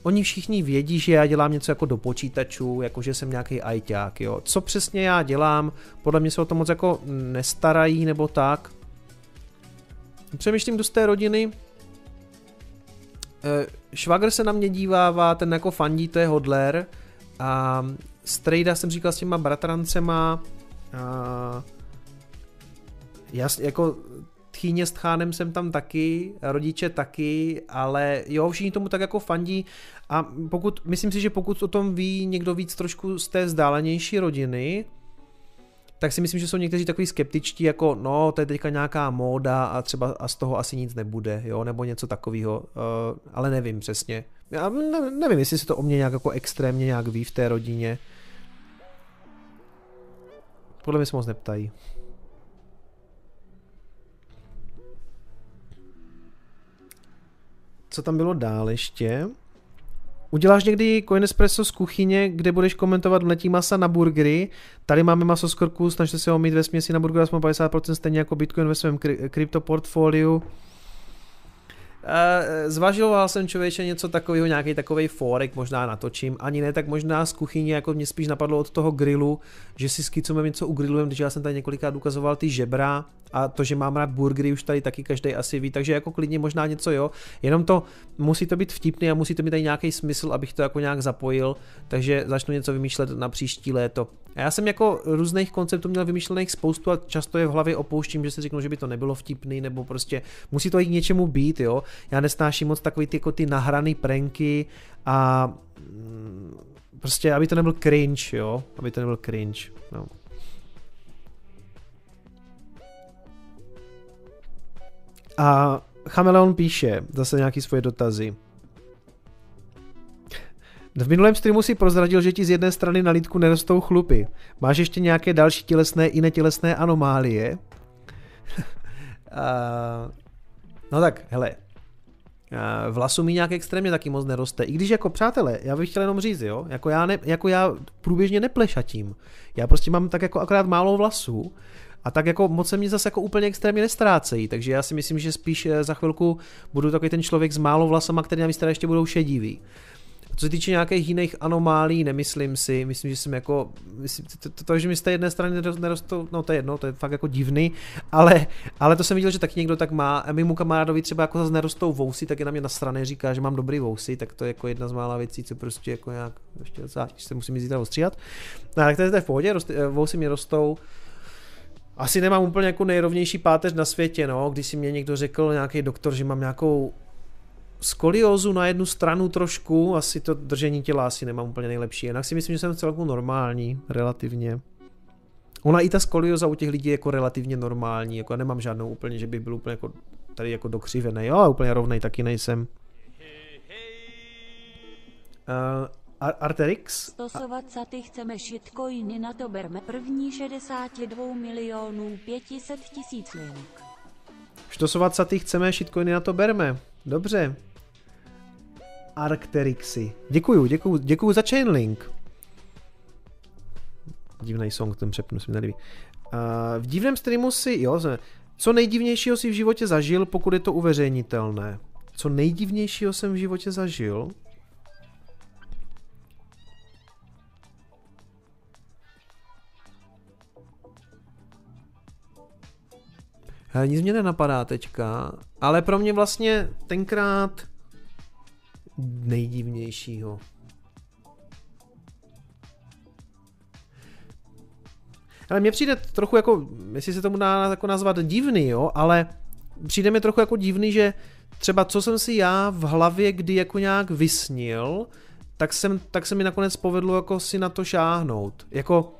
oni všichni vědí, že já dělám něco jako do počítačů, jako že jsem nějaký ajťák, jo. Co přesně já dělám, podle mě se o to moc jako nestarají nebo tak. Přemýšlím, do z té rodiny. Eh, švagr se na mě dívává, ten jako fandí, to je hodler. A strejda jsem říkal s těma bratrancema. A já jako tchýně s tchánem jsem tam taky, rodiče taky, ale jo, všichni tomu tak jako fandí a pokud, myslím si, že pokud o tom ví někdo víc trošku z té vzdálenější rodiny, tak si myslím, že jsou někteří takový skeptičtí, jako no, to je teďka nějaká móda a třeba a z toho asi nic nebude, jo, nebo něco takového, uh, ale nevím přesně. Já ne, nevím, jestli se to o mě nějak jako extrémně nějak ví v té rodině. Podle mě se moc neptají. Co tam bylo dál ještě? Uděláš někdy Coin Espresso z kuchyně, kde budeš komentovat mletí masa na burgery. Tady máme maso z korku, snažte se ho mít ve směsi na burger aspoň 50%, stejně jako Bitcoin ve svém kryptoportfoliu. Uh, zvažoval jsem člověče něco takového, nějaký takový forek možná natočím, ani ne, tak možná z kuchyně, jako mě spíš napadlo od toho grilu, že si skicujeme něco ugrilujeme, když já jsem tady několikrát ukazoval ty žebra a to, že mám rád burgery, už tady taky každý asi ví, takže jako klidně možná něco jo, jenom to musí to být vtipný a musí to mít tady nějaký smysl, abych to jako nějak zapojil, takže začnu něco vymýšlet na příští léto. A já jsem jako různých konceptů měl vymýšlených spoustu a často je v hlavě opouštím, že si řeknu, že by to nebylo vtipný, nebo prostě musí to i k něčemu být, jo. Já nesnáším moc takový ty, jako ty nahraný pranky a mm, prostě, aby to nebyl cringe, jo, aby to nebyl cringe, no. A Chameleon píše zase nějaký svoje dotazy. V minulém streamu si prozradil, že ti z jedné strany na lidku nerostou chlupy. Máš ještě nějaké další tělesné i netělesné anomálie? no tak, hele. Uh, vlasu mi nějak extrémně taky moc neroste. I když jako přátelé, já bych chtěl jenom říct, jo, jako já, ne, jako já průběžně neplešatím. Já prostě mám tak jako akorát málo vlasů a tak jako moc se mě zase jako úplně extrémně nestrácejí, takže já si myslím, že spíš eh, za chvilku budu takový ten člověk s málo vlasama, který na místě ještě budou šedivý. Co se týče nějakých jiných anomálí, nemyslím si, myslím, že jsem jako, myslím, to, to, to, že mi z té jedné strany nerostou, no to je jedno, to je fakt jako divný, ale, ale to jsem viděl, že taky někdo tak má, a mu kamarádovi třeba jako zase nerostou vousy, tak je na mě na straně říká, že mám dobrý vousy, tak to je jako jedna z mála věcí, co prostě jako nějak, ještě docela, se musím zítra ostříhat. No, tak to je, to je v pohodě, rost, eh, vousy mi rostou, asi nemám úplně jako nejrovnější páteř na světě, no, když si mě někdo řekl, nějaký doktor, že mám nějakou skoliózu na jednu stranu trošku, asi to držení těla asi nemám úplně nejlepší, jinak si myslím, že jsem celku normální, relativně. Ona i ta skolioza u těch lidí je jako relativně normální, jako já nemám žádnou úplně, že bych byl úplně jako tady jako dokřivený, jo, ale úplně rovnej taky nejsem. Uh, Ar- Arterix? Stosovat saty chceme shitcoiny na to berme první 62 milionů 500 tisíc link. Štosovat saty chceme, shitcoiny na to berme. Dobře. Arcterixy. Děkuju, děkuju, děkuju za chainlink. Divný song, ten přepnu se mi nelíbí. Uh, v divném streamu si, jo, co nejdivnějšího si v životě zažil, pokud je to uveřejnitelné? Co nejdivnějšího jsem v životě zažil? Hele, nic mě nenapadá teďka, ale pro mě vlastně tenkrát nejdivnějšího. Ale mně přijde trochu jako, jestli se tomu dá jako nazvat divný, jo, ale přijde mi trochu jako divný, že třeba co jsem si já v hlavě kdy jako nějak vysnil, tak, jsem, tak se mi nakonec povedlo jako si na to šáhnout. Jako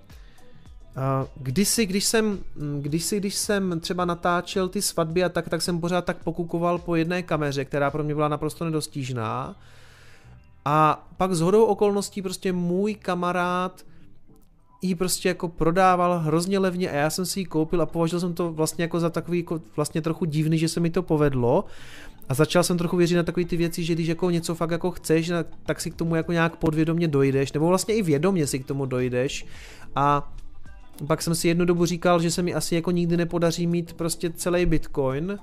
Kdysi, když jsem, kdysi, když jsem třeba natáčel ty svatby a tak, tak jsem pořád tak pokukoval po jedné kameře, která pro mě byla naprosto nedostížná. A pak z hodou okolností prostě můj kamarád ji prostě jako prodával hrozně levně a já jsem si ji koupil a považoval jsem to vlastně jako za takový jako vlastně trochu divný, že se mi to povedlo a začal jsem trochu věřit na takové ty věci, že když jako něco fakt jako chceš, tak si k tomu jako nějak podvědomě dojdeš, nebo vlastně i vědomě si k tomu dojdeš a pak jsem si jednu dobu říkal, že se mi asi jako nikdy nepodaří mít prostě celý Bitcoin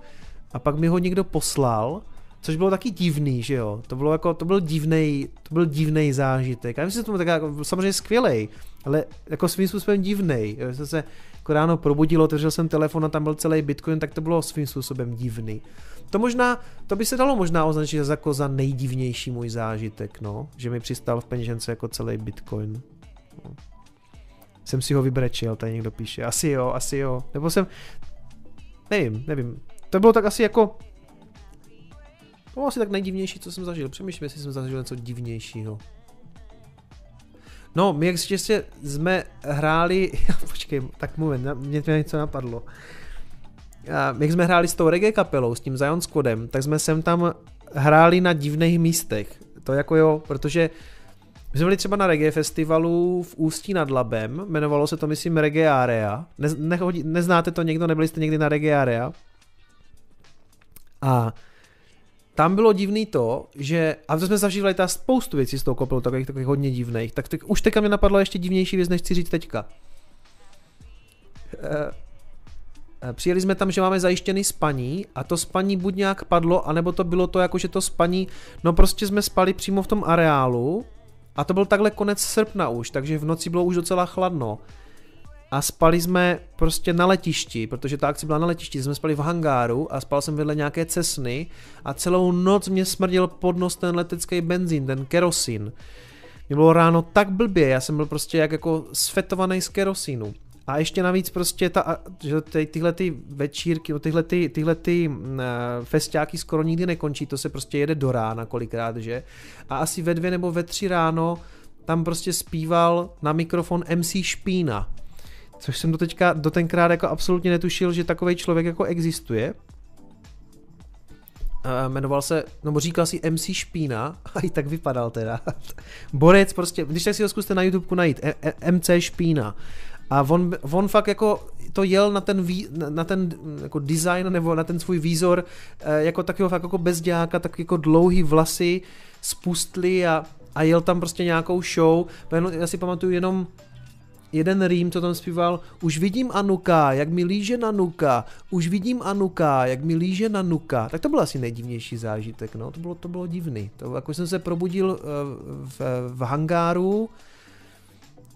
a pak mi ho někdo poslal, což bylo taky divný, že jo, to bylo jako, to byl divný, to byl divný zážitek. Já myslím, že to byl jako, samozřejmě skvělý, ale jako svým způsobem divný. Jsem se jako ráno probudilo, otevřel jsem telefon a tam byl celý Bitcoin, tak to bylo svým způsobem divný. To možná, to by se dalo možná označit jako za nejdivnější můj zážitek, no, že mi přistal v peněžence jako celý Bitcoin. No jsem si ho vybrečil, tady někdo píše. Asi jo, asi jo. Nebo jsem, nevím, nevím. To bylo tak asi jako, to bylo asi tak nejdivnější, co jsem zažil. Přemýšlím, jestli jsem zažil něco divnějšího. No, my jak ještě jsme hráli, počkej, tak mluvím, mě to něco napadlo. A jak jsme hráli s tou reggae kapelou, s tím Zion Squadem, tak jsme sem tam hráli na divných místech. To jako jo, protože my jsme byli třeba na reggae festivalu v Ústí nad Labem, jmenovalo se to myslím Reggae Area. Ne, nechodí, neznáte to někdo, nebyli jste někdy na Reggae Area? A tam bylo divný to, že, a to jsme zažívali ta spoustu věcí z toho kopelu, takových, takových hodně divných, tak, tak už teďka mě napadlo ještě divnější věc, než chci říct teďka. E, Přijeli jsme tam, že máme zajištěný spaní a to spaní buď nějak padlo, anebo to bylo to jako, že to spaní, no prostě jsme spali přímo v tom areálu a to byl takhle konec srpna už, takže v noci bylo už docela chladno. A spali jsme prostě na letišti, protože ta akce byla na letišti, jsme spali v hangáru a spal jsem vedle nějaké cesny a celou noc mě smrděl pod nos ten letecký benzín, ten kerosin. Mě bylo ráno tak blbě, já jsem byl prostě jak jako sfetovaný z kerosínu. A ještě navíc prostě ta, že ty, tyhle ty večírky, tyhle ty, tyhle ty uh, festiáky skoro nikdy nekončí, to se prostě jede do rána kolikrát, že? A asi ve dvě nebo ve tři ráno tam prostě zpíval na mikrofon MC Špína. Což jsem do teďka, do tenkrát jako absolutně netušil, že takový člověk jako existuje. Uh, jmenoval se, nebo říkal si MC Špína, a i tak vypadal teda. Borec prostě, když tak si ho zkuste na YouTube najít, e, e, MC Špína. A on, on fakt jako to jel na ten, vý, na ten jako design nebo na ten svůj výzor eh, jako takového fakt jako bezděláka, tak jako dlouhý vlasy spustli a, a jel tam prostě nějakou show. Já si pamatuju jenom jeden rým, co tam zpíval, už vidím Anuka, jak mi líže na Nuka, už vidím Anuka, jak mi líže na Nuka. Tak to byl asi nejdivnější zážitek, no, to bylo, to bylo divný. To, jako jsem se probudil uh, v, v hangáru,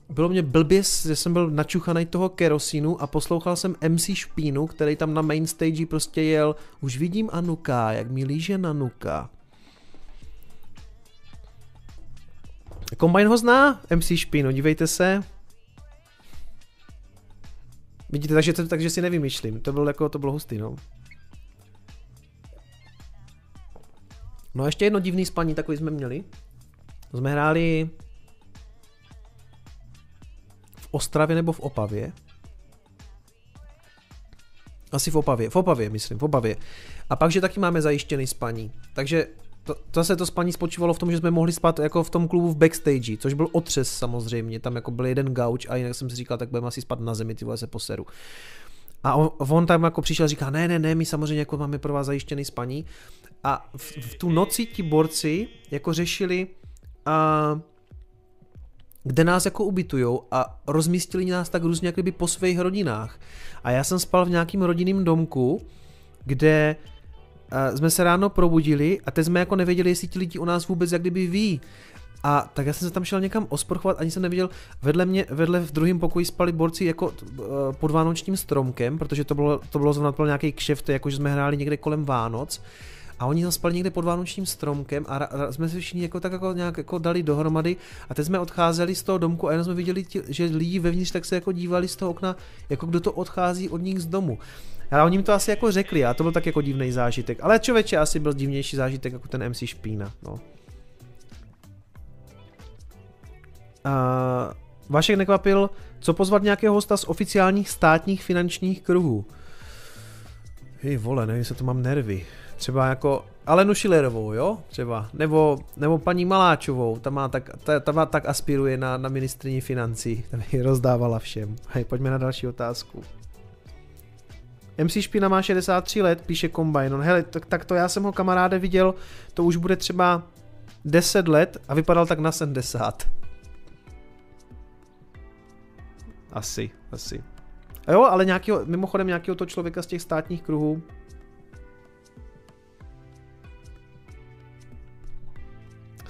bylo mě blbě, že jsem byl načuchaný toho kerosínu a poslouchal jsem MC Špínu, který tam na main stage prostě jel, už vidím Anuka, jak mi líže na Nuka. Combine ho zná, MC Špínu, dívejte se. Vidíte, takže, takže si nevymýšlím, to bylo jako, to bylo hustý, no. No a ještě jedno divný spaní takový jsme měli. Jsme hráli Ostravě nebo v Opavě. Asi v Opavě, v Opavě myslím, v Opavě. A pak, že taky máme zajištěný spaní. Takže to, zase to spaní spočívalo v tom, že jsme mohli spát jako v tom klubu v backstage, což byl otřes samozřejmě, tam jako byl jeden gauč a jinak jsem si říkal, tak budeme asi spát na zemi, ty vole se poseru. A on, on tam jako přišel a říká, ne, ne, ne, my samozřejmě jako máme pro vás zajištěný spaní. A v, v tu noci ti borci jako řešili, uh, kde nás jako ubytujou a rozmístili nás tak různě jak kdyby po svých rodinách. A já jsem spal v nějakým rodinném domku, kde uh, jsme se ráno probudili a teď jsme jako nevěděli, jestli ti lidi o nás vůbec jak kdyby ví. A tak já jsem se tam šel někam osprchovat, ani jsem neviděl, vedle mě, vedle v druhém pokoji spali borci jako uh, pod vánočním stromkem, protože to bylo, to bylo zrovna nějaký kšeft, jako že jsme hráli někde kolem Vánoc a oni tam spali někde pod vánočním stromkem a ra- jsme se všichni jako tak jako nějak jako dali dohromady a teď jsme odcházeli z toho domku a jenom jsme viděli, tí, že lidi vevnitř tak se jako dívali z toho okna, jako kdo to odchází od nich z domu. A oni jim to asi jako řekli a to byl tak jako divný zážitek. Ale člověče asi byl divnější zážitek jako ten MC Špína. No. A Vašek nekvapil, co pozvat nějakého hosta z oficiálních státních finančních kruhů. Hej vole, nevím, se to mám nervy. Třeba jako Alenu Schillerovou, jo? Třeba. Nebo, nebo paní Maláčovou, ta, má tak, ta, ta má tak aspiruje na, na ministrině financí, ta by rozdávala všem. Hej, pojďme na další otázku. MC Špina má 63 let, píše Combine. No, hele, tak, tak to já jsem ho kamaráde viděl, to už bude třeba 10 let a vypadal tak na 70. Asi, asi. A jo, ale nějakýho, mimochodem nějakého to člověka z těch státních kruhů,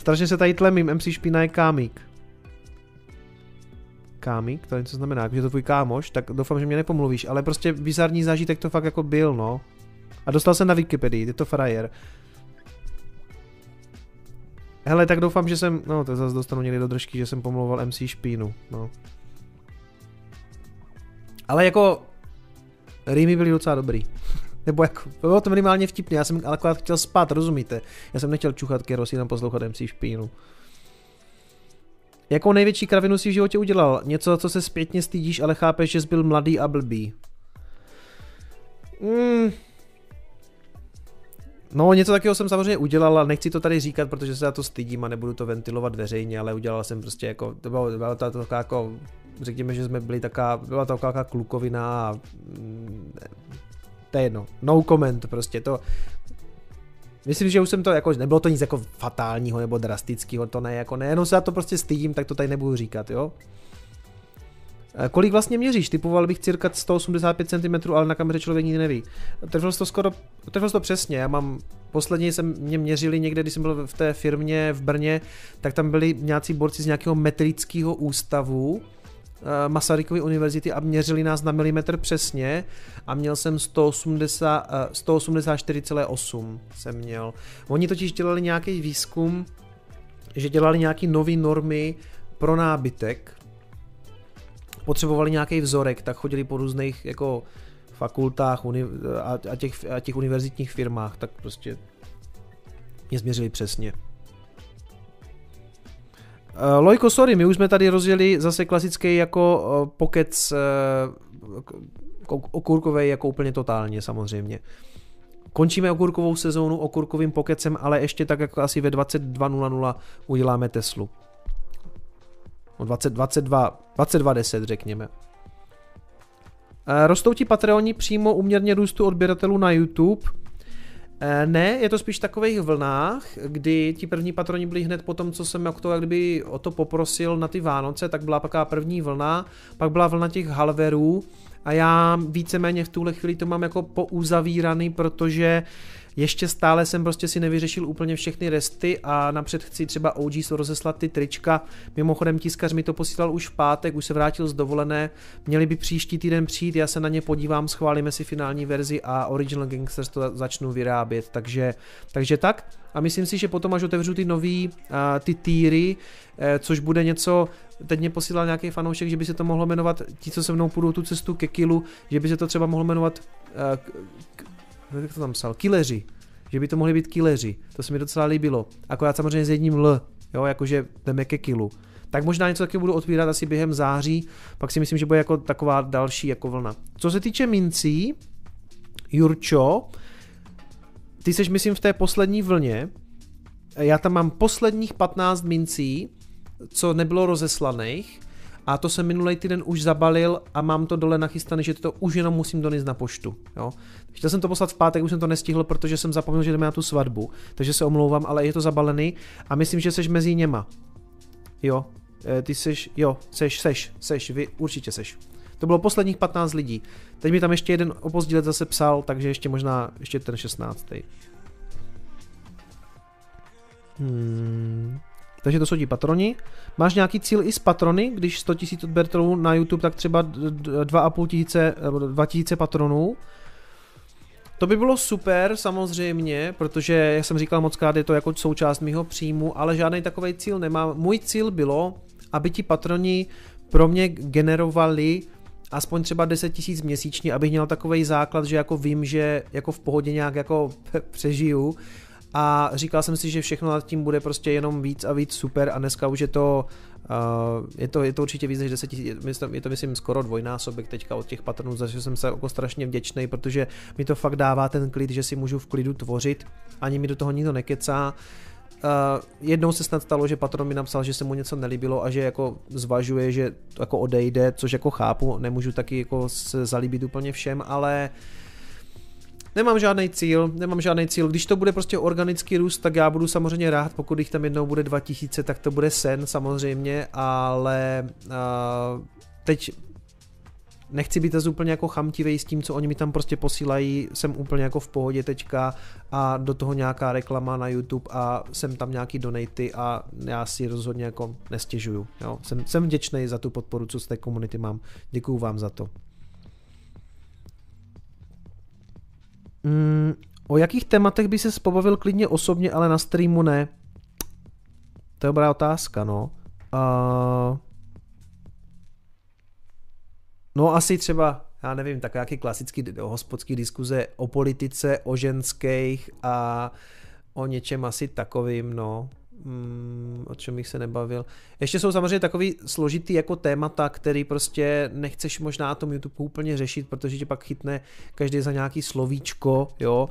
Strašně se tady tlemím, MC Špína je kámík. Kámík? To něco znamená, že to tvůj kámoš, tak doufám, že mě nepomluvíš, ale prostě bizarní zážitek to fakt jako byl, no. A dostal se na Wikipedii, je to frajer. Hele, tak doufám, že jsem, no to zase dostanu někdy do držky, že jsem pomlouval MC Špínu, no. Ale jako, rýmy byly docela dobrý. Nebo jako, bylo to minimálně vtipně, já jsem akorát chtěl spát, rozumíte? Já jsem nechtěl čuchat kerosínem poslouchat MC Špínu. Jakou největší kravinu si v životě udělal? Něco, co se zpětně stydíš, ale chápeš, že jsi byl mladý a blbý. Mm. No, něco takového jsem samozřejmě udělal, ale nechci to tady říkat, protože se za to stydím a nebudu to ventilovat veřejně, ale udělal jsem prostě jako, to bylo, byla to taková jako, řekněme, že jsme byli taká, byla to taková klukovina a mm, to je jedno, no comment prostě, to, Myslím, že už jsem to jako, nebylo to nic jako fatálního nebo drastického, to ne, jako ne, jenom se já to prostě stydím, tak to tady nebudu říkat, jo. Kolik vlastně měříš? Typoval bych cirka 185 cm, ale na kameře člověk nikdy neví. Trefil to skoro, trefil to přesně, já mám, posledně jsem mě měřili někde, když jsem byl v té firmě v Brně, tak tam byli nějací borci z nějakého metrického ústavu, Masarykovy univerzity a měřili nás na milimetr přesně a měl jsem 180, 184,8 eh, jsem měl. Oni totiž dělali nějaký výzkum, že dělali nějaké nové normy pro nábytek, potřebovali nějaký vzorek, tak chodili po různých jako fakultách a, a, těch, a těch univerzitních firmách, tak prostě mě změřili přesně. Uh, Lojko, sorry, my už jsme tady rozjeli zase klasický jako uh, pokec uh, okurkový jako úplně totálně samozřejmě. Končíme okurkovou sezónu okurkovým pokecem, ale ještě tak jako asi ve 22.00 uděláme Teslu. 20, 22, 22 10 řekněme. Rostou ti Patreoni přímo uměrně růstu odběratelů na YouTube? Ne, je to spíš v takových vlnách, kdy ti první patroni byli hned po tom, co jsem jako to, jak kdyby o to poprosil na ty Vánoce, tak byla taková první vlna, pak byla vlna těch halverů a já víceméně v tuhle chvíli to mám jako pouzavíraný, protože uh, ještě stále jsem prostě si nevyřešil úplně všechny resty a napřed chci třeba OG rozeslat ty trička. Mimochodem tiskař mi to posílal už v pátek, už se vrátil z dovolené. Měli by příští týden přijít, já se na ně podívám, schválíme si finální verzi a Original Gangsters to začnu vyrábět. Takže, takže tak. A myslím si, že potom, až otevřu ty nový, ty týry, uh, což bude něco, teď mě posílal nějaký fanoušek, že by se to mohlo jmenovat, ti, co se mnou půjdou tu cestu ke kilu, že by se to třeba mohlo jmenovat uh, jak to tam psal, kileři, že by to mohli být kileři, to se mi docela líbilo, akorát samozřejmě s jedním L, jo, jakože jdeme ke kilu. Tak možná něco taky budu otvírat asi během září, pak si myslím, že bude jako taková další jako vlna. Co se týče mincí, Jurčo, ty seš myslím v té poslední vlně, já tam mám posledních 15 mincí, co nebylo rozeslaných a to jsem minulý týden už zabalil a mám to dole nachystané, že to už jenom musím donést na poštu. Jo. Chtěl jsem to poslat v pátek, už jsem to nestihl, protože jsem zapomněl, že jdeme na tu svatbu, takže se omlouvám, ale je to zabalený a myslím, že seš mezi něma. Jo, e, ty seš, jo, seš, seš, seš, vy určitě seš. To bylo posledních 15 lidí. Teď mi tam ještě jeden opozdílec zase psal, takže ještě možná ještě ten 16. Hmm. Takže to jsou ti patroni. Máš nějaký cíl i s patrony, když 100 000 odběratelů na YouTube, tak třeba 2,5 tisíce, 2 tisíce patronů. To by bylo super samozřejmě, protože, jak jsem říkal moc krát, je to jako součást mého příjmu, ale žádný takový cíl nemám. Můj cíl bylo, aby ti patroni pro mě generovali aspoň třeba 10 tisíc měsíčně, abych měl takový základ, že jako vím, že jako v pohodě nějak jako přežiju a říkal jsem si, že všechno nad tím bude prostě jenom víc a víc super a dneska už je to Uh, je, to, je to určitě víc než 10 tisíc, je to myslím skoro dvojnásobek teďka od těch patronů, za jsem se jako strašně vděčný, protože mi to fakt dává ten klid, že si můžu v klidu tvořit, ani mi do toho nikdo nekecá. Uh, jednou se snad stalo, že patron mi napsal, že se mu něco nelíbilo a že jako zvažuje, že jako odejde, což jako chápu, nemůžu taky jako se zalíbit úplně všem, ale uh, Nemám žádný cíl, nemám žádný cíl. Když to bude prostě organický růst, tak já budu samozřejmě rád, pokud jich tam jednou bude 2000, tak to bude sen samozřejmě, ale uh, teď nechci být zase úplně jako chamtivý s tím, co oni mi tam prostě posílají, jsem úplně jako v pohodě teďka a do toho nějaká reklama na YouTube a jsem tam nějaký donaty a já si rozhodně jako nestěžuju. Jo. Jsem, jsem vděčný za tu podporu, co z té komunity mám. Děkuju vám za to. Mm, o jakých tématech by se pobavil klidně osobně, ale na streamu ne? To je dobrá otázka, no. Uh, no asi třeba, já nevím, tak nějaký klasický hospodský diskuze o politice, o ženských a o něčem asi takovým, no hmm, o čem bych se nebavil. Ještě jsou samozřejmě takový složitý jako témata, který prostě nechceš možná na tom YouTube úplně řešit, protože tě pak chytne každý za nějaký slovíčko, jo.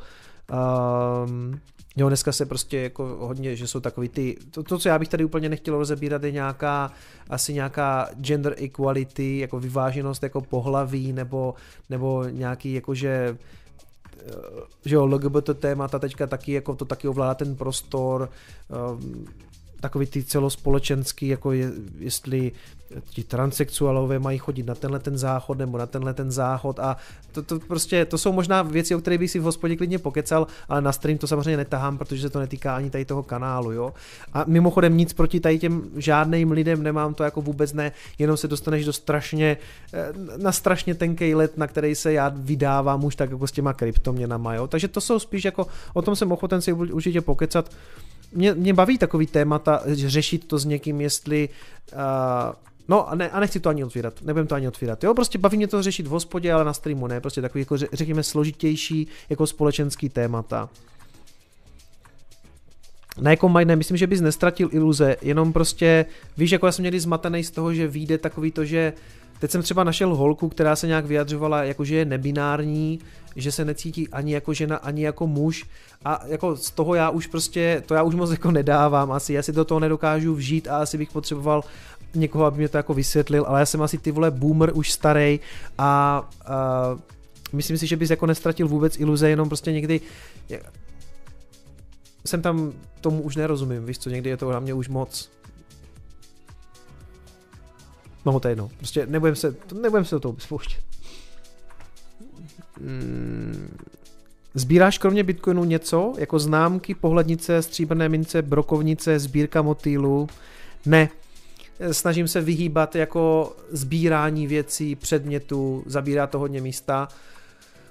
Um, Jo, dneska se prostě jako hodně, že jsou takový ty, to, to, co já bych tady úplně nechtěl rozebírat, je nějaká, asi nějaká gender equality, jako vyváženost jako pohlaví, nebo, nebo nějaký jakože že jo, LGBT témata teďka taky, jako to taky ovládá ten prostor, takový ty celospolečenský, jako je, jestli ti transexuálové mají chodit na tenhle ten záchod nebo na tenhle ten záchod a to, to prostě, to jsou možná věci, o kterých bych si v hospodě klidně pokecal, ale na stream to samozřejmě netahám, protože se to netýká ani tady toho kanálu, jo. A mimochodem nic proti tady těm žádným lidem nemám, to jako vůbec ne, jenom se dostaneš do strašně, eh, na strašně tenký let, na který se já vydávám už tak jako s těma kryptoměnama, jo. Takže to jsou spíš jako, o tom jsem ochoten si určitě pokecat, mě, mě baví takový témata, řešit to s někým, jestli uh, No a, ne, a nechci to ani otvírat, nebudem to ani otvírat. Jo, prostě baví mě to řešit v hospodě, ale na streamu ne, prostě takový jako řekněme složitější jako společenský témata. Na mají, ne, myslím, že bys nestratil iluze, jenom prostě, víš, jako já jsem někdy zmatený z toho, že vyjde takový to, že teď jsem třeba našel holku, která se nějak vyjadřovala, jako že je nebinární, že se necítí ani jako žena, ani jako muž. A jako z toho já už prostě, to já už moc jako nedávám asi, já si do toho nedokážu vžít a asi bych potřeboval někoho, aby mě to jako vysvětlil, ale já jsem asi ty vole boomer už starý a, a myslím si, že bys jako nestratil vůbec iluze, jenom prostě někdy jsem tam tomu už nerozumím, víš co, někdy je to na mě už moc. No to je jedno, prostě nebudem se, nebudem se do toho spouštět. Hmm. Sbíráš kromě Bitcoinu něco, jako známky, pohlednice, stříbrné mince, brokovnice, sbírka motýlu? Ne, snažím se vyhýbat jako sbírání věcí, předmětů, zabírá to hodně místa.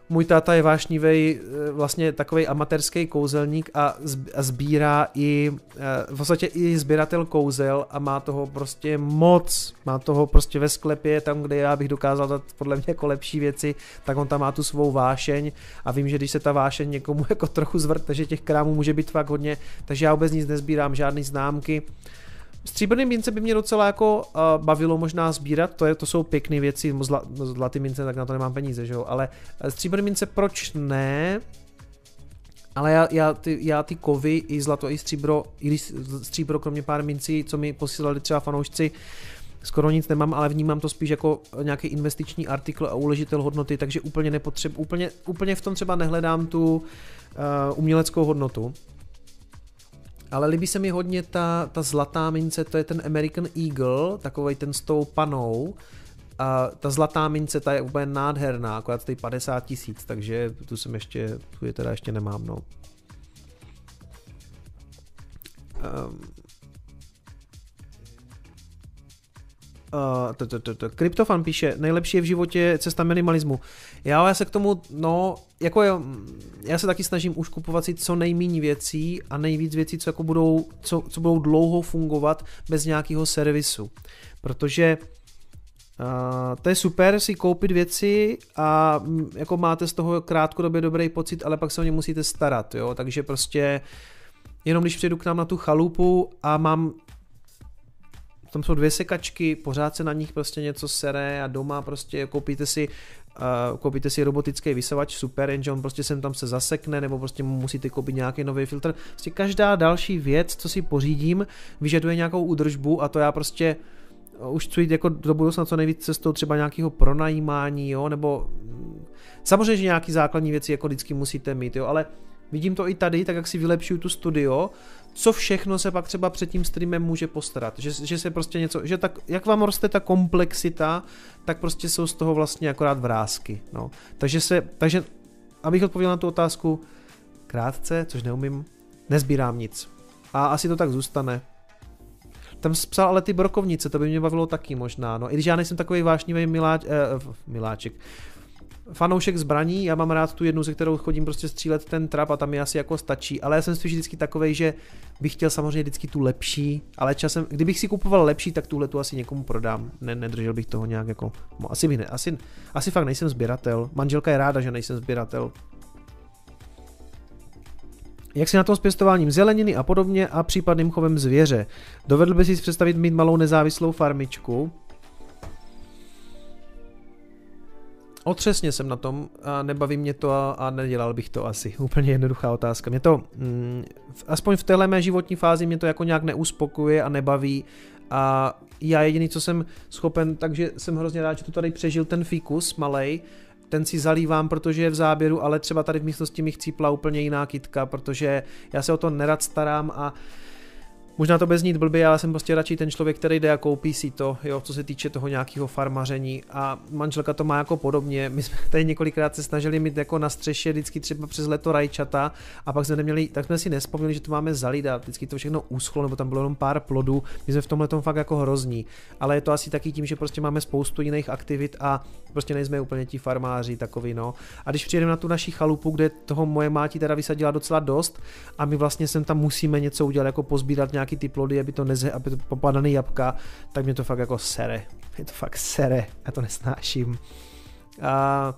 Můj táta je vášnivý, eh, vlastně takový amatérský kouzelník a sbírá i eh, v podstatě i sběratel kouzel a má toho prostě moc, má toho prostě ve sklepě, tam, kde já bych dokázal dát podle mě jako lepší věci, tak on tam má tu svou vášeň a vím, že když se ta vášeň někomu jako trochu zvrtne, že těch krámů může být fakt hodně, takže já vůbec nic nezbírám, žádný známky. Stříbrný mince by mě docela jako uh, bavilo možná sbírat, to, je, to jsou pěkné věci, zla, zlatý mince, tak na to nemám peníze, že jo, ale eh, stříbrný mince proč ne, ale já, já, ty, já ty kovy, i zlato, i stříbro, i stříbro, kromě pár mincí, co mi posílali třeba fanoušci, skoro nic nemám, ale vnímám to spíš jako nějaký investiční artikl a uležitel hodnoty, takže úplně nepotřeb, úplně, úplně v tom třeba nehledám tu uh, uměleckou hodnotu. Ale líbí se mi hodně ta, ta zlatá mince, to je ten American Eagle, takový ten s tou panou. A ta zlatá mince, ta je úplně nádherná, akorát stojí 50 tisíc, takže tu jsem ještě, tu je teda ještě nemám, no. Um, Kryptofan píše, nejlepší je v životě cesta minimalismu. Já, já se k tomu, no, jako je, já se taky snažím už kupovat si co nejméně věcí a nejvíc věcí, co, jako budou, co, co budou dlouho fungovat bez nějakého servisu. Protože Uh, to je super si koupit věci a jako máte z toho krátkodobě dobrý pocit, ale pak se o ně musíte starat, jo, takže prostě jenom když přijdu k nám na tu chalupu a mám tam jsou dvě sekačky, pořád se na nich prostě něco sere a doma prostě koupíte si uh, koupíte si robotický vysavač, super, jenže on prostě sem tam se zasekne, nebo prostě musíte koupit nějaký nový filtr. Prostě každá další věc, co si pořídím, vyžaduje nějakou údržbu a to já prostě už chci jít jako do budoucna co nejvíc cestou třeba nějakého pronajímání, jo, nebo mm, samozřejmě, že nějaký základní věci jako vždycky musíte mít, jo, ale vidím to i tady, tak jak si vylepšuju tu studio, co všechno se pak třeba před tím streamem může postarat. Že, že se prostě něco, že tak, jak vám roste ta komplexita, tak prostě jsou z toho vlastně akorát vrázky. No. Takže se, takže abych odpověděl na tu otázku krátce, což neumím, nezbírám nic. A asi to tak zůstane. Tam psal ale ty brokovnice, to by mě bavilo taky možná. No, i když já nejsem takový vášnivý miláč, eh, miláček, fanoušek zbraní, já mám rád tu jednu, se kterou chodím prostě střílet ten trap a tam mi asi jako stačí, ale já jsem spíš vždycky takovej, že bych chtěl samozřejmě vždycky tu lepší, ale časem, kdybych si kupoval lepší, tak tuhle tu asi někomu prodám, ne, nedržel bych toho nějak jako, no, asi bych ne, asi, asi fakt nejsem sběratel, manželka je ráda, že nejsem sběratel, jak si na tom s pěstováním zeleniny a podobně a případným chovem zvěře? Dovedl by si představit mít malou nezávislou farmičku? Otřesně jsem na tom a nebaví mě to a, a nedělal bych to asi. Úplně jednoduchá otázka. Mě to, mm, aspoň v téhle mé životní fázi mě to jako nějak neuspokuje a nebaví a já jediný, co jsem schopen, takže jsem hrozně rád, že tu tady přežil ten fikus malej ten si zalívám, protože je v záběru, ale třeba tady v místnosti mi chcípla úplně jiná kytka, protože já se o to nerad starám a Možná to bez znít blbě, ale jsem prostě radši ten člověk, který jde a koupí si to, jo, co se týče toho nějakého farmaření a manželka to má jako podobně. My jsme tady několikrát se snažili mít jako na střeše vždycky třeba přes leto rajčata a pak jsme neměli, tak jsme si nespomněli, že to máme zalít a vždycky to všechno uschlo, nebo tam bylo jenom pár plodů. My jsme v tomhle tom fakt jako hrozní, ale je to asi taky tím, že prostě máme spoustu jiných aktivit a prostě nejsme úplně ti farmáři takový, no. A když přijedeme na tu naši chalupu, kde toho moje máti teda vysadila docela dost a my vlastně sem tam musíme něco udělat, jako pozbírat nějaký ty plody, aby to neze, aby to popadané jabka, tak mě to fakt jako sere. Mě to fakt sere, já to nesnáším. A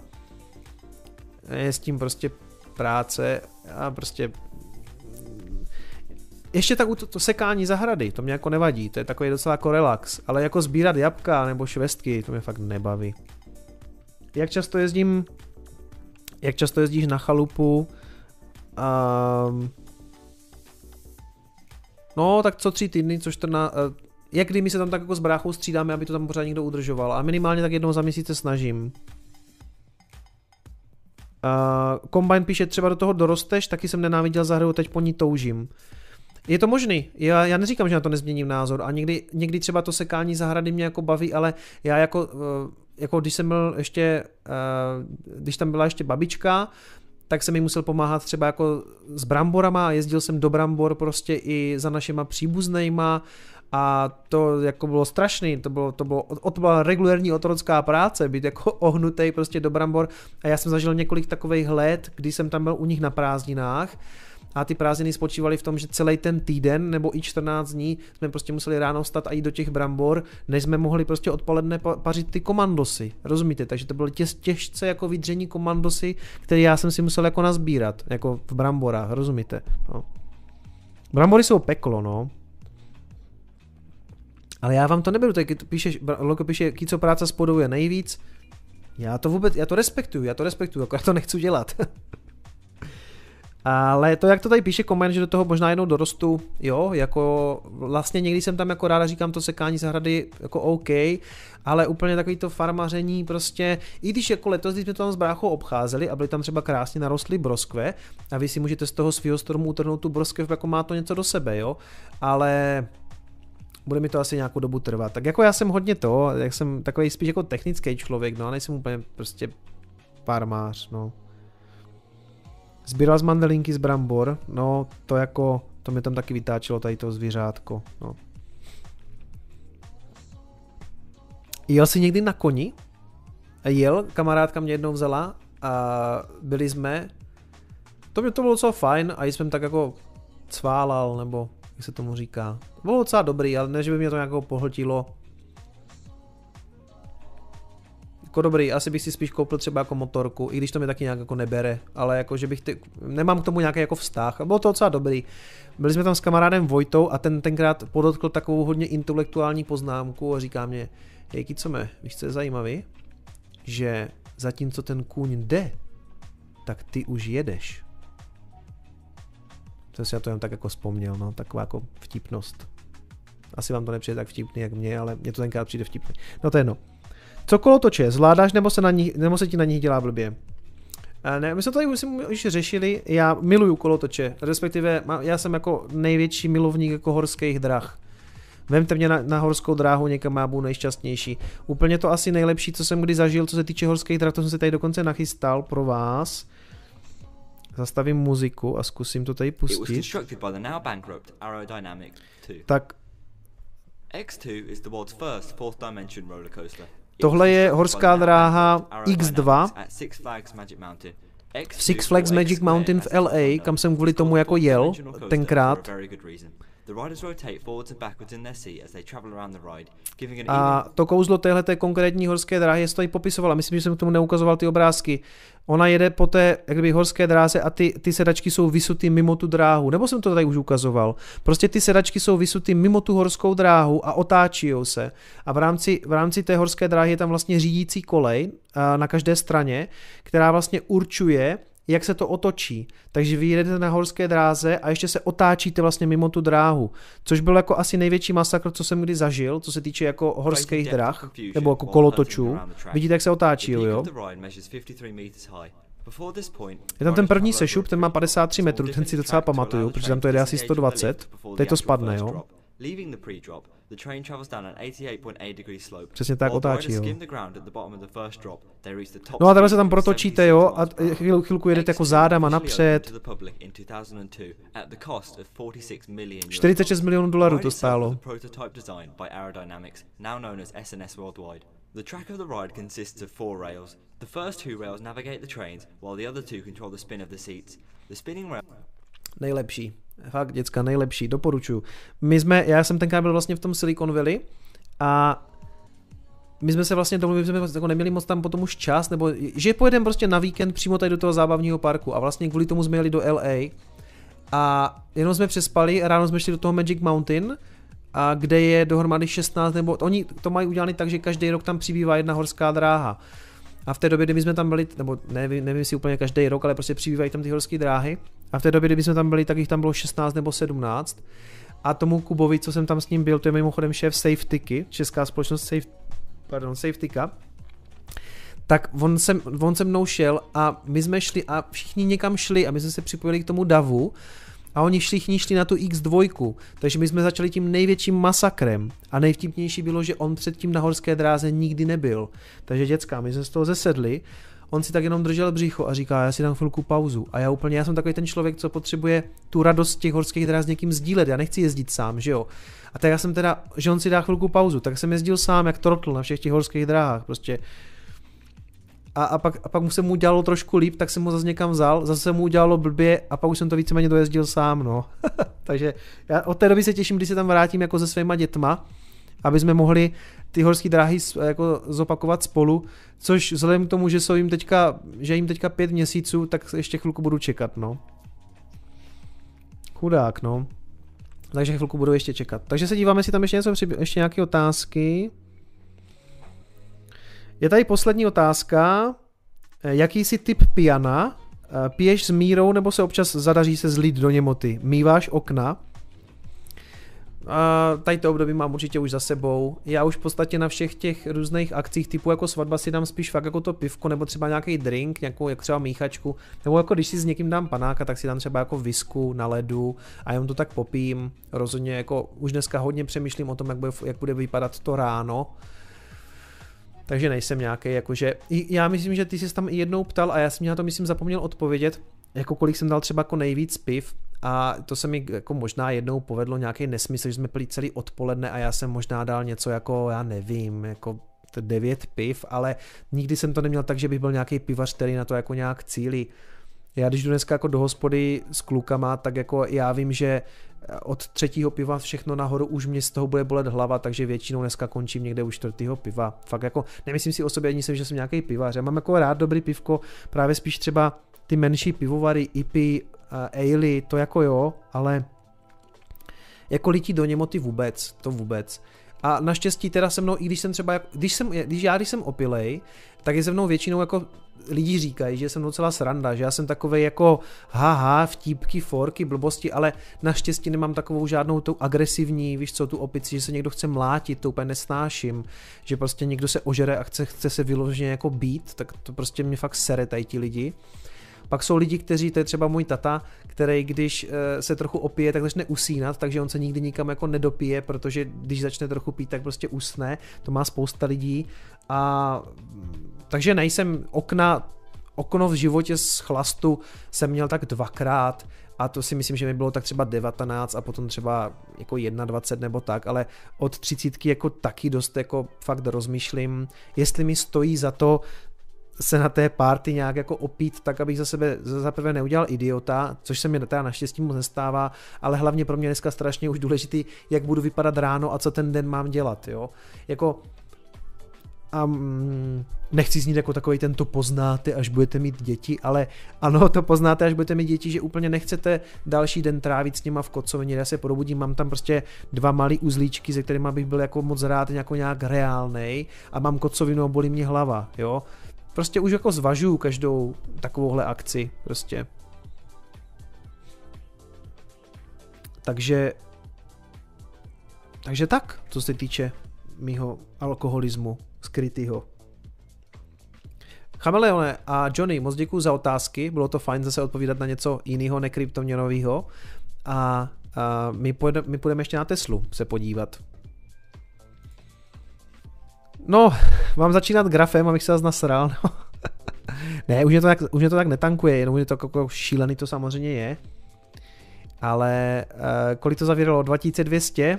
je s tím prostě práce a prostě ještě tak to, to sekání zahrady, to mě jako nevadí, to je takový docela jako relax, ale jako sbírat jabka nebo švestky, to mě fakt nebaví. Jak často jezdím, jak často jezdíš na chalupu, um, No, tak co tři týdny, co 14, uh, eh, jak kdy my se tam tak jako s bráchou střídáme, aby to tam pořád někdo udržoval. A minimálně tak jednou za měsíc se snažím. Uh, Combine píše, třeba do toho dorosteš, taky jsem nenáviděl hru, teď po ní toužím. Je to možný, já, já neříkám, že na to nezměním názor a někdy, někdy třeba to sekání zahrady mě jako baví, ale já jako, uh, jako když jsem byl ještě, když tam byla ještě babička, tak jsem mi musel pomáhat třeba jako s bramborama jezdil jsem do brambor prostě i za našima příbuznejma a to jako bylo strašný, to bylo, to bylo, to byla regulární otrocká práce, být jako ohnutý prostě do brambor a já jsem zažil několik takových let, kdy jsem tam byl u nich na prázdninách a ty prázdniny spočívaly v tom, že celý ten týden nebo i 14 dní jsme prostě museli ráno vstat a jít do těch brambor, než jsme mohli prostě odpoledne pařit ty komandosy. Rozumíte? Takže to bylo těž, těžce jako vydření komandosy, které já jsem si musel jako nazbírat, jako v bramborách, rozumíte? No. Brambory jsou peklo, no. Ale já vám to neberu, tak píšeš, Loko píše, co práce spodou nejvíc. Já to vůbec, já to respektuju, já to respektuju, jako já to nechci dělat. Ale to, jak to tady píše koment, že do toho možná jednou dorostu, jo, jako vlastně někdy jsem tam jako ráda říkám to sekání zahrady jako OK, ale úplně takový to farmaření prostě, i když jako letos, když jsme to tam s bráchou obcházeli a byly tam třeba krásně narostly broskve a vy si můžete z toho svého stromu utrhnout tu broskve, jako má to něco do sebe, jo, ale bude mi to asi nějakou dobu trvat. Tak jako já jsem hodně to, jak jsem takový spíš jako technický člověk, no a nejsem úplně prostě farmář, no. Sbíral z mandelinky z brambor, no to jako, to mi tam taky vytáčelo tady to zvířátko, no. Jel jsi někdy na koni? Jel, kamarádka mě jednou vzala a byli jsme, to mě to bylo docela fajn a jsem tak jako cválal, nebo jak se tomu říká. Bylo docela dobrý, ale ne, že by mě to nějakou pohltilo jako dobrý, asi bych si spíš koupil třeba jako motorku, i když to mi taky nějak jako nebere, ale jako, že bych ty, nemám k tomu nějaký jako vztah. A bylo to docela dobrý. Byli jsme tam s kamarádem Vojtou a ten tenkrát podotkl takovou hodně intelektuální poznámku a říká mě, hej, co me, víš, co je zajímavý? Že zatímco ten kůň jde, tak ty už jedeš. To si já to jen tak jako vzpomněl, no, taková jako vtipnost. Asi vám to nepřijde tak vtipný, jak mě, ale mě to tenkrát přijde vtipný. No to je jedno. Co kolotoče, zvládáš nebo se, na nich, nebo se ti na nich dělá blbě? Ne, my jsme to tady už, už řešili, já miluju kolotoče, respektive já jsem jako největší milovník jako horských drah. Vemte mě na, na horskou dráhu někam já budu nejšťastnější. Úplně to asi nejlepší, co jsem kdy zažil, co se týče horských drah, to jsem se tady dokonce nachystal pro vás. Zastavím muziku a zkusím to tady pustit. Tak X2 is the world's first fourth dimension roller coaster. Tohle je horská dráha X2 v Six Flags Magic Mountain. V LA, kam jsem kvůli tomu jako jel tenkrát. A to kouzlo téhle konkrétní horské dráhy je tady popisovala. Myslím, že jsem k tomu neukazoval ty obrázky. Ona jede po té jakby, horské dráze a ty, ty sedačky jsou vysutý mimo tu dráhu. Nebo jsem to tady už ukazoval. Prostě ty sedačky jsou vysutý mimo tu horskou dráhu a otáčí se. A v rámci, v rámci té horské dráhy je tam vlastně řídící kolej na každé straně, která vlastně určuje, jak se to otočí. Takže vy jedete na horské dráze a ještě se otáčíte vlastně mimo tu dráhu, což byl jako asi největší masakr, co jsem kdy zažil, co se týče jako horských drah, nebo jako kolotočů. Vidíte, jak se otáčí, jo? Je tam ten první sešup, ten má 53 metrů, ten si docela pamatuju, protože tam to jede asi 120, teď to spadne, jo? Leaving the pre-drop, the train travels down an 88.8 degree slope. Přesně tak otáčí, jo. No a takhle se tam protočíte, jo, a chvíl, chvilku jedete jako zádama napřed. 46 milionů dolarů to stálo. The track of the ride consists of four rails. The first two rails navigate the trains, while the other two control the spin of the seats. The spinning rail... Nejlepší. Fakt, děcka, nejlepší, doporučuju. My jsme, já jsem tenkrát byl vlastně v tom Silicon Valley a my jsme se vlastně domluvili, jsme vlastně jako neměli moc tam potom už čas, nebo že pojedeme prostě na víkend přímo tady do toho zábavního parku a vlastně kvůli tomu jsme jeli do LA a jenom jsme přespali, ráno jsme šli do toho Magic Mountain, a kde je dohromady 16 nebo oni to mají udělané tak, že každý rok tam přibývá jedna horská dráha. A v té době, kdy jsme tam byli, nebo nevím, nevím si úplně každý rok, ale prostě přibývají tam ty horské dráhy. A v té době, kdy jsme tam byli, tak jich tam bylo 16 nebo 17. A tomu Kubovi, co jsem tam s ním byl, to je mimochodem šéf Safetyky, česká společnost Safe, pardon, Safetyka, tak on se, on se mnou šel a my jsme šli a všichni někam šli a my jsme se připojili k tomu davu a oni všichni šli na tu X2, takže my jsme začali tím největším masakrem a nejvtipnější bylo, že on předtím na horské dráze nikdy nebyl. Takže děcka, my jsme z toho zesedli on si tak jenom držel břicho a říká, já si dám chvilku pauzu. A já úplně, já jsem takový ten člověk, co potřebuje tu radost těch horských dráh s někým sdílet, já nechci jezdit sám, že jo. A tak já jsem teda, že on si dá chvilku pauzu, tak jsem jezdil sám jak trotl na všech těch horských dráhách, prostě a, a, pak, a pak mu se mu udělalo trošku líp, tak jsem ho zase někam vzal, zase se mu udělalo blbě a pak už jsem to víceméně dojezdil sám, no. Takže já od té doby se těším, když se tam vrátím jako se svýma dětma, aby jsme mohli ty horské dráhy jako zopakovat spolu, což vzhledem k tomu, že jsou jim teďka, že jim teďka pět měsíců, tak ještě chvilku budu čekat, no. Chudák, no. Takže chvilku budu ještě čekat. Takže se díváme, jestli tam ještě něco, ještě nějaké otázky. Je tady poslední otázka. Eh, jaký jsi typ piana? Eh, piješ s mírou nebo se občas zadaří se zlít do němoty? Míváš okna? A tady to období mám určitě už za sebou. Já už v podstatě na všech těch různých akcích typu jako svatba si dám spíš fakt jako to pivko nebo třeba nějaký drink, nějakou jak třeba míchačku, nebo jako když si s někým dám panáka, tak si dám třeba jako visku na ledu a jenom to tak popím. Rozhodně jako už dneska hodně přemýšlím o tom, jak bude, jak bude vypadat to ráno, takže nejsem nějaký, jakože, já myslím, že ty jsi tam jednou ptal a já jsem na to myslím zapomněl odpovědět, jako kolik jsem dal třeba jako nejvíc piv a to se mi jako možná jednou povedlo nějaký nesmysl, že jsme pili celý odpoledne a já jsem možná dal něco jako, já nevím, jako devět piv, ale nikdy jsem to neměl tak, že bych byl nějaký pivař, který na to jako nějak cílí. Já když jdu dneska jako do hospody s klukama, tak jako já vím, že od třetího piva všechno nahoru už mě z toho bude bolet hlava, takže většinou dneska končím někde u čtvrtého piva. Fakt jako nemyslím si o sobě ani jsem, že jsem nějaký pivař. Já mám jako rád dobrý pivko, právě spíš třeba ty menší pivovary, IPy, uh, ale, to jako jo, ale jako lítí do němoty vůbec, to vůbec. A naštěstí teda se mnou, i když jsem třeba, když, jsem, když já když jsem opilej, tak je se mnou většinou jako lidi říkají, že jsem docela sranda, že já jsem takovej jako haha, vtípky, forky, blbosti, ale naštěstí nemám takovou žádnou tu agresivní, víš co, tu opici, že se někdo chce mlátit, to úplně nesnáším, že prostě někdo se ožere a chce, chce se vyloženě jako být, tak to prostě mě fakt sere tady ti lidi. Pak jsou lidi, kteří, to je třeba můj tata, který když eh, se trochu opije, tak začne usínat, takže on se nikdy nikam jako nedopije, protože když začne trochu pít, tak prostě usne. To má spousta lidí. A takže nejsem okna, okno v životě z chlastu jsem měl tak dvakrát a to si myslím, že mi bylo tak třeba 19 a potom třeba jako 21 nebo tak, ale od 30 jako taky dost jako fakt rozmýšlím, jestli mi stojí za to se na té party nějak jako opít tak, abych za sebe za prvé neudělal idiota, což se mi teda naštěstí moc nestává, ale hlavně pro mě dneska strašně už důležitý, jak budu vypadat ráno a co ten den mám dělat, jo. Jako a um, nechci znít jako takový ten to poznáte, až budete mít děti, ale ano, to poznáte, až budete mít děti, že úplně nechcete další den trávit s nima v kocovině, já se probudím, mám tam prostě dva malý uzlíčky, se kterými bych byl jako moc rád jako nějak reálnej a mám kocovinu a bolí mě hlava, jo prostě už jako zvažuju každou takovouhle akci, prostě. Takže, takže tak, co se týče mýho alkoholismu skrytýho. Chameleone a Johnny, moc děkuji za otázky, bylo to fajn zase odpovídat na něco jiného nekryptoměnového a, a my, půjdeme, my půjdeme ještě na Teslu se podívat. No, mám začínat grafem, abych se zase nasral. No. ne, už mě, to tak, už mě to tak netankuje, jenom je to jako šílený to samozřejmě je. Ale uh, kolik to zavíralo? 2200?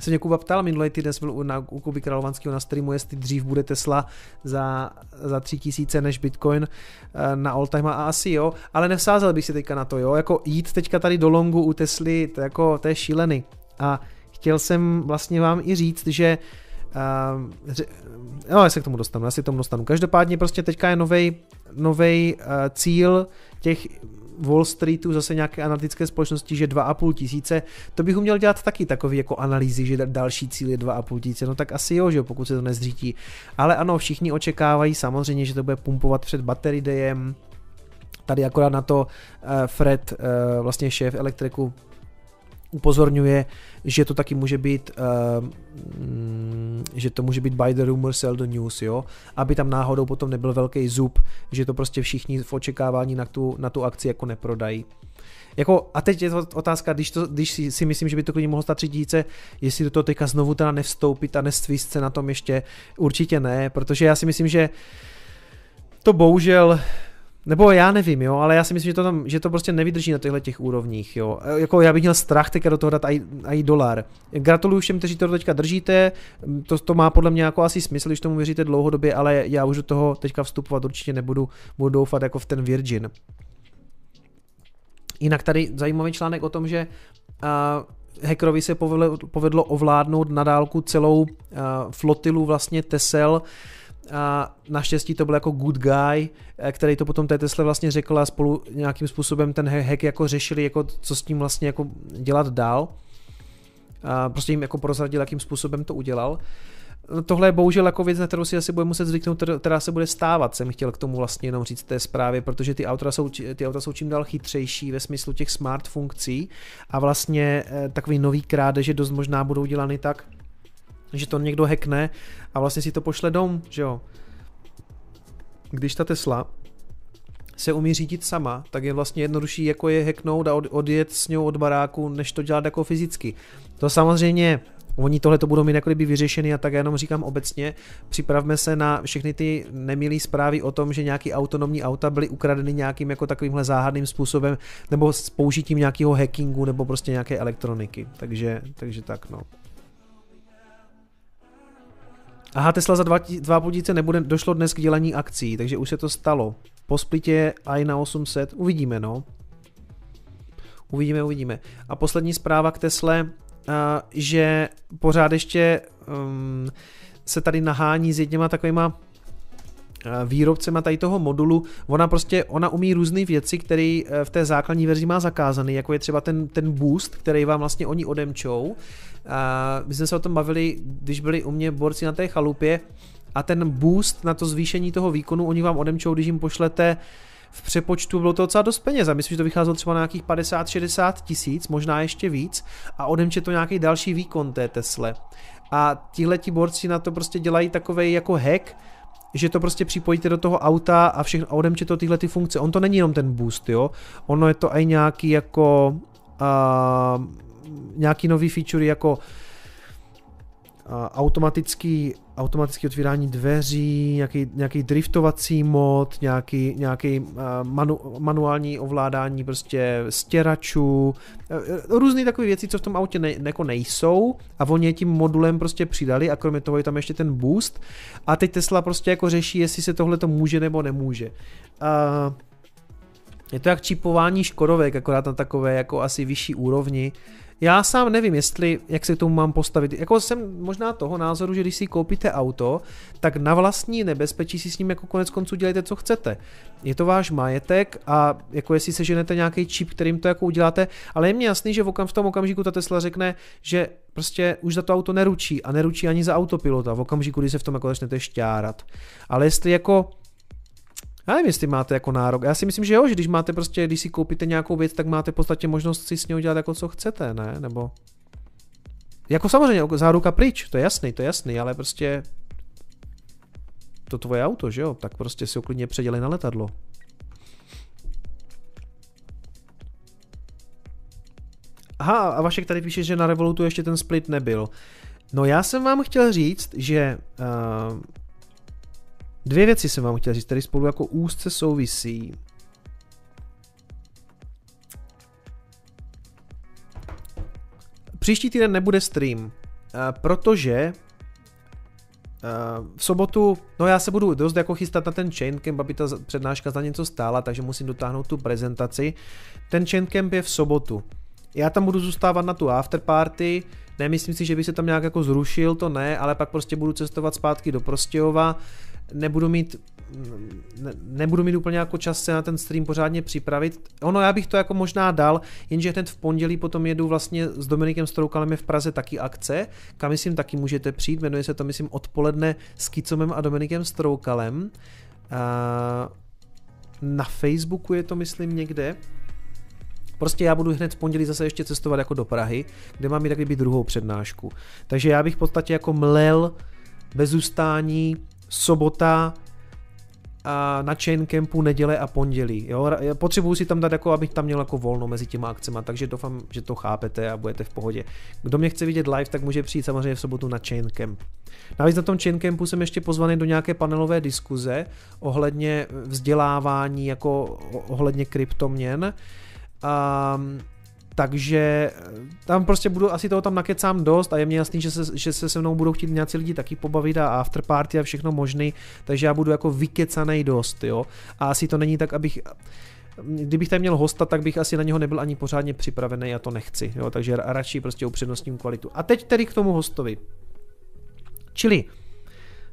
se mě Kuba ptal minulý týden byl na, u Kuby Královánského na streamu, jestli dřív bude Tesla za, za 3000 než Bitcoin eh, na all time a asi jo, ale nevsázel bych si teďka na to, jo, jako jít teďka tady do longu u Tesly, to, jako, to je šílený. A chtěl jsem vlastně vám i říct, že Uh, no, já se k tomu dostanu, já si k tomu dostanu. Každopádně prostě teďka je nový uh, cíl těch Wall Streetu, zase nějaké analytické společnosti, že 2,5 tisíce, to bych uměl dělat taky takový jako analýzy, že další cíl je 2,5 tisíce, no tak asi jo, že jo, pokud se to nezřítí. Ale ano, všichni očekávají samozřejmě, že to bude pumpovat před Battery Dayem, Tady akorát na to uh, Fred, vlastně šéf elektriku, upozorňuje, že to taky může být, uh, že to může být by the rumor, sell the news, jo, aby tam náhodou potom nebyl velký zub, že to prostě všichni v očekávání na tu, na tu akci jako neprodají. Jako, a teď je to otázka, když, to, když si, si myslím, že by to klidně mohlo stát tři jestli do toho teďka znovu teda nevstoupit a nestvíst se na tom ještě, určitě ne, protože já si myslím, že to bohužel nebo já nevím, jo, ale já si myslím, že to, tam, že to prostě nevydrží na těchto těch úrovních, jo. Jako já bych měl strach teďka do toho dát i, i dolar. Gratuluju všem, kteří to teďka držíte, to, to má podle mě jako asi smysl, když tomu věříte dlouhodobě, ale já už do toho teďka vstupovat určitě nebudu, budu doufat jako v ten Virgin. Jinak tady zajímavý článek o tom, že uh, hackerovi se povedlo, povedlo ovládnout na dálku celou uh, flotilu vlastně Tesel, uh, a naštěstí to byl jako good guy, eh, který to potom té Tesla vlastně řekl a spolu nějakým způsobem ten hack jako řešili, jako co s tím vlastně jako dělat dál. A prostě jim jako prozradil, jakým způsobem to udělal. No, tohle je bohužel jako věc, na kterou si asi bude muset zvyknout, která se bude stávat, jsem chtěl k tomu vlastně jenom říct té zprávě, protože ty auta jsou, ty auta jsou čím dál chytřejší ve smyslu těch smart funkcí a vlastně eh, takový nový krádeže dost možná budou dělány tak, že to někdo hackne a vlastně si to pošle dom, že jo. Když ta Tesla se umí řídit sama, tak je vlastně jednodušší jako je hacknout a odjet s ňou od baráku, než to dělat jako fyzicky. To samozřejmě Oni tohle to budou mít jako kdyby vyřešený a tak já jenom říkám obecně, připravme se na všechny ty nemilé zprávy o tom, že nějaký autonomní auta byly ukradeny nějakým jako takovýmhle záhadným způsobem nebo s použitím nějakého hackingu nebo prostě nějaké elektroniky. Takže, takže tak no. Aha, Tesla za 2,5 tisíce nebude, došlo dnes k dělení akcí, takže už se to stalo. Po splitě i na 800, uvidíme no. Uvidíme, uvidíme. A poslední zpráva k Tesle, že pořád ještě um, se tady nahání s jedněma takovýma výrobcema tady toho modulu, ona prostě, ona umí různé věci, které e, v té základní verzi má zakázané, jako je třeba ten, ten boost, který vám vlastně oni odemčou, a my jsme se o tom bavili, když byli u mě borci na té chalupě a ten boost na to zvýšení toho výkonu oni vám odemčou, když jim pošlete v přepočtu bylo to docela dost peněz. A myslím, že to vycházelo třeba na nějakých 50-60 tisíc, možná ještě víc. A odemče to nějaký další výkon té Tesle. A tihle ti borci na to prostě dělají takový jako hack, že to prostě připojíte do toho auta a všechno a odemče to tyhle ty funkce. On to není jenom ten boost, jo. Ono je to i nějaký jako uh, nějaký nový feature jako automatický, automatický otvírání dveří, nějaký, nějaký driftovací mod, nějaký, nějaký manu, manuální ovládání prostě stěračů, různé takové věci, co v tom autě ne, jako nejsou a oni je tím modulem prostě přidali a kromě toho je tam ještě ten boost. A teď Tesla prostě jako řeší, jestli se tohle to může nebo nemůže. Uh, je to jak čipování škodovek, akorát na takové jako asi vyšší úrovni, já sám nevím, jestli, jak se k tomu mám postavit. Jako jsem možná toho názoru, že když si koupíte auto, tak na vlastní nebezpečí si s ním jako konec konců dělejte, co chcete. Je to váš majetek a jako jestli se ženete nějaký čip, kterým to jako uděláte, ale je mi jasný, že v, okam, v tom okamžiku ta Tesla řekne, že prostě už za to auto neručí a neručí ani za autopilota v okamžiku, kdy se v tom jako začnete šťárat. Ale jestli jako já nevím, jestli máte jako nárok. Já si myslím, že jo, že když máte prostě, když si koupíte nějakou věc, tak máte v podstatě možnost si s ní udělat jako co chcete, ne? Nebo... Jako samozřejmě, záruka pryč, to je jasný, to je jasný, ale prostě to tvoje auto, že jo, tak prostě si ho klidně předělej na letadlo. Aha, a Vašek tady píše, že na Revolutu ještě ten split nebyl. No já jsem vám chtěl říct, že uh, Dvě věci jsem vám chtěl říct, které spolu jako úzce souvisí. Příští týden nebude stream, eh, protože eh, v sobotu, no já se budu dost jako chystat na ten Chaincamp, aby ta přednáška za něco stála, takže musím dotáhnout tu prezentaci. Ten Chaincamp je v sobotu. Já tam budu zůstávat na tu afterparty, nemyslím si, že by se tam nějak jako zrušil, to ne, ale pak prostě budu cestovat zpátky do Prostějova nebudu mít ne, nebudu mít úplně jako čas se na ten stream pořádně připravit. Ono já bych to jako možná dal, jenže hned v pondělí potom jedu vlastně s Dominikem Stroukalem je v Praze taky akce, kam myslím taky můžete přijít, jmenuje se to myslím odpoledne s Kicomem a Dominikem Stroukalem. Na Facebooku je to myslím někde. Prostě já budu hned v pondělí zase ještě cestovat jako do Prahy, kde mám i taky být druhou přednášku. Takže já bych v podstatě jako mlel bez ustání sobota a na chain campu neděle a pondělí. Jo? Potřebuji si tam dát, jako, abych tam měl jako volno mezi těma akcemi, takže doufám, že to chápete a budete v pohodě. Kdo mě chce vidět live, tak může přijít samozřejmě v sobotu na chain camp. Navíc na tom chain campu jsem ještě pozvaný do nějaké panelové diskuze ohledně vzdělávání, jako ohledně kryptoměn. Um, takže eh, tam prostě budu, asi toho tam nakecám dost a je mě jasný, že se, že se se mnou budou chtít nějací lidi taky pobavit a afterparty a všechno možný, takže já budu jako vykecanej dost, jo. A asi to není tak, abych, kdybych tam měl hosta, tak bych asi na něho nebyl ani pořádně připravený a to nechci, jo. Takže radši prostě upřednostním kvalitu. A teď tedy k tomu hostovi. Čili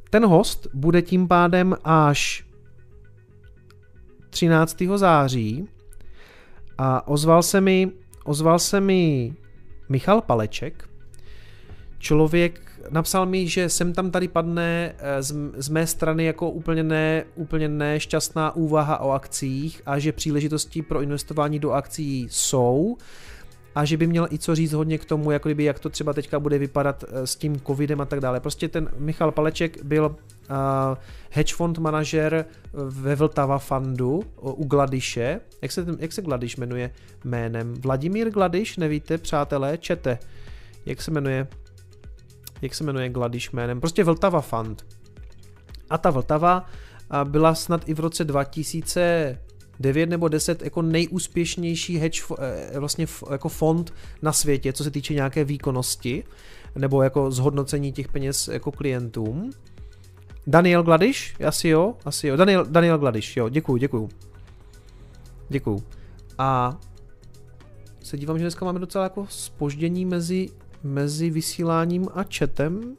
ten host bude tím pádem až 13. září a ozval se mi ozval se mi Michal Paleček, člověk napsal mi, že sem tam tady padne eh, z, z mé strany jako úplně, ne, úplně nešťastná úvaha o akcích a že příležitosti pro investování do akcí jsou a že by měl i co říct hodně k tomu, jako kdyby, jak to třeba teďka bude vypadat eh, s tím covidem a tak dále. Prostě ten Michal Paleček byl uh, hedge fund manažer ve Vltava Fundu u Gladiše. Jak se, jak se Gladiš jmenuje jménem? Vladimír Gladiš, nevíte, přátelé, čete. Jak se jmenuje? Jak se jmenuje Gladiš jménem? Prostě Vltava Fund. A ta Vltava byla snad i v roce 2000 9 nebo 10 jako nejúspěšnější hedge, eh, vlastně jako fond na světě, co se týče nějaké výkonnosti nebo jako zhodnocení těch peněz jako klientům. Daniel Gladiš? Asi jo, asi jo. Daniel, Daniel Gladiš, jo, děkuju, děkuju. Děkuju. A se dívám, že dneska máme docela jako spoždění mezi, mezi vysíláním a chatem.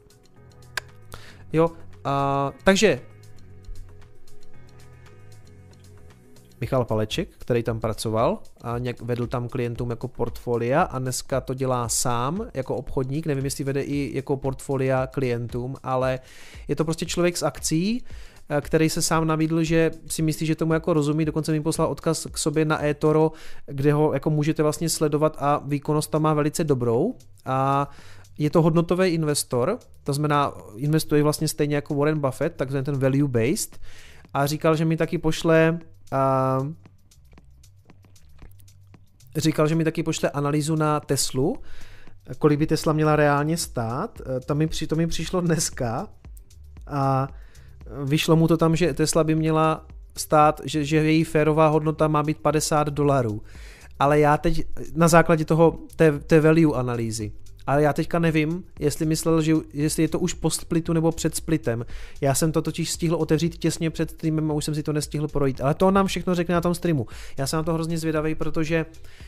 Jo, a, takže Michal Paleček, který tam pracoval a nějak vedl tam klientům jako portfolia a dneska to dělá sám jako obchodník, nevím jestli vede i jako portfolia klientům, ale je to prostě člověk z akcí, eh, který se sám nabídl, že si myslí, že tomu jako rozumí, dokonce mi poslal odkaz k sobě na eToro, kde ho jako můžete vlastně sledovat a výkonnost tam má velice dobrou. A je to hodnotový investor, to znamená investuje vlastně stejně jako Warren Buffett, takzvaný ten value based a říkal, že mi taky pošle a říkal, že mi taky pošle analýzu na Teslu, kolik by Tesla měla reálně stát. E, to mi, to mi přišlo dneska a vyšlo mu to tam, že Tesla by měla stát, že, že její férová hodnota má být 50 dolarů. Ale já teď na základě toho té, té value analýzy. Ale já teďka nevím, jestli myslel, že jestli je to už po splitu nebo před splitem. Já jsem to totiž stihl otevřít těsně před streamem a už jsem si to nestihl projít, ale to nám všechno řekne na tom streamu. Já jsem na to hrozně zvědavý, protože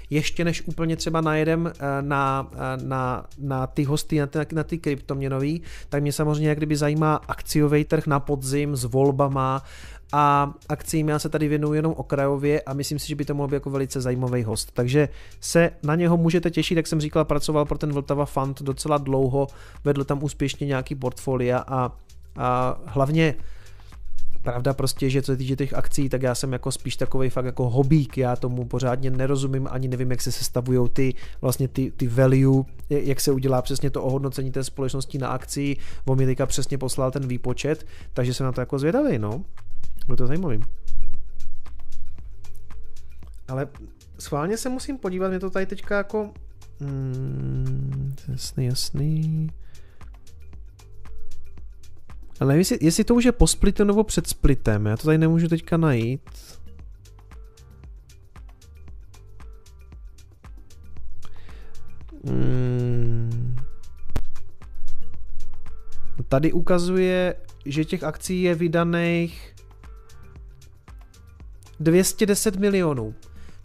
ještě než úplně třeba najedem eh, na, eh, na, na ty hosty, na ty, na ty kryptoměnový, tak mě samozřejmě jak kdyby zajímá akciový trh na podzim s volbama, a akcím já se tady věnuju jenom okrajově a myslím si, že by to mohl být jako velice zajímavý host. Takže se na něho můžete těšit, jak jsem říkal, pracoval pro ten Vltava Fund docela dlouho, vedl tam úspěšně nějaký portfolia a, a hlavně Pravda prostě, že co se týče těch akcí, tak já jsem jako spíš takový fakt jako hobík, já tomu pořádně nerozumím, ani nevím, jak se sestavují ty vlastně ty, ty value, jak se udělá přesně to ohodnocení té společnosti na akcí. On mi teďka přesně poslal ten výpočet, takže jsem na to jako zvědavý, no. Bylo to zajímavý. Ale schválně se musím podívat, mě to tady teďka jako... Mm, jasný, jasný. Ale nevím, jestli, jestli to už je po splitu nebo před splitem, já to tady nemůžu teďka najít. Hmm. Tady ukazuje, že těch akcí je vydaných 210 milionů.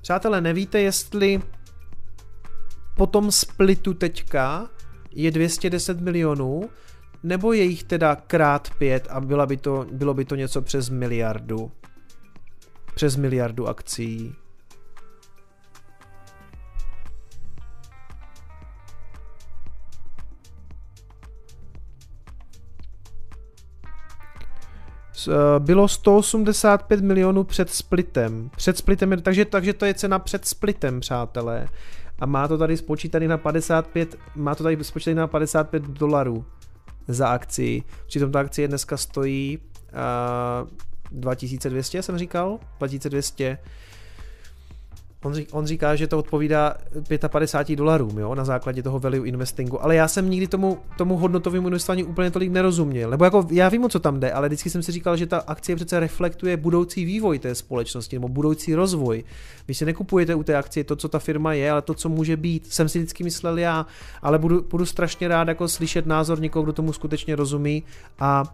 Přátelé, nevíte, jestli po tom splitu teďka je 210 milionů, nebo je jich teda krát pět a byla by to, bylo by to něco přes miliardu. Přes miliardu akcí. Bylo 185 milionů před splitem. Před splitem, takže, takže to je cena před splitem, přátelé. A má to tady spočítaný na 55, má to tady spočítaný na 55 dolarů za akci. Přitom ta akcie dneska stojí uh, 2200, jsem říkal, 2200 On, řík, on říká, že to odpovídá 55 dolarům jo, na základě toho value investingu, ale já jsem nikdy tomu, tomu hodnotovému investování úplně tolik nerozuměl. Nebo jako já vím, o co tam jde, ale vždycky jsem si říkal, že ta akcie přece reflektuje budoucí vývoj té společnosti nebo budoucí rozvoj. Vy si nekupujete u té akcie to, co ta firma je, ale to, co může být. Jsem si vždycky myslel já, ale budu, budu strašně rád jako slyšet názor někoho, kdo tomu skutečně rozumí a, a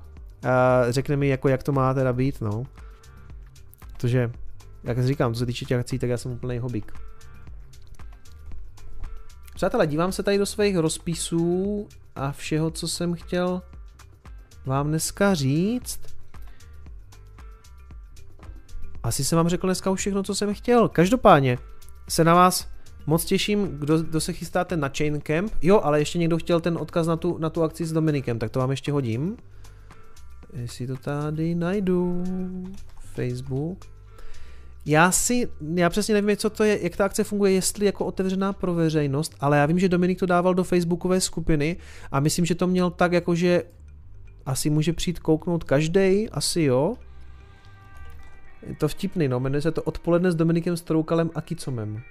řekne mi, jako jak to má teda být. No. Protože jak říkám, co se týče těch akcí, tak já jsem úplný hobík. Přátelé, dívám se tady do svých rozpisů a všeho, co jsem chtěl vám dneska říct. Asi jsem vám řekl dneska už všechno, co jsem chtěl. Každopádně se na vás moc těším, kdo, kdo se chystáte na Chain Camp. Jo, ale ještě někdo chtěl ten odkaz na tu, na tu akci s Dominikem, tak to vám ještě hodím. Jestli to tady najdu. Facebook. Já si, já přesně nevím, co to je, jak ta akce funguje, jestli jako otevřená pro veřejnost, ale já vím, že Dominik to dával do facebookové skupiny a myslím, že to měl tak, jako že asi může přijít kouknout každý, asi jo. Je to vtipný, no, jmenuje se to Odpoledne s Dominikem Stroukalem a Kicomem.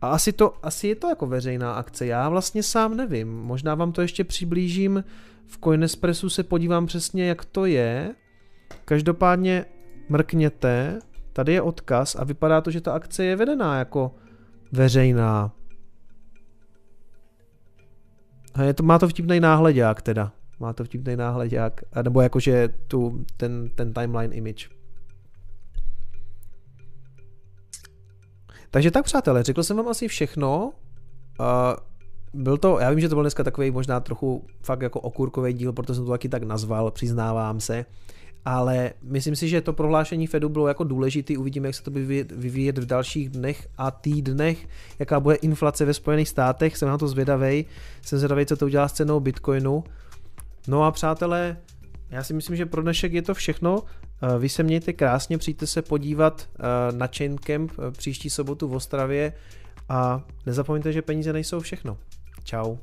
A asi, to, asi je to jako veřejná akce, já vlastně sám nevím. Možná vám to ještě přiblížím, v Coinespressu se podívám přesně, jak to je. Každopádně mrkněte, tady je odkaz a vypadá to, že ta akce je vedená jako veřejná. A je to, má to vtipný náhledák teda. Má to vtipný náhledák, nebo jakože tu, ten, ten timeline image. Takže tak přátelé, řekl jsem vám asi všechno. Uh, byl to, já vím, že to byl dneska takový možná trochu fakt jako okurkový díl, proto jsem to taky tak nazval, přiznávám se ale myslím si, že to prohlášení Fedu bylo jako důležitý, uvidíme, jak se to bude vyvíjet v dalších dnech a týdnech, jaká bude inflace ve Spojených státech, jsem na to zvědavý, jsem zvědavý, co to udělá s cenou Bitcoinu. No a přátelé, já si myslím, že pro dnešek je to všechno. Eh, vy se mějte krásně, přijďte se podívat eh, na Chain Camp eh, příští sobotu v Ostravě a nezapomeňte, že peníze nejsou všechno. Ciao.